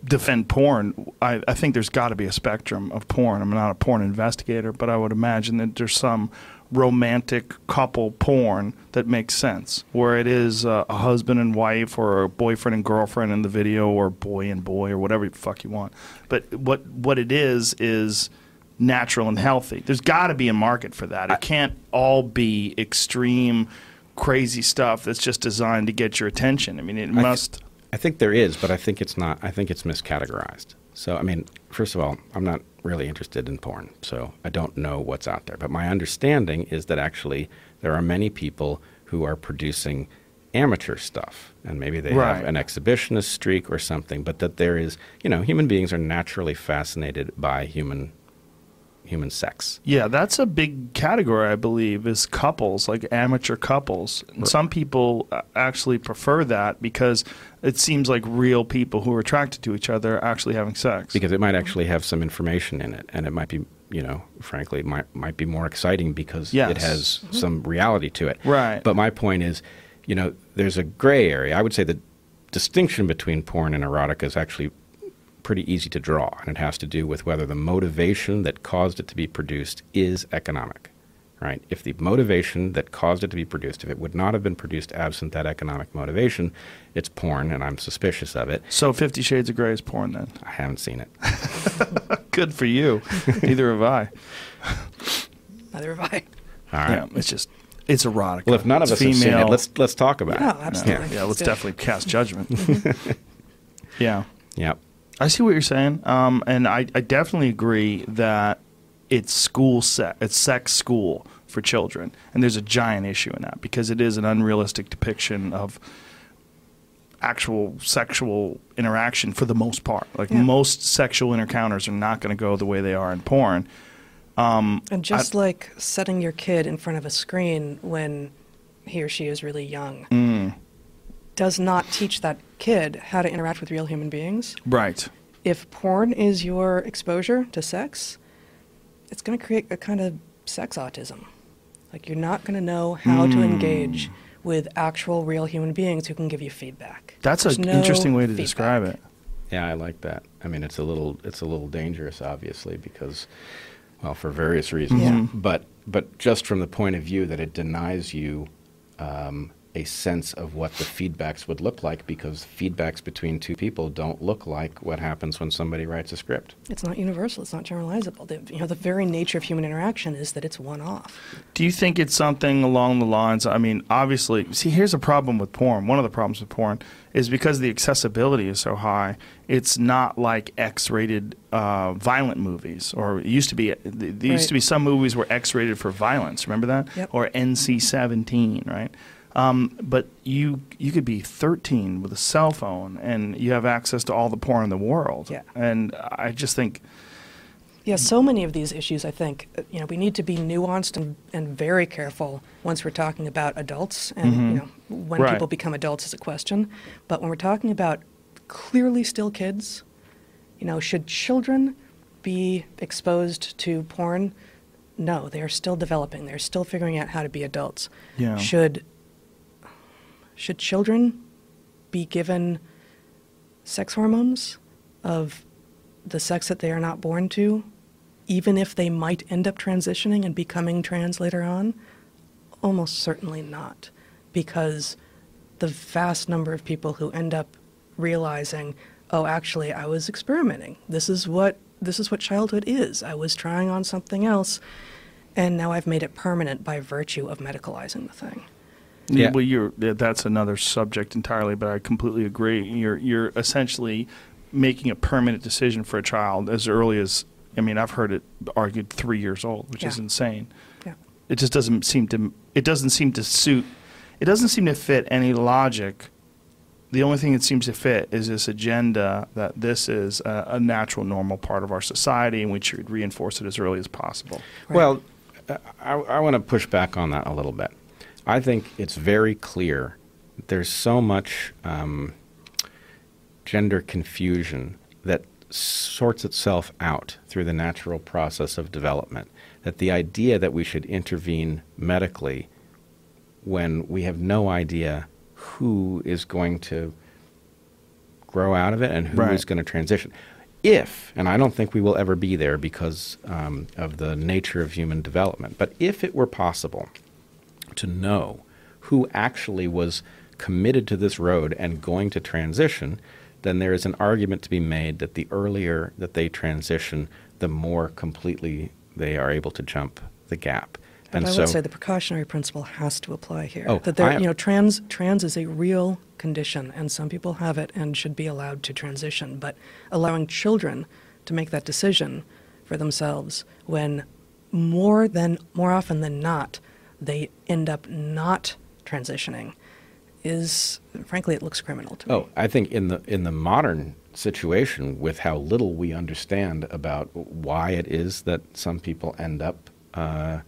defend porn, I, I think there's got to be a spectrum of porn. I'm not a porn investigator, but I would imagine that there's some romantic couple porn that makes sense, where it is uh, a husband and wife or a boyfriend and girlfriend in the video, or boy and boy, or whatever the fuck you want. But what what it is is natural and healthy. There's got to be a market for that. It can't all be extreme, crazy stuff that's just designed to get your attention. I mean, it I must. I think there is, but I think it's not. I think it's miscategorized. So, I mean, first of all, I'm not really interested in porn, so I don't know what's out there. But my understanding is that actually there are many people who are producing amateur stuff, and maybe they Right. have an exhibitionist streak or something. But that there is, you know, human beings are naturally fascinated by human human sex. Yeah, that's a big category, I believe, is couples, like amateur couples. And some people uh, actually prefer that because it seems like real people who are attracted to each other are actually having sex. because it might actually have some information in it, and it might be, you know, frankly, might might be more exciting because it Yes. has some reality to it. Right. But my point is, you know, there's a gray area. I would say the distinction between porn and erotica is actually pretty easy to draw, and it has to do with whether the motivation that caused it to be produced is economic. Right? If the motivation that caused it to be produced, if it would not have been produced absent that economic motivation, it's porn, and I'm suspicious of it. so Fifty Shades of Grey is porn then. I haven't seen it. <laughs> Good for you. Neither have I. Neither have I. All right. Yeah, it's just it's erotic. Well, if none of us it's have seen it, female. let's let's talk about Yeah, it. absolutely. yeah, yeah, let's definitely cast judgment. <laughs> yeah. Yeah. I see what you're saying, um, and I, I definitely agree that it's school set, it's sex school for children, and there's a giant issue in that because it is an unrealistic depiction of actual sexual interaction for the most part. Like Yeah. most sexual encounters are not going to go the way they are in porn. Um, And just I- like setting your kid in front of a screen when he or she is really young Mm. Does not teach that kid how to interact with real human beings. right. If porn is your exposure to sex, it's going to create a kind of sex autism. Like you're not going to know how Mm. to engage with actual real human beings who can give you feedback. That's There's an no interesting way to feedback. describe it. Yeah, I like that. I mean, it's a little it's a little dangerous, obviously, because well, for various reasons. Yeah. Mhm. But but just from the point of view that it denies you um, a sense of what the feedbacks would look like, because feedbacks between two people don't look like what happens when somebody writes a script. It's not universal. It's not generalizable. The, you know, the very nature of human interaction is that it's one-off. Do you think it's something along the lines? I mean, obviously, see, here's a problem with porn. One of the problems with porn is because the accessibility is so high. It's not like X-rated uh, violent movies, or it used to be. There used Right. to be some movies were X-rated for violence. Remember that? Yep. Or NC-17, right? Um, but you you could be 13 with a cell phone, and you have access to all the porn in the world. Yeah. And I just think Yeah, so many of these issues, I think, uh, you know, we need to be nuanced and, and very careful once we're talking about adults, and you know, when Right. people become adults is a question. But when we're talking about clearly still kids, you know, should children be exposed to porn no, they are still developing. They're still figuring out how to be adults. Yeah. Should should children be given sex hormones of the sex that they are not born to, even if they might end up transitioning and becoming trans later on? Almost certainly not, because the vast number of people who end up realizing, oh, actually, I was experimenting. This is what this is what childhood is. I was trying on something else, and now I've made it permanent by virtue of medicalizing the thing. Yeah. Well, you're that's another subject entirely, but I completely agree. You're you're essentially making a permanent decision for a child as early as I mean, I've heard it argued three years old, which is insane. Yeah. It just doesn't seem to it doesn't seem to suit it doesn't seem to fit any logic. The only thing that seems to fit is this agenda that this is a, a natural, normal part of our society, and we should reinforce it as early as possible. Right. Well, uh, I, I want to push back on that a little bit. I think it's very clear there's so much um, gender confusion that sorts itself out through the natural process of development that the idea that we should intervene medically when we have no idea who is going to grow out of it and who is Right. going to transition. If, and I don't think we will ever be there because um, of the nature of human development, but if it were possible to know who actually was committed to this road and going to transition, then there is an argument to be made that the earlier that they transition, the more completely they are able to jump the gap. But I would say the precautionary principle has to apply here. Oh, that there, I- you know, trans trans is a real condition, and some people have it and should be allowed to transition. But allowing children to make that decision for themselves, when more than more often than not, they end up not transitioning, is frankly it looks criminal to me. Oh, I think in the in the modern situation, with how little we understand about why it is that some people end up uh,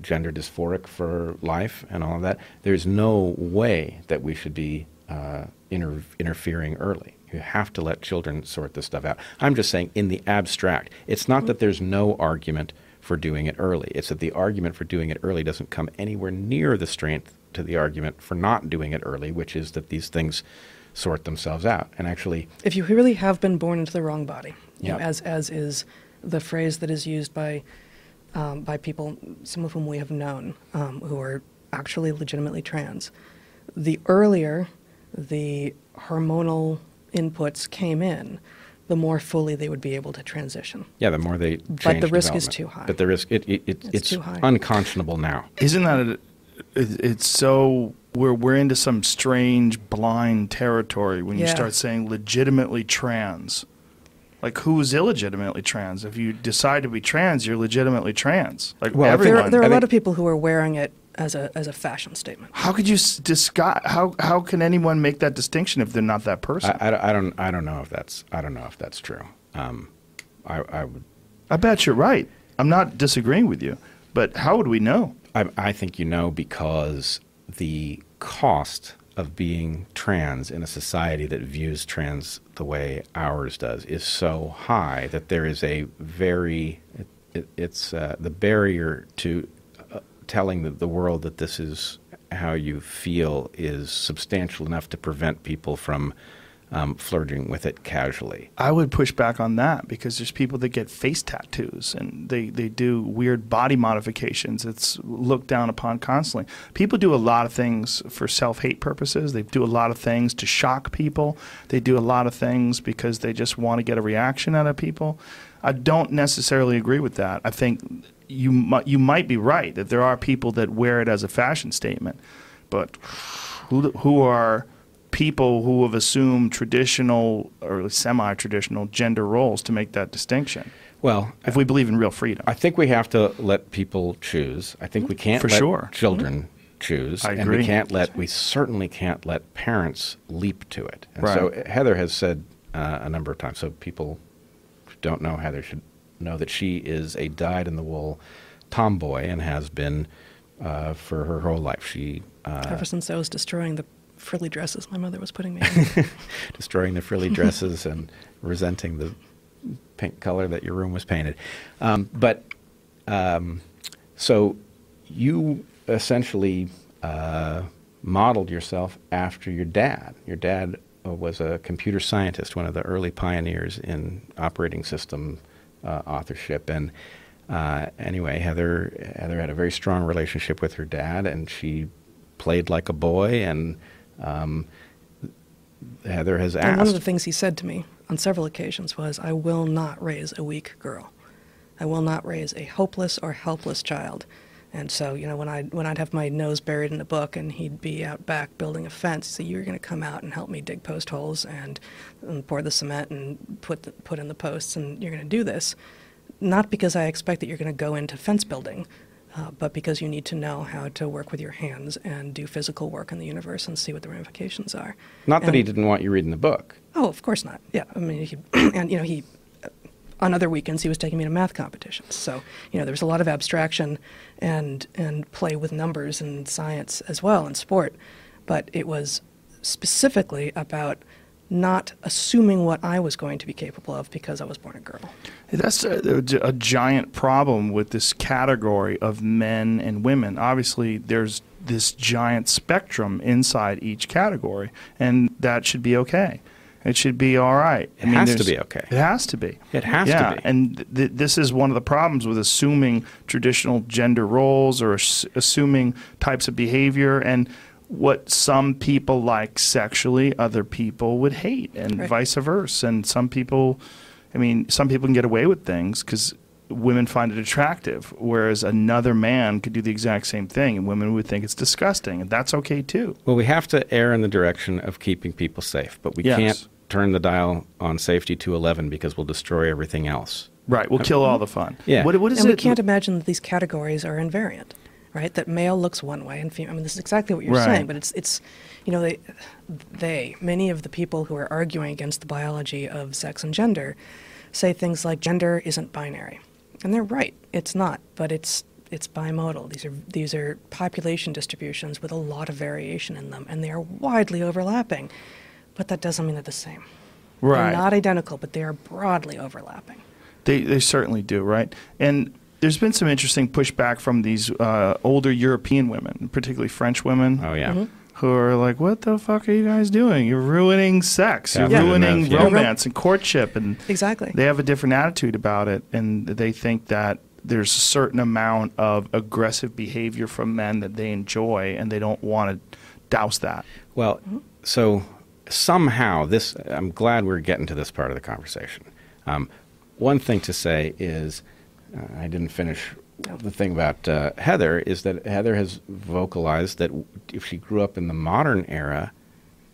gender dysphoric for life and all of that, there's no way that we should be uh, inter- interfering early. You have to let children sort this stuff out. I'm just saying, in the abstract, it's not that there's no argument for doing it early. It's that the argument for doing it early doesn't come anywhere near the strength to the argument for not doing it early, which is that these things sort themselves out. And actually, if you really have been born into the wrong body, know, as as is the phrase that is used by um, by people, some of whom we have known, um, who are actually legitimately trans, the earlier the hormonal inputs came in, the more fully they would be able to transition. yeah, the more they But the risk is too high. But the risk, it, it, it, It's it's, too high. unconscionable now. Isn't that a, it, it's so we're we're into some strange blind territory when you Yeah. start saying legitimately trans. Like who's illegitimately trans? If you decide to be trans, you're legitimately trans. Like Well, everyone. There, there are a lot of people who are wearing it as a as a fashion statement. how could you s- disguise? How how can anyone make that distinction if they're not that person? I, I, don't- I don't I don't know if that's I don't know if that's true. Um, I, I would I bet you're right. I'm not disagreeing with you, but how would we know? I, I think you know because the cost of being trans in a society that views trans the way ours does is so high that there is a very it, it, it's uh, the barrier to telling the, the world that this is how you feel is substantial enough to prevent people from um, flirting with it casually. I would push back on that because there's people that get face tattoos and they, they do weird body modifications. It's looked down upon constantly. People do a lot of things for self hate purposes. They do a lot of things to shock people. They do a lot of things because they just want to get a reaction out of people. I don't necessarily agree with that. I think you mi- you might be right that there are people that wear it as a fashion statement, but who who are people who have assumed traditional or semi-traditional gender roles to make that distinction. Well, If we believe in real freedom, I think we have to let people choose. I think we can't For let sure. children choose, I and agree. we can't let we certainly can't let parents leap to it. And Right. so Heather has said uh, a number of times. So people don't know Heather should know that she is a dyed-in-the-wool tomboy and has been uh, for her whole life. She uh, Ever since I was destroying the frilly dresses my mother was putting me in. <laughs> destroying the frilly dresses and resenting the pink color that your room was painted. Um, but um, so you essentially uh, modeled yourself after your dad. Your dad was a computer scientist, one of the early pioneers in operating system uh, authorship. And uh, anyway, Heather Heather had a very strong relationship with her dad, and she played like a boy. And um, Heather has asked. And one of the things he said to me on several occasions was, "I will not raise a weak girl. I will not raise a hopeless or helpless child." And so, you know, when I when I'd have my nose buried in a book and he'd be out back building a fence, so you're going to come out and help me dig post holes and, and pour the cement and put the, put in the posts, and you're going to do this, not because I expect that you're going to go into fence building, uh, but because you need to know how to work with your hands and do physical work in the universe and see what the ramifications are. Not that he didn't want you reading the book. Oh, of course not. Yeah, I mean, he, <clears throat> and you know, he on other weekends he was taking me to math competitions. So you know, there was a lot of abstraction and and play with numbers and science as well and sport, but it was specifically about not assuming what I was going to be capable of because I was born a girl. That's a, a giant problem with this category of men and women. Obviously, there's this giant spectrum inside each category, and that should be okay. It should be all right. It has to be okay. It has to be. It has to yeah, be. And th- th- this is one of the problems with assuming traditional gender roles or ass- assuming types of behavior and what some people like sexually, other people would hate, and Right. vice versa. And some people, I mean, some people can get away with things because women find it attractive, whereas another man could do the exact same thing, and women would think it's disgusting, and that's okay too. Well, we have to err in the direction of keeping people safe, but we Yes. can't turn the dial on safety to 11 because we'll destroy everything else. Right, we'll kill all the fun. Yeah. What, what is and it? we can't imagine that these categories are invariant, right? That male looks one way and female. I mean, this is exactly what you're Right. saying, but it's it's, you know, they, they many of the people who are arguing against the biology of sex and gender, say things like gender isn't binary, and they're right. It's not, but it's it's bimodal. These are these are population distributions with a lot of variation in them, and they are widely overlapping. But that doesn't mean they're the same. Right. They're not identical, but they are broadly overlapping. They they certainly do, right? And there's been some interesting pushback from these uh, older European women, particularly French women, Oh, yeah. who are like, "What the fuck are you guys doing? You're ruining sex. You're ruining Enough, yeah. romance and courtship." And Exactly. they have a different attitude about it, and they think that there's a certain amount of aggressive behavior from men that they enjoy, and they don't want to douse that. Well, so somehow this, I'm glad we're getting to this part of the conversation. Um, one thing to say is, uh, I didn't finish the thing about uh, Heather, is that Heather has vocalized that if she grew up in the modern era,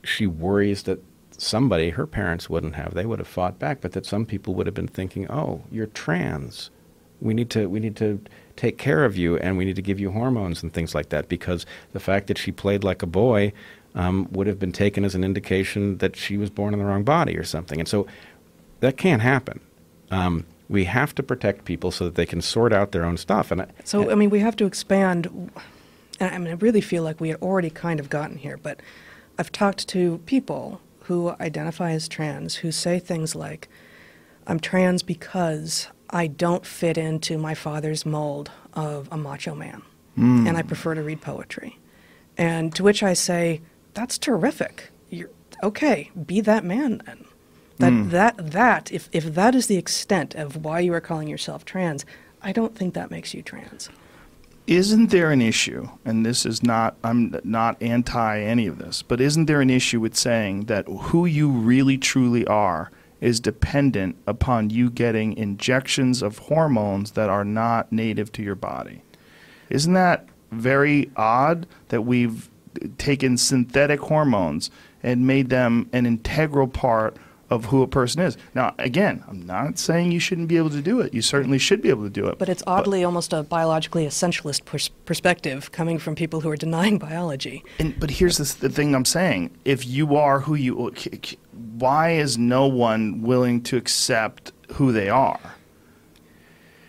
she worries that somebody, her parents wouldn't have, they would have fought back, but that some people would have been thinking, oh, you're trans. We need to, we need to take care of you and we need to give you hormones and things like that because the fact that she played like a boy um, would have been taken as an indication that she was born in the wrong body or something. And so that can't happen. Um, we have to protect people so that they can sort out their own stuff. And So, I mean, we have to expand. And I mean, I really feel like we had already kind of gotten here, but I've talked to people who identify as trans who say things like, I'm trans because I don't fit into my father's mold of a macho man, and I prefer to read poetry. And to which I say, that's terrific. You're okay. Be that man then. That hmm. that that if if that is the extent of why you are calling yourself trans, I don't think that makes you trans. isn't there an issue and this is not i'm not anti any of this but isn't there an issue with saying that who you really truly are is dependent upon you getting injections of hormones that are not native to your body isn't that very odd that we've taken synthetic hormones and made them an integral part of who a person is now again i'm not saying you shouldn't be able to do it you certainly should be able to do it But it's oddly almost a biologically essentialist pers- perspective coming from people who are denying biology. And but here's this, the thing I'm saying: if you are who you, why is no one willing to accept who they are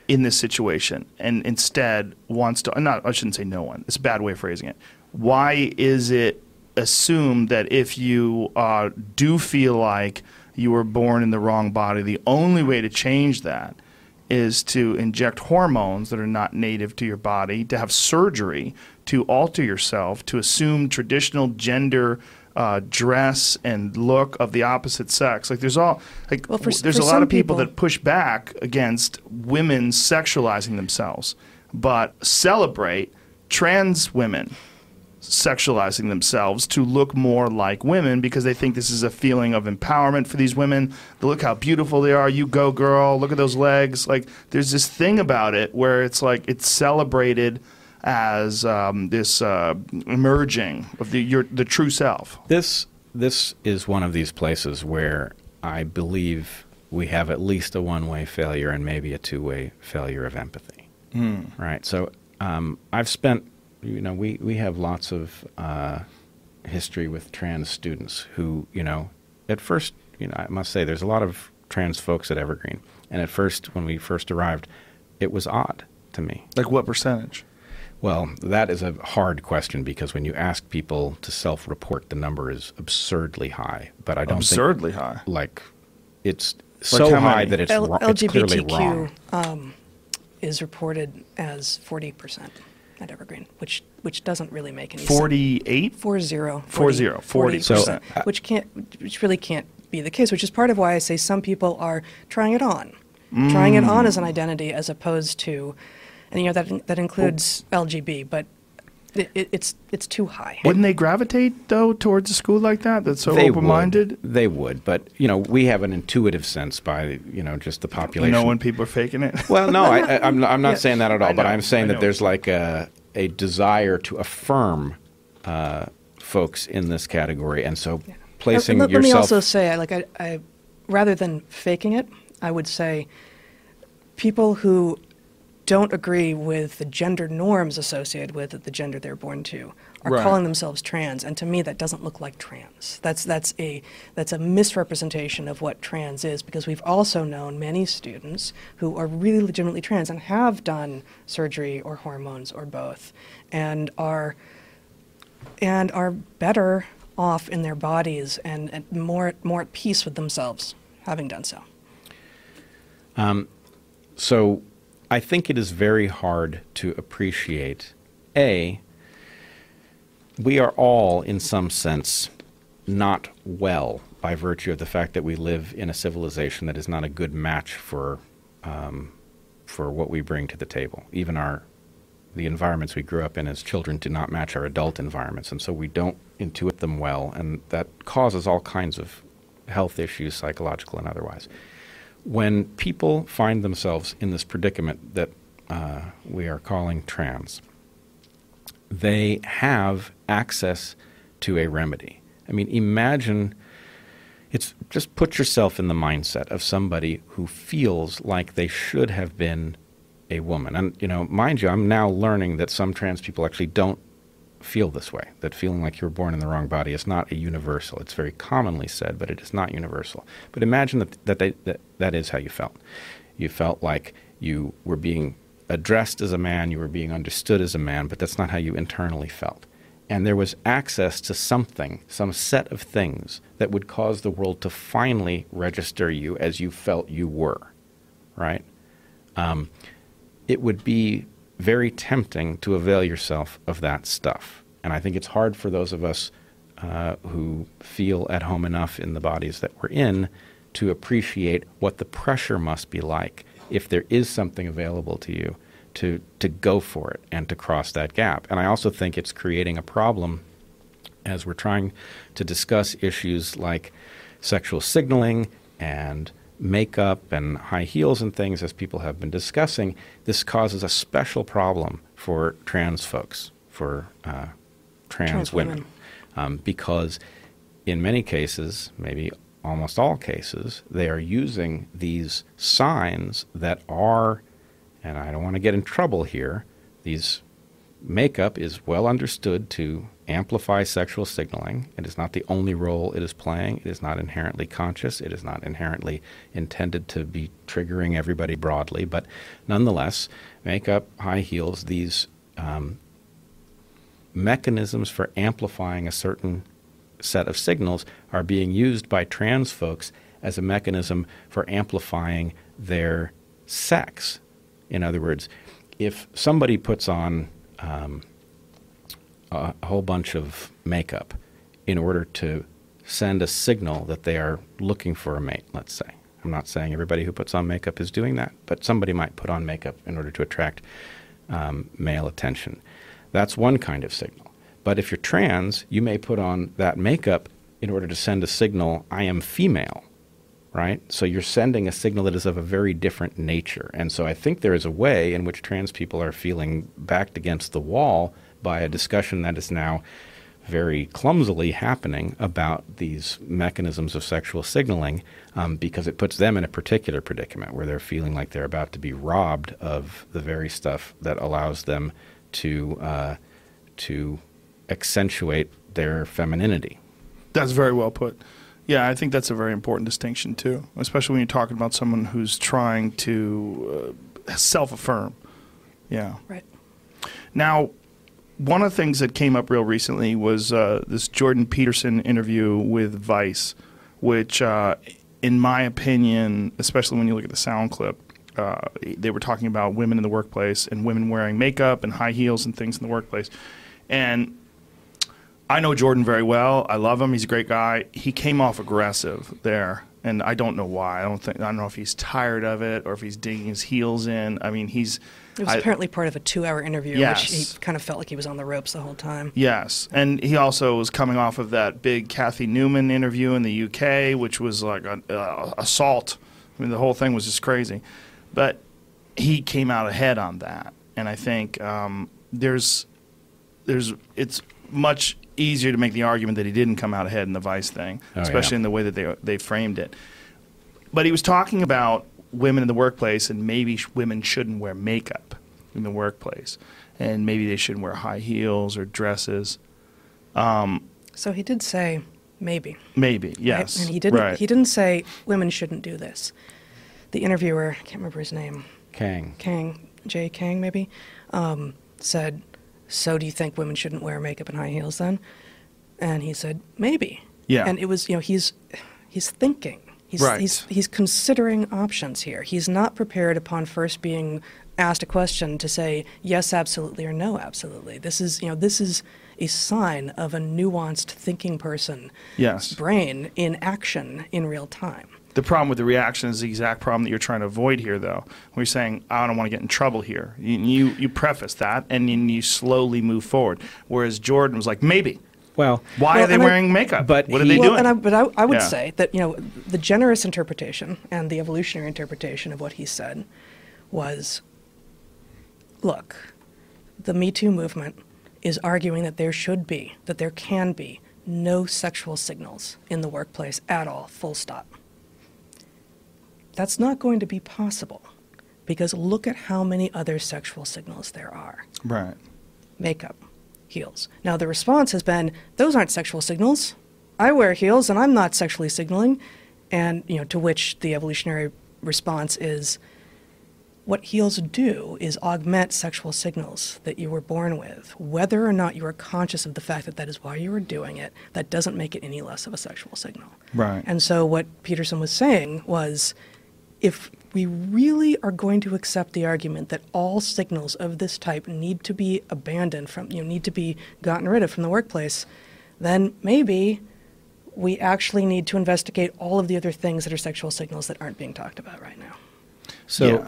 in this situation, and instead wants to? Not, I shouldn't say no one. It's a bad way of phrasing it. Why is it assumed that if you uh, do feel like you were born in the wrong body, the only way to change that is to inject hormones that are not native to your body, to have surgery to alter yourself, to assume traditional gender uh, dress and look of the opposite sex. Like there's all like Well, for there's for a lot of people, people- that push back against women sexualizing themselves, but celebrate trans women sexualizing themselves to look more like women because they think this is a feeling of empowerment for these women. Look how beautiful they are. You go, girl. Look at those legs. Like, there's this thing about it where it's like it's celebrated as um, this uh, emerging of the your the true self. This this is one of these places where I believe we have at least a one-way failure and maybe a two-way failure of empathy. Right. So um, I've spent, you know, we we have lots of uh, history with trans students who, you know, at first, you know, I must say there's a lot of trans folks at Evergreen, and at first, when we first arrived, it was odd to me. Like what percentage? Well, that is a hard question because when you ask people to self-report, the number is absurdly high. But I don't Absurdly high. like it's so high many? that it's, L- wrong, it's clearly wrong. LGBTQ um, is reported as 40% at Evergreen, which which doesn't really make any sense. Forty-eight. Four zero. Four zero, 40%. So, uh, which can't, which really can't be the case. Which is part of why I say some people are trying it on, trying it on as an identity as opposed to, and you know that that includes LGB, but it, it, it's it's too high. Wouldn't they gravitate though towards a school like that that's so they open-minded? Would. They would, but you know, we have an intuitive sense by you know just the population. You know when people are faking it. Well, no, I, <laughs> I, I'm, I'm not Yeah. saying that at all, I but I'm saying that there's like a, a desire to affirm uh, folks in this category, and so placing let, let yourself. me also say, like I, I, rather than faking it, I would say people who don't agree with the gender norms associated with the gender they're born to are Right. calling themselves trans, and to me that doesn't look like trans. That's that's a that's a misrepresentation of what trans is because we've also known many students who are really legitimately trans and have done surgery or hormones or both, and are and are better off in their bodies and, and more more at peace with themselves having done so. Um, so I think it is very hard to appreciate A, we are all, in some sense, not well by virtue of the fact that we live in a civilization that is not a good match for, um, for what we bring to the table. Even our the environments we grew up in as children do not match our adult environments, and so we don't intuit them well, and that causes all kinds of health issues, psychological and otherwise when people find themselves in this predicament that uh, we are calling trans, they have access to a remedy. I mean, imagine it's just put yourself in the mindset of somebody who feels like they should have been a woman. And, you know, mind you, I'm now learning that some trans people actually don't feel this way, that feeling like you were born in the wrong body is not a universal. It's very commonly said, but it is not universal. But imagine that that, they, that that is how you felt. You felt like you were being addressed as a man, you were being understood as a man, but that's not how you internally felt. And there was access to something, some set of things that would cause the world to finally register you as you felt you were, right? Um, it would be very tempting to avail yourself of that stuff. And I think it's hard for those of us uh, who feel at home enough in the bodies that we're in to appreciate what the pressure must be like if there is something available to you to, to go for it and to cross that gap. And I also think it's creating a problem as we're trying to discuss issues like sexual signaling and makeup and high heels and things, as people have been discussing, this causes a special problem for trans folks, for uh, trans, Trans women, women. Um, because in many cases, maybe almost all cases, they are using these signs that are, and I don't want to get in trouble here, these makeup is well understood to amplify sexual signaling. It is not the only role it is playing. It is not inherently conscious. It is not inherently intended to be triggering everybody broadly. But nonetheless, makeup, high heels, these um, mechanisms for amplifying a certain set of signals are being used by trans folks as a mechanism for amplifying their sex. In other words, if somebody puts on um, a, whole bunch of makeup in order to send a signal that they are looking for a mate, let's say. I'm not saying everybody who puts on makeup is doing that, but somebody might put on makeup in order to attract um, male attention. That's one kind of signal. But if you're trans, you may put on that makeup in order to send a signal, I am female, right? So you're sending a signal that is of a very different nature. And so I think there is a way in which trans people are feeling backed against the wall by a discussion that is now very clumsily happening about these mechanisms of sexual signaling um, because it puts them in a particular predicament where they're feeling like they're about to be robbed of the very stuff that allows them to uh, to accentuate their femininity. That's very well put. Yeah, I think that's a very important distinction too, especially when you're talking about someone who's trying to uh, self-affirm. Yeah. Right. Now, one of the things that came up real recently was uh, this Jordan Peterson interview with Vice, which, uh, in my opinion, especially when you look at the sound clip, uh, they were talking about women in the workplace and women wearing makeup and high heels and things in the workplace. And I know Jordan very well. I love him. He's a great guy. He came off aggressive there, and I don't know why. I don't think I don't know if he's tired of it or if he's digging his heels in. I mean, he's It was I- apparently part of a two-hour interview, Yes. which he kind of felt like he was on the ropes the whole time. Yes, and he also was coming off of that big Cathy Newman interview in the UK, which was like an uh, assault. I mean, the whole thing was just crazy, but he came out ahead on that, and I think um, there's there's it's much easier to make the argument that he didn't come out ahead in the Vice thing, Oh, especially yeah. in the way that they they framed it. But he was talking about women in the workplace and maybe sh- women shouldn't wear makeup in the workplace, and maybe they shouldn't wear high heels or dresses. So he did say maybe. Maybe right? yes, And he didn't. Right. He didn't say women shouldn't do this. The interviewer, I can't remember his name, Kang. Kang, Jay Kang maybe, um, said, "So do you think women shouldn't wear makeup and high heels then?" And he said, "Maybe." Yeah. And it was, you know, he's he's thinking. He's, Right. he's he's considering options here. He's not prepared upon first being asked a question to say yes absolutely or no absolutely. This is, you know, this is a sign of a nuanced thinking person Yes. brain in action in real time. The problem with the reaction is the exact problem that you're trying to avoid here, though. You're saying, I don't want to get in trouble here. You, you, you preface that and then you slowly move forward. Whereas Jordan was like, maybe. Well, Why Well, are they and I- wearing makeup? but what are he- they well, doing? I, but I, I would Yeah. say that you know the generous interpretation and the evolutionary interpretation of what he said was, look, the Me Too movement is arguing that there should be, that there can be no sexual signals in the workplace at all. Full stop. That's not going to be possible, because look at how many other sexual signals there are right. makeup, heels. Now, the response has been, those aren't sexual signals. I wear heels and I'm not sexually signaling. And, you know, to which the evolutionary response is, what heels do is augment sexual signals that you were born with. Whether or not you are conscious of the fact that that is why you were doing it, that doesn't make it any less of a sexual signal. Right. And so what Peterson was saying was if we really are going to accept the argument that all signals of this type need to be abandoned from you know, need to be gotten rid of from the workplace, then maybe we actually need to investigate all of the other things that are sexual signals that aren't being talked about right now. So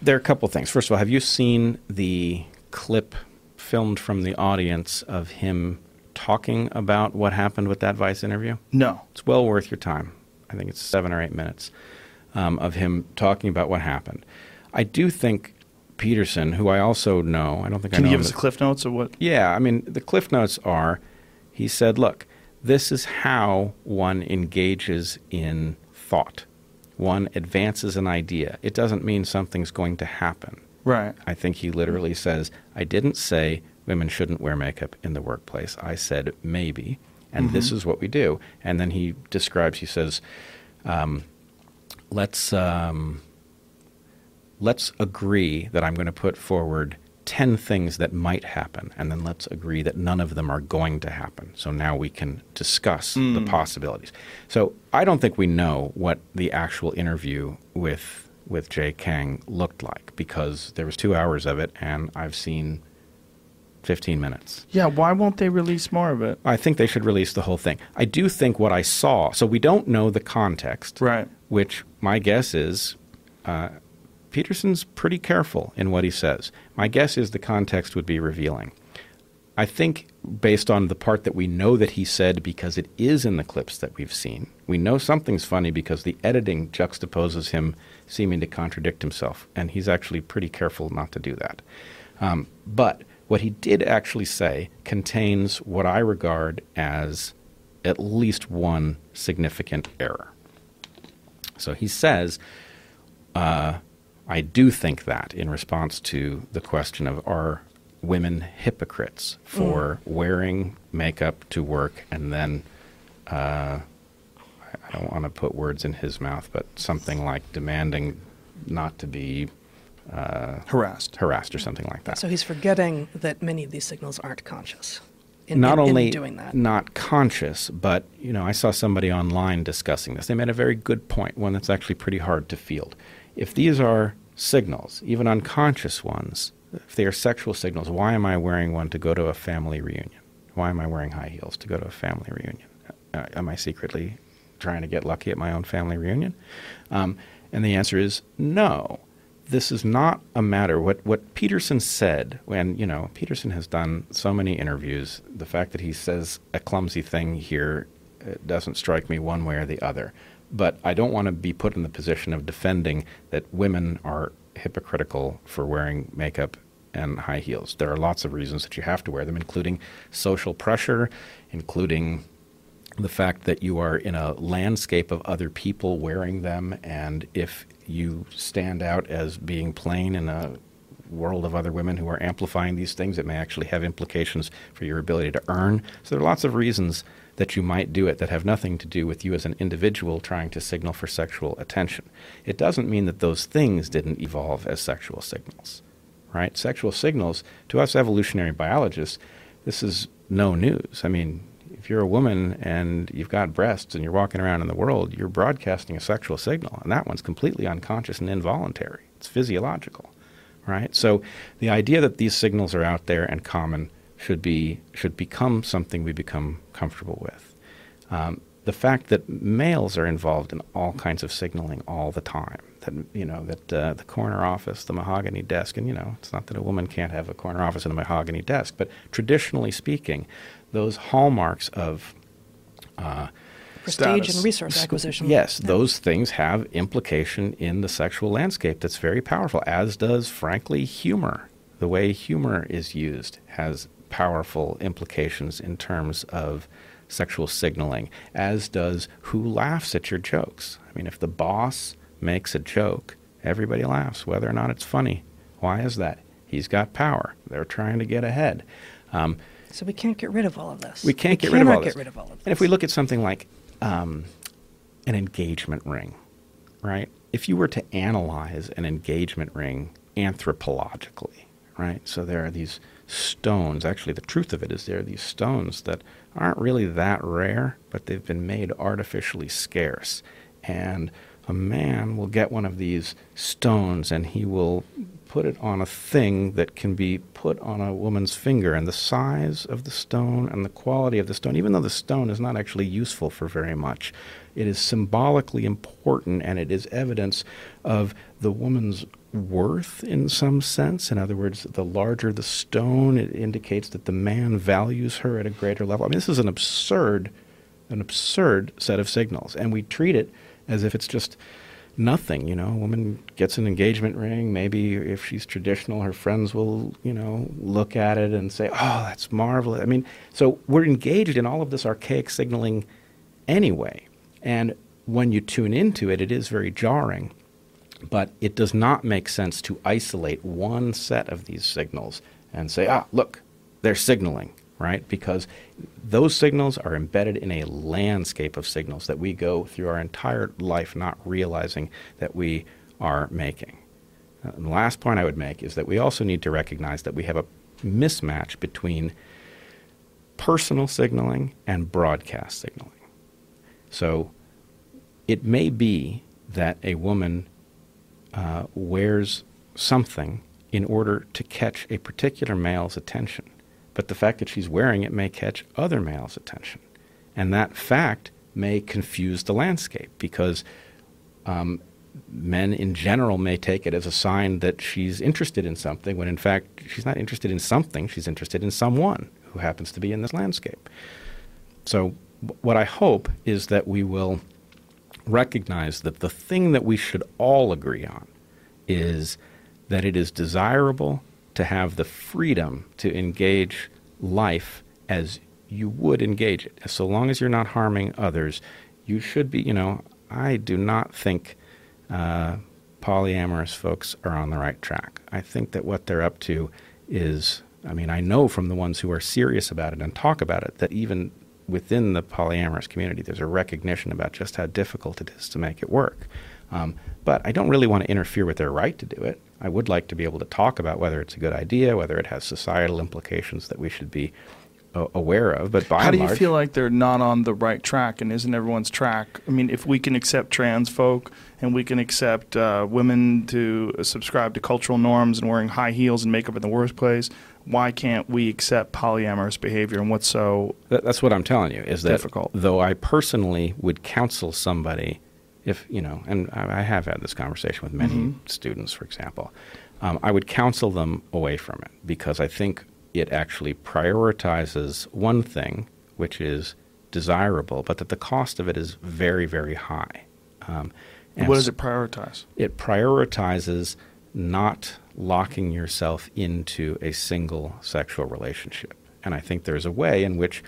there are a couple things. First of all, have you seen the clip filmed from the audience of him talking about what happened with that Vice interview? No. It's well worth your time. I think it's seven or eight minutes um, of him talking about what happened. I do think Peterson, who I also know, I don't think I Can you give him us the cliff notes or what? yeah, I mean, the cliff notes are he said, look, this is how one engages in thought. One advances an idea. It doesn't mean something's going to happen. Right. I think he literally says, I didn't say women shouldn't wear makeup in the workplace. I said maybe, and this is what we do. And then he describes, he says, um, let's, um, let's agree that I'm going to put forward 10 things that might happen, and then let's agree that none of them are going to happen. So now we can discuss the possibilities. So I don't think we know what the actual interview with with Jay Kang looked like because there was two hours of it, and I've seen 15 minutes. Yeah, why won't they release more of it? I think they should release the whole thing. I do think what I saw, so we don't know the context, Right. Which my guess is uh, Peterson's pretty careful in what he says. My guess is the context would be revealing. I think, based on the part that we know that he said, because it is in the clips that we've seen, we know something's funny because the editing juxtaposes him seeming to contradict himself, and he's actually pretty careful not to do that. Um, but what he did actually say contains what I regard as at least one significant error. So he says, uh, I do think that in response to the question of are women hypocrites for wearing makeup to work and then, uh, I- don't want to put words in his mouth, but something like demanding not to be Harassed. harassed or something like that. So he's forgetting that many of these signals aren't conscious. In, not in- in only doing that. not conscious, but you know, I saw somebody online discussing this. They made a very good point, one that's actually pretty hard to field. If these are signals, even unconscious ones, if they are sexual signals, why am I wearing one to go to a family reunion? Why am I wearing high heels to go to a family reunion? Uh, am I secretly trying to get lucky at my own family reunion? Um, and the answer is no. This is not a matter. What what Peterson said when you know Peterson has done so many interviews. The fact that he says a clumsy thing here uh, doesn't strike me one way or the other. But I don't want to be put in the position of defending that women are hypocritical for wearing makeup and high heels. There are lots of reasons that you have to wear them, including social pressure, including the fact that you are in a landscape of other people wearing them, and if you stand out as being plain in a world of other women who are amplifying these things, it may actually have implications for your ability to earn. So there are lots of reasons that you might do it that have nothing to do with you as an individual trying to signal for sexual attention. It doesn't mean that those things didn't evolve as sexual signals, right? Sexual signals, to us evolutionary biologists, this is no news. I mean, if you're a woman and you've got breasts and you're walking around in the world, you're broadcasting a sexual signal, and that one's completely unconscious and involuntary. It's physiological, right? So the idea that these signals are out there and common should be should become something we become comfortable with. Um, the fact that males are involved in all kinds of signaling all the time. That you know that uh, the corner office, the mahogany desk, and you know it's not that a woman can't have a corner office and a mahogany desk, but traditionally speaking, those hallmarks of Prestige status. and resource acquisition. Yes, Yeah. those things have implication in the sexual landscape that's very powerful, as does, frankly, humor. The way humor is used has powerful implications in terms of sexual signaling, as does who laughs at your jokes. I mean, if the boss makes a joke, everybody laughs, whether or not it's funny. Why is that? He's got power. They're trying to get ahead. Um, So we can't get rid of all of this. we can't get rid of all get rid of all of this. And if we look at something like um, an engagement ring, right? If you were to analyze an engagement ring anthropologically, right? So there are these stones. Actually, the truth of it is there are these stones that aren't really that rare, but they've been made artificially scarce. And a man will get one of these stones and he will put it on a thing that can be put on a woman's finger. And the size of the stone and the quality of the stone, even though the stone is not actually useful for very much, it is symbolically important and it is evidence of the woman's worth in some sense. In other words, the larger the stone, it indicates that the man values her at a greater level. I mean, this is an absurd, an absurd set of signals, and we treat it as if it's just nothing. You know, a woman gets an engagement ring. Maybe if she's traditional, her friends will, you know, look at it and say, "Oh, that's marvelous." I mean, so we're engaged in all of this archaic signaling anyway, and when you tune into it, it is very jarring but it does not make sense to isolate one set of these signals and say, ah, look, they're signaling, right? Because those signals are embedded in a landscape of signals that we go through our entire life not realizing that we are making. Uh, and the last point I would make is that we also need to recognize that we have a mismatch between personal signaling and broadcast signaling. So it may be that a woman uh, wears something in order to catch a particular male's attention. But the fact that she's wearing it may catch other males' attention. And that fact may confuse the landscape because um, men in general may take it as a sign that she's interested in something when in fact she's not interested in something, she's interested in someone who happens to be in this landscape. So, w- what I hope is that we will recognize that the thing that we should all agree on is that it is desirable to have the freedom to engage life as you would engage it. So long as you're not harming others, you should be, you know, I do not think uh, polyamorous folks are on the right track. I think that what they're up to is, I mean, I know from the ones who are serious about it and talk about it that even within the polyamorous community, there's a recognition about just how difficult it is to make it work. Um, but I don't really want to interfere with their right to do it. I would like to be able to talk about whether it's a good idea, whether it has societal implications that we should be uh, aware of. But by How do you large, feel like they're not on the right track and isn't everyone's track? I mean, if we can accept trans folk and we can accept uh, women to subscribe to cultural norms and wearing high heels and makeup in the workplace, why can't we accept polyamorous behavior and what's so That, that's what I'm telling you is that Difficult. though I personally would counsel somebody if you know, and I, I have had this conversation with many Mm-hmm. students, for example, um, I would counsel them away from it because I think it actually prioritizes one thing, which is desirable, but that the cost of it is very, very high. Um, and what does it prioritize? it prioritizes not locking yourself into a single sexual relationship. And I think there's a way in which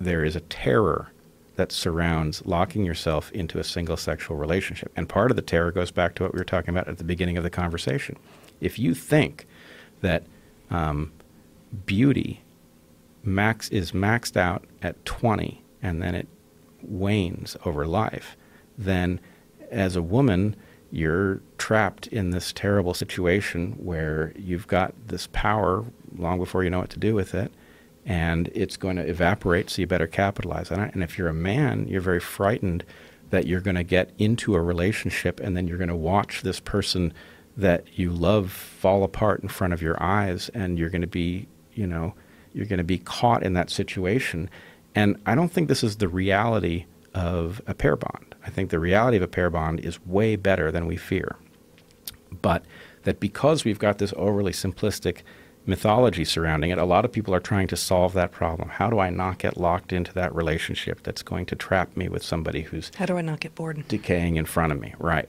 there is a terror that surrounds locking yourself into a single sexual relationship. And part of the terror goes back to what we were talking about at the beginning of the conversation. If you think that um, beauty max is maxed out at 20 and then it wanes over life, then as a woman, you're trapped in this terrible situation where you've got this power long before you know what to do with it, and it's going to evaporate, so you better capitalize on it. And if you're a man, you're very frightened that you're going to get into a relationship and then you're going to watch this person that you love fall apart in front of your eyes, and you're going to be, you know, you're going to be caught in that situation. And I don't think this is the reality of a pair bond. I think the reality of a pair bond is way better than we fear. But that because we've got this overly simplistic mythology surrounding it, a lot of people are trying to solve that problem. How do I not get locked into that relationship that's going to trap me with somebody who's How do I not get bored? decaying in front of me? Right.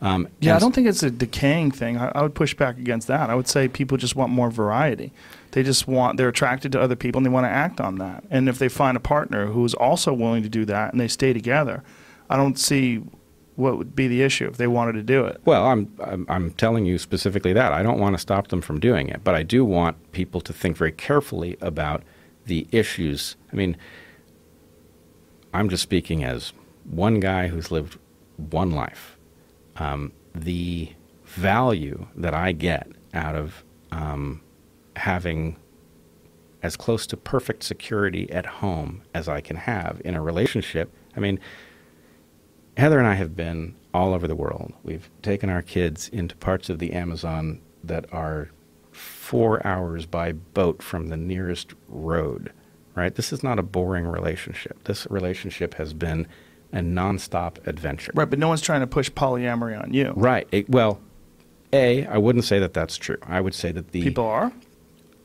Um, Yeah, I don't think it's a decaying thing. I, I would push back against that. I would say people just want more variety. They just want they're attracted to other people and they want to act on that. And if they find a partner who is also willing to do that and they stay together, I don't see what would be the issue if they wanted to do it. Well, I'm, I'm I'm telling you specifically that I don't want to stop them from doing it, but I do want people to think very carefully about the issues. I mean, I'm just speaking as one guy who's lived one life. Um, the value that I get out of um, having as close to perfect security at home as I can have in a relationship. I mean, Heather and I have been all over the world. We've taken our kids into parts of the Amazon that are four hours by boat from the nearest road, right? This is not a boring relationship. This relationship has been a nonstop adventure. Right, but no one's trying to push polyamory on you. Right. It- well, A, I wouldn't say that that's true. I would say that the People are.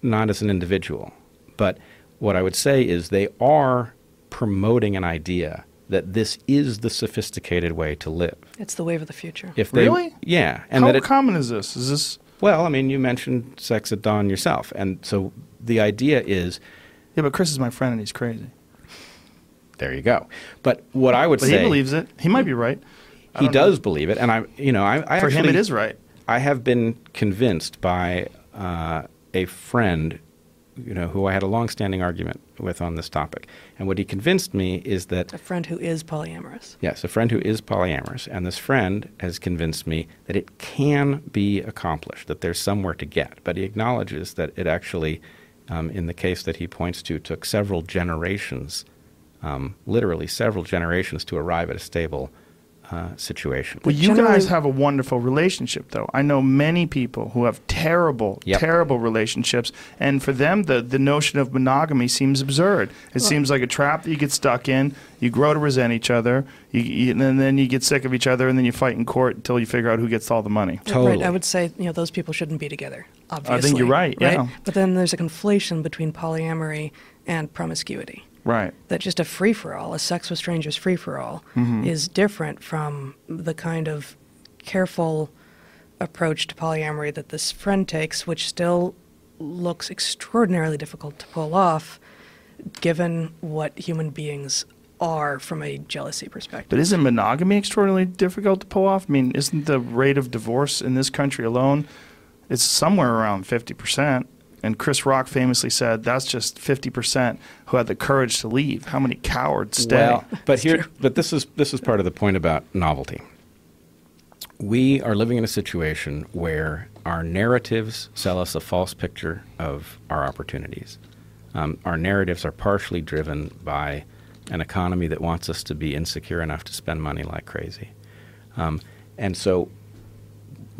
not as an individual. But what I would say is they are promoting an idea that this is the sophisticated way to live. It's the wave of the future. If they, Really? Yeah, and How it, common is this? Is this well, I mean, you mentioned sex at dawn yourself, and so the idea is Yeah, but Chris is my friend and he's crazy. there you go. But what I would But say he believes it. He might be right. I he don't know. does believe it, and I, you know, I, I For him, it is right. I have been convinced by uh, a friend, you know, who I had a long-standing argument with on this topic, and what he convinced me is that A friend who is polyamorous. Yes, a friend who is polyamorous, and this friend has convinced me that it can be accomplished, that there's somewhere to get. But he acknowledges that it actually, um, in the case that he points to, took several generations, um, literally several generations, to arrive at a stable uh, situation. Well, you Generally- guys have a wonderful relationship, though. I know many people who have terrible, Yep. terrible relationships, and for them, the the notion of monogamy seems absurd. It seems like a trap that you get stuck in. You grow to resent each other, you, you, and then you get sick of each other, and then you fight in court until you figure out who gets all the money. Totally. Right. I would say you know those people shouldn't be together. Obviously, I think you're right, yeah. But then there's a conflation between polyamory and promiscuity. Right. That just a free for all, a sex with strangers free for all, Mm-hmm. is different from the kind of careful approach to polyamory that this friend takes, which still looks extraordinarily difficult to pull off, given what human beings are from a jealousy perspective. But isn't monogamy extraordinarily difficult to pull off? I mean, isn't the rate of divorce in this country alone? It's somewhere around fifty percent. And Chris Rock famously said, "That's just fifty percent who had the courage to leave. How many cowards stay?" Well, but here, but this is this is part of the point about novelty. We are living in a situation where our narratives sell us a false picture of our opportunities. Um, our narratives are partially driven by an economy that wants us to be insecure enough to spend money like crazy, um, and so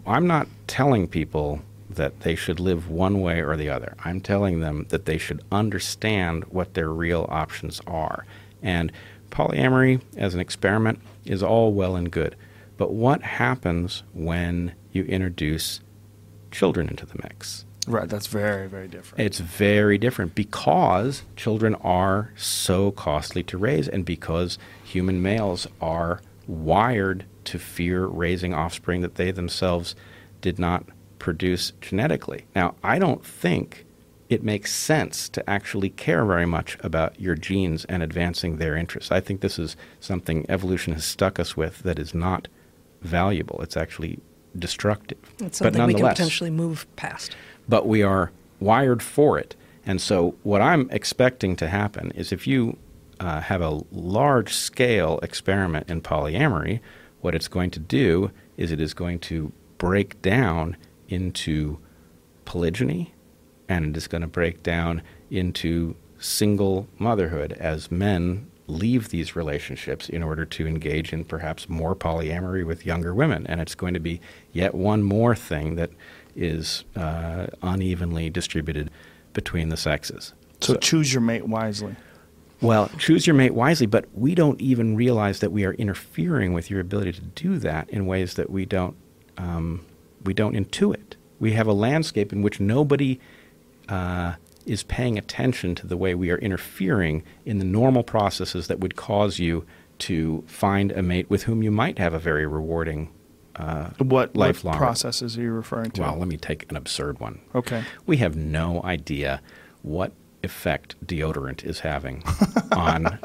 I'm not telling people that they should live one way or the other. I'm telling them that they should understand what their real options are. And polyamory as an experiment is all well and good. But what happens when you introduce children into the mix? right. That's very, very different. It's very different because children are so costly to raise and because human males are wired to fear raising offspring that they themselves did not produce genetically. Now, I don't think it makes sense to actually care very much about your genes and advancing their interests. I think this is something evolution has stuck us with that is not valuable. It's actually destructive. It's but something we can nonetheless- potentially move past. but we are wired for it. And so, what I'm expecting to happen is if you uh, have a large scale experiment in polyamory, what it's going to do is it is going to break down into polygyny and it is going to break down into single motherhood as men leave these relationships in order to engage in perhaps more polyamory with younger women. And it's going to be yet one more thing that is uh, unevenly distributed between the sexes. so choose your mate wisely. Well, choose your mate wisely, but we don't even realize that we are interfering with your ability to do that in ways that we don't um, we don't intuit. We have a landscape in which nobody uh, is paying attention to the way we are interfering in the normal processes that would cause you to find a mate with whom you might have a very rewarding uh, What, lifelong what processes are you referring to? Well, let me take an absurd one. okay. We have no idea what effect deodorant is having <laughs> on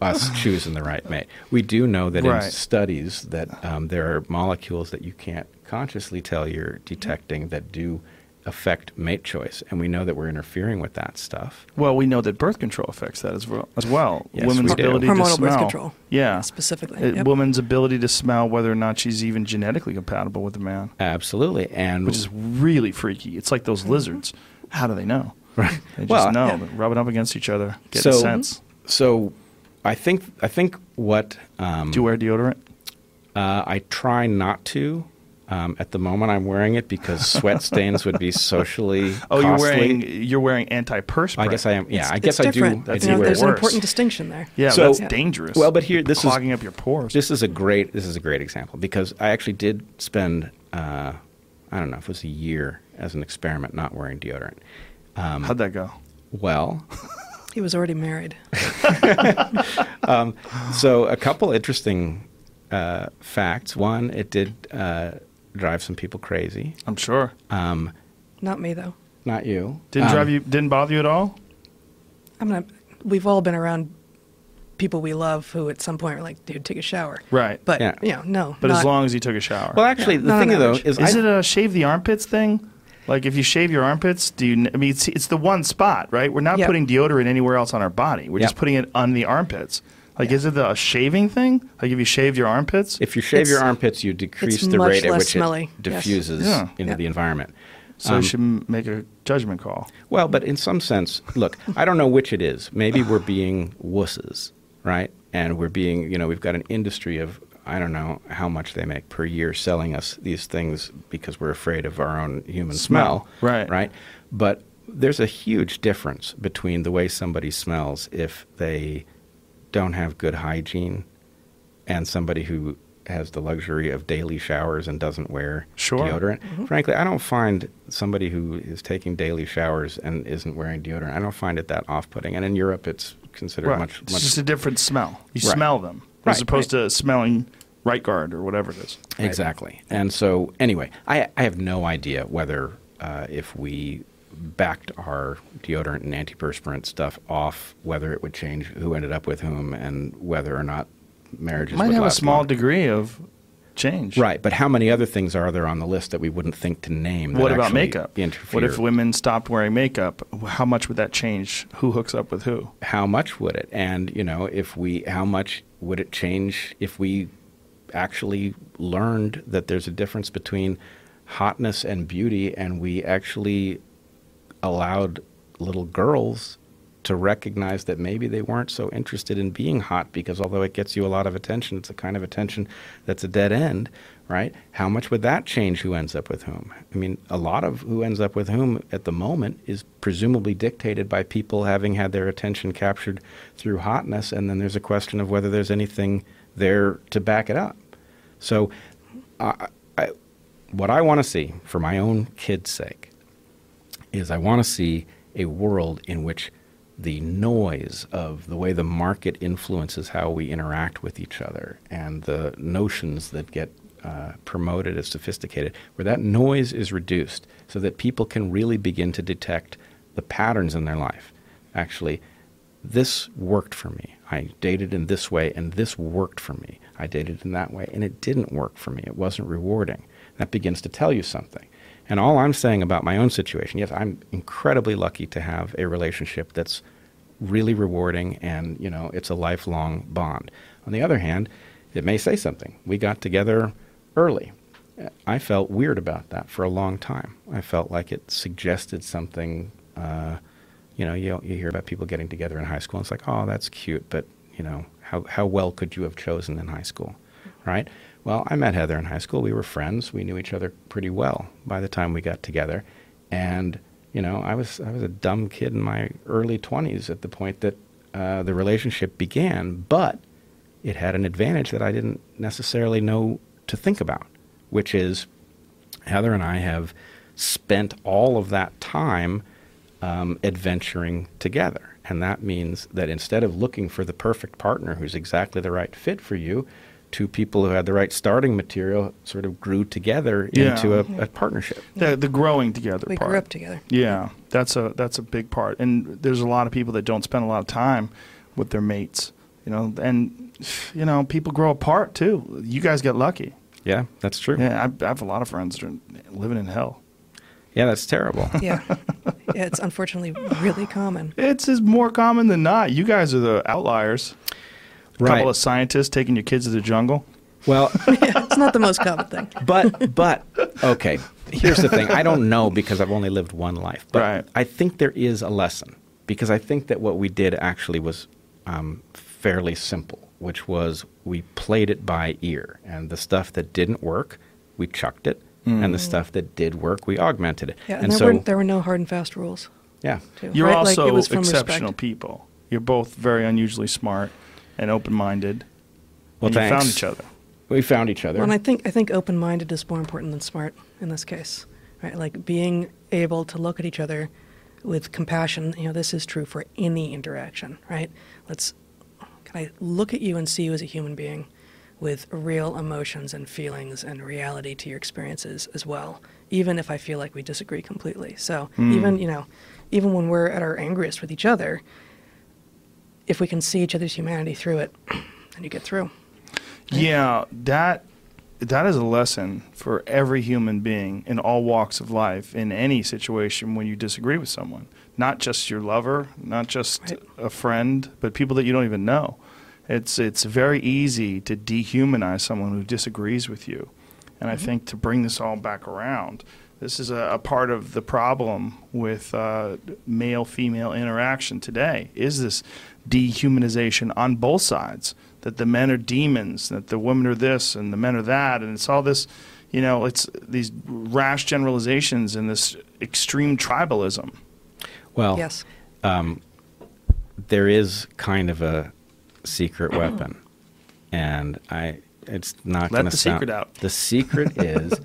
us choosing the right mate. We do know that in studies that um, there are molecules that you can't consciously tell you're detecting that do affect mate choice, and we know that we're interfering with that stuff. Well, we know that birth control affects that as well. As well, Yes, women's we do. ability to Hormonal birth smell. control. Yeah, Specifically, Uh, yep. woman's ability to smell whether or not she's even genetically compatible with a man, Absolutely, and which is really freaky. It's like those lizards. How do they know? <laughs> right. They just Well, know. yeah. They're rubbing up against each other, get So- a sense. So, I think I think what um, Do you wear deodorant? Uh, I try not to. Um, at the moment, I'm wearing it because sweat <laughs> stains would be socially Oh, costly. you're wearing you're wearing antiperspirant. I guess I am. Yeah, It's- I guess it's I different. do. I That's do You know, there's it. an important distinction there. Yeah, So- that's Yeah. dangerous. Well, but here this is clogging up your pores. this is a great this is a great example because I actually did spend uh, I don't know if it was a year as an experiment not wearing deodorant. Um, How'd that go? well, <laughs> He was already married. <laughs> so a couple interesting uh, facts. One, it did uh, drive some people crazy. I'm sure. Um, Not me though. not you. Didn't Um, drive you? Didn't bother you at all? I'm not. We've all been around people we love who at some point are like, "Dude, take a shower." Right. But Yeah. you know, no. But not, as long as you took a shower. Well, actually, Yeah, the not thing on though average. is, is I, it a shave the armpits thing? Like if you shave your armpits, do you? I mean, it's, it's the one spot, right? We're not Yep. putting deodorant anywhere else on our body. We're just Yep. putting it on the armpits. Like, is it the, a shaving thing? Like if you shave your armpits? If you shave It's- your armpits, you decrease the rate at which smelly, it yes. diffuses Yeah. into Yeah. the environment. so you um, should make a judgment call. Well, but in some sense, look, I don't know which it is. Maybe we're <sighs> being wusses, right? And we're being, you know, we've got an industry of I don't know how much they make per year selling us these things because we're afraid of our own human Smell, smell. right. Right. But there's a huge difference between the way somebody smells if they don't have good hygiene and somebody who has the luxury of daily showers and doesn't wear Sure. deodorant. Frankly, I don't find somebody who is taking daily showers and isn't wearing deodorant. I don't find it that off-putting. And in Europe, it's considered Right. much it's just a different smell. You Right. smell them Right, as opposed to smelling right guard or whatever it is. Exactly. And so, anyway, I, I have no idea whether uh, if we backed our deodorant and antiperspirant stuff off, whether it would change who ended up with whom and whether or not marriages Might have a small long. degree of change. Right, but how many other things are there on the list that we wouldn't think to name? that What about makeup? Interfere? What if women stopped wearing makeup? How much would that change? Who hooks up with who? how much would it and you know if we how much would it change if we actually learned that there's a difference between hotness and beauty and we actually allowed little girls to recognize that maybe they weren't so interested in being hot because although it gets you a lot of attention it's a kind of attention that's a dead end right? How much would that change who ends up with whom? I mean a lot of who ends up with whom at the moment is presumably dictated by people having had their attention captured through hotness and then there's a question of whether there's anything there to back it up. So I, what i want to see for my own kids sake is I want to see a world in which the noise of the way the market influences how we interact with each other and the notions that get uh, promoted as sophisticated, where that noise is reduced so that people can really begin to detect the patterns in their life. Actually, this worked for me. I dated in this way, and this worked for me. I dated in that way, and it didn't work for me. It wasn't rewarding. That begins to tell you something. And all I'm saying about my own situation, yes, I'm incredibly lucky to have a relationship that's really rewarding and, you know, it's a lifelong bond. On the other hand, it may say something. We got together early. I felt weird about that for a long time. I felt like it suggested something. Uh, you know, you, you hear about people getting together in high school. And it's like, oh, that's cute, but you know, how how well could you have chosen in high school, right? Well, I met Heather in high school. We were friends. We knew each other pretty well by the time we got together, and you know, I was I was a dumb kid in my early twenties at the point that uh, the relationship began, but it had an advantage that I didn't necessarily know to think about, which is Heather and I have spent all of that time um, adventuring together. And that means that instead of looking for the perfect partner who's exactly the right fit for you, two people who had the right starting material sort of grew together Yeah. into a, a partnership. The, the growing together We part. grew up together. Yeah, that's a that's a big part. And there's a lot of people that don't spend a lot of time with their mates, you know, and you know, people grow apart too. You guys get lucky. Yeah, that's true. Yeah, I, I have a lot of friends that are living in hell. Yeah, that's terrible. Yeah. yeah, it's unfortunately really common. It's is more common than not. You guys are the outliers. A Right. couple of scientists taking your kids to the jungle. well, <laughs> yeah, it's not the most common thing. <laughs> but but okay here's the thing i don't know because i've only lived one life but Right. i think there is a lesson because i think that what we did actually was um, fairly simple which was we played it by ear and the stuff that didn't work we chucked it and the stuff that did work we augmented it Yeah, and, and there, so weren't, there were no hard and fast rules. yeah Too, You're right? Also it was from exceptional respect. people. You're both very unusually smart and open-minded. well and you thanks found each other. we found each other Well, and I think I think open-minded is more important than smart in this case, right? Like being able to look at each other with compassion. You know, this is true for any interaction, right? Let's can I look at you and see you as a human being with real emotions and feelings and reality to your experiences as well, even if I feel like we disagree completely. So hmm. even you know, even when we're at our angriest with each other, if we can see each other's humanity through it, then you get through. Yeah, that that is a lesson for every human being in all walks of life in any situation when you disagree with someone. Not just your lover, not just Right. a friend, but people that you don't even know. It's it's very easy to dehumanize someone who disagrees with you. And I think to bring this all back around, this is a, a part of the problem with uh, male female interaction today. Is this dehumanization on both sides? that the men are demons, that the women are this and the men are that, and it's all this, you know, it's these rash generalizations and this extreme tribalism. Well, Yes. there is kind of a secret <clears throat> weapon, and I it's not going to the sound. secret out. The secret <laughs> is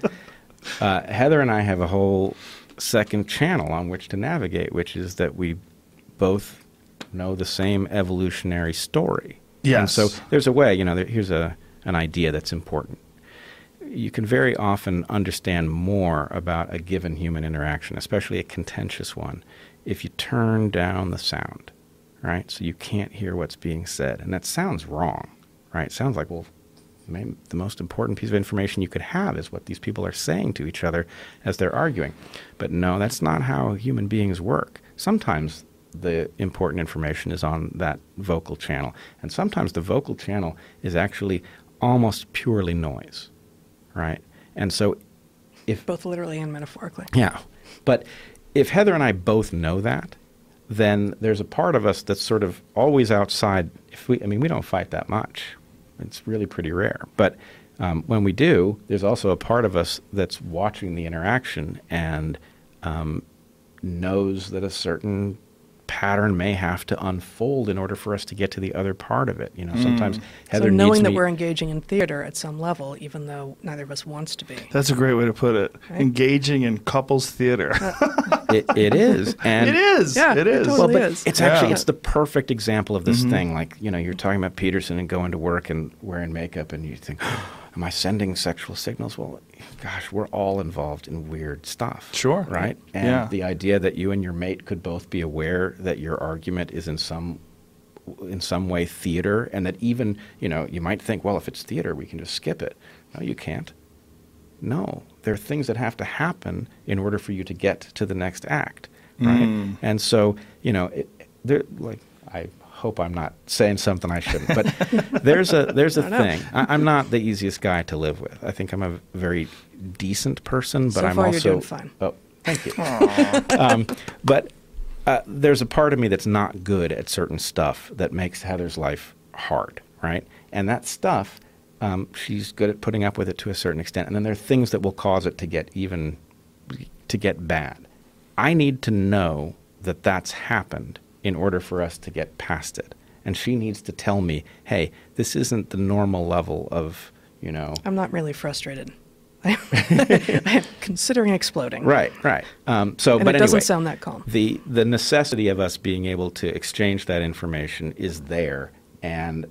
uh, Heather and I have a whole second channel on which to navigate, which is that we both know the same evolutionary story. And Yes. so there's a way. You know, there, here's a an idea that's important. You can very often understand more about a given human interaction, especially a contentious one, if you turn down the sound, right? So you can't hear what's being said. And that sounds wrong, right? It sounds like, well, maybe the most important piece of information you could have is what these people are saying to each other as they're arguing. But no, that's not how human beings work. Sometimes the important information is on that vocal channel, and sometimes the vocal channel is actually almost purely noise, right? And so if Both literally and metaphorically. yeah. But if Heather and I both know that, then there's a part of us that's sort of always outside. If we, I mean, we don't fight that much. It's really pretty rare. But um, when we do, there's also a part of us that's watching the interaction and um, knows that a certain pattern may have to unfold in order for us to get to the other part of it. You know, hmm. sometimes Heather so knowing needs that me- we're engaging in theater at some level, even though neither of us wants to be. That's a great way to put it. Right. Engaging in couples theater. <laughs> it, it is, and it is. Yeah, it it is. totally well, is. it's actually Yeah. it's the perfect example of this mm-hmm. thing. Like you know, you're talking about Peterson and going to work and wearing makeup, and you think, "Am I sending sexual signals?" Well, gosh, we're all involved in weird stuff. Sure. right? And Yeah. the idea that you and your mate could both be aware that your argument is in some in some way theater, and that even you know you might think, well, if it's theater, we can just skip it. No, you can't. No, there are things that have to happen in order for you to get to the next act, right? Mm. And so, you know, it, there, like, I hope I'm not saying something I shouldn't, but <laughs> there's a there's a I don't know. thing. I, I'm not the easiest guy to live with. I think I'm a very decent person, but So I'm far you're also doing fine. Oh, thank you. <laughs> um, but uh, there's a part of me that's not good at certain stuff that makes Heather's life hard, right? And that stuff, um, she's good at putting up with it to a certain extent. And then there are things that will cause it to get even to get bad. I need to know that that's happened in order for us to get past it. And she needs to tell me, hey, this isn't the normal level of, you know, I'm not really frustrated. <laughs> I am considering exploding. Right, right. Um, so, And but it doesn't sound that calm. The the necessity of us being able to exchange that information is there, and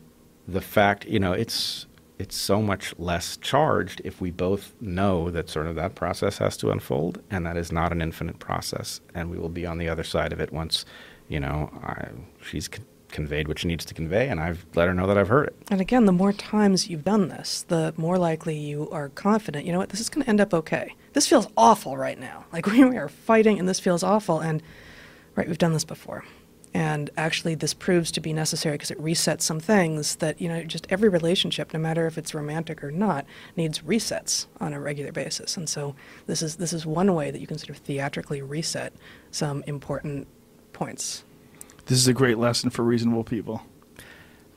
the fact, you know, it's it's so much less charged if we both know that sort of that process has to unfold, and that is not an infinite process, and we will be on the other side of it once, you know, I, she's con- conveyed what she needs to convey, and I've let her know that I've heard it. And again, the more times you've done this, the more likely you are confident, you know what, this is going to end up okay. This feels awful right now. Like <laughs> we are fighting and this feels awful. And, right, we've done this before. And actually, this proves to be necessary because it resets some things that, you know, just every relationship, no matter if it's romantic or not, needs resets on a regular basis. And so this is, this is one way that you can sort of theatrically reset some important points. This is a great lesson for reasonable people.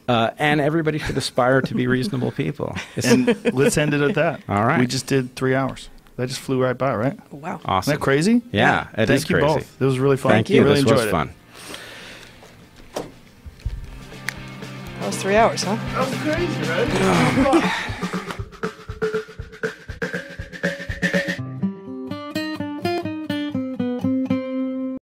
Uh, and everybody should aspire to be reasonable people. <laughs> And let's end it at that. <laughs> All right. We just did three hours. That just flew right by, right? Wow. awesome. Isn't that crazy? Yeah, it Thank is you crazy. both. This was really fun. Thank you. Really this was it. fun. That was three hours, huh? That was crazy, right? <sighs> <laughs>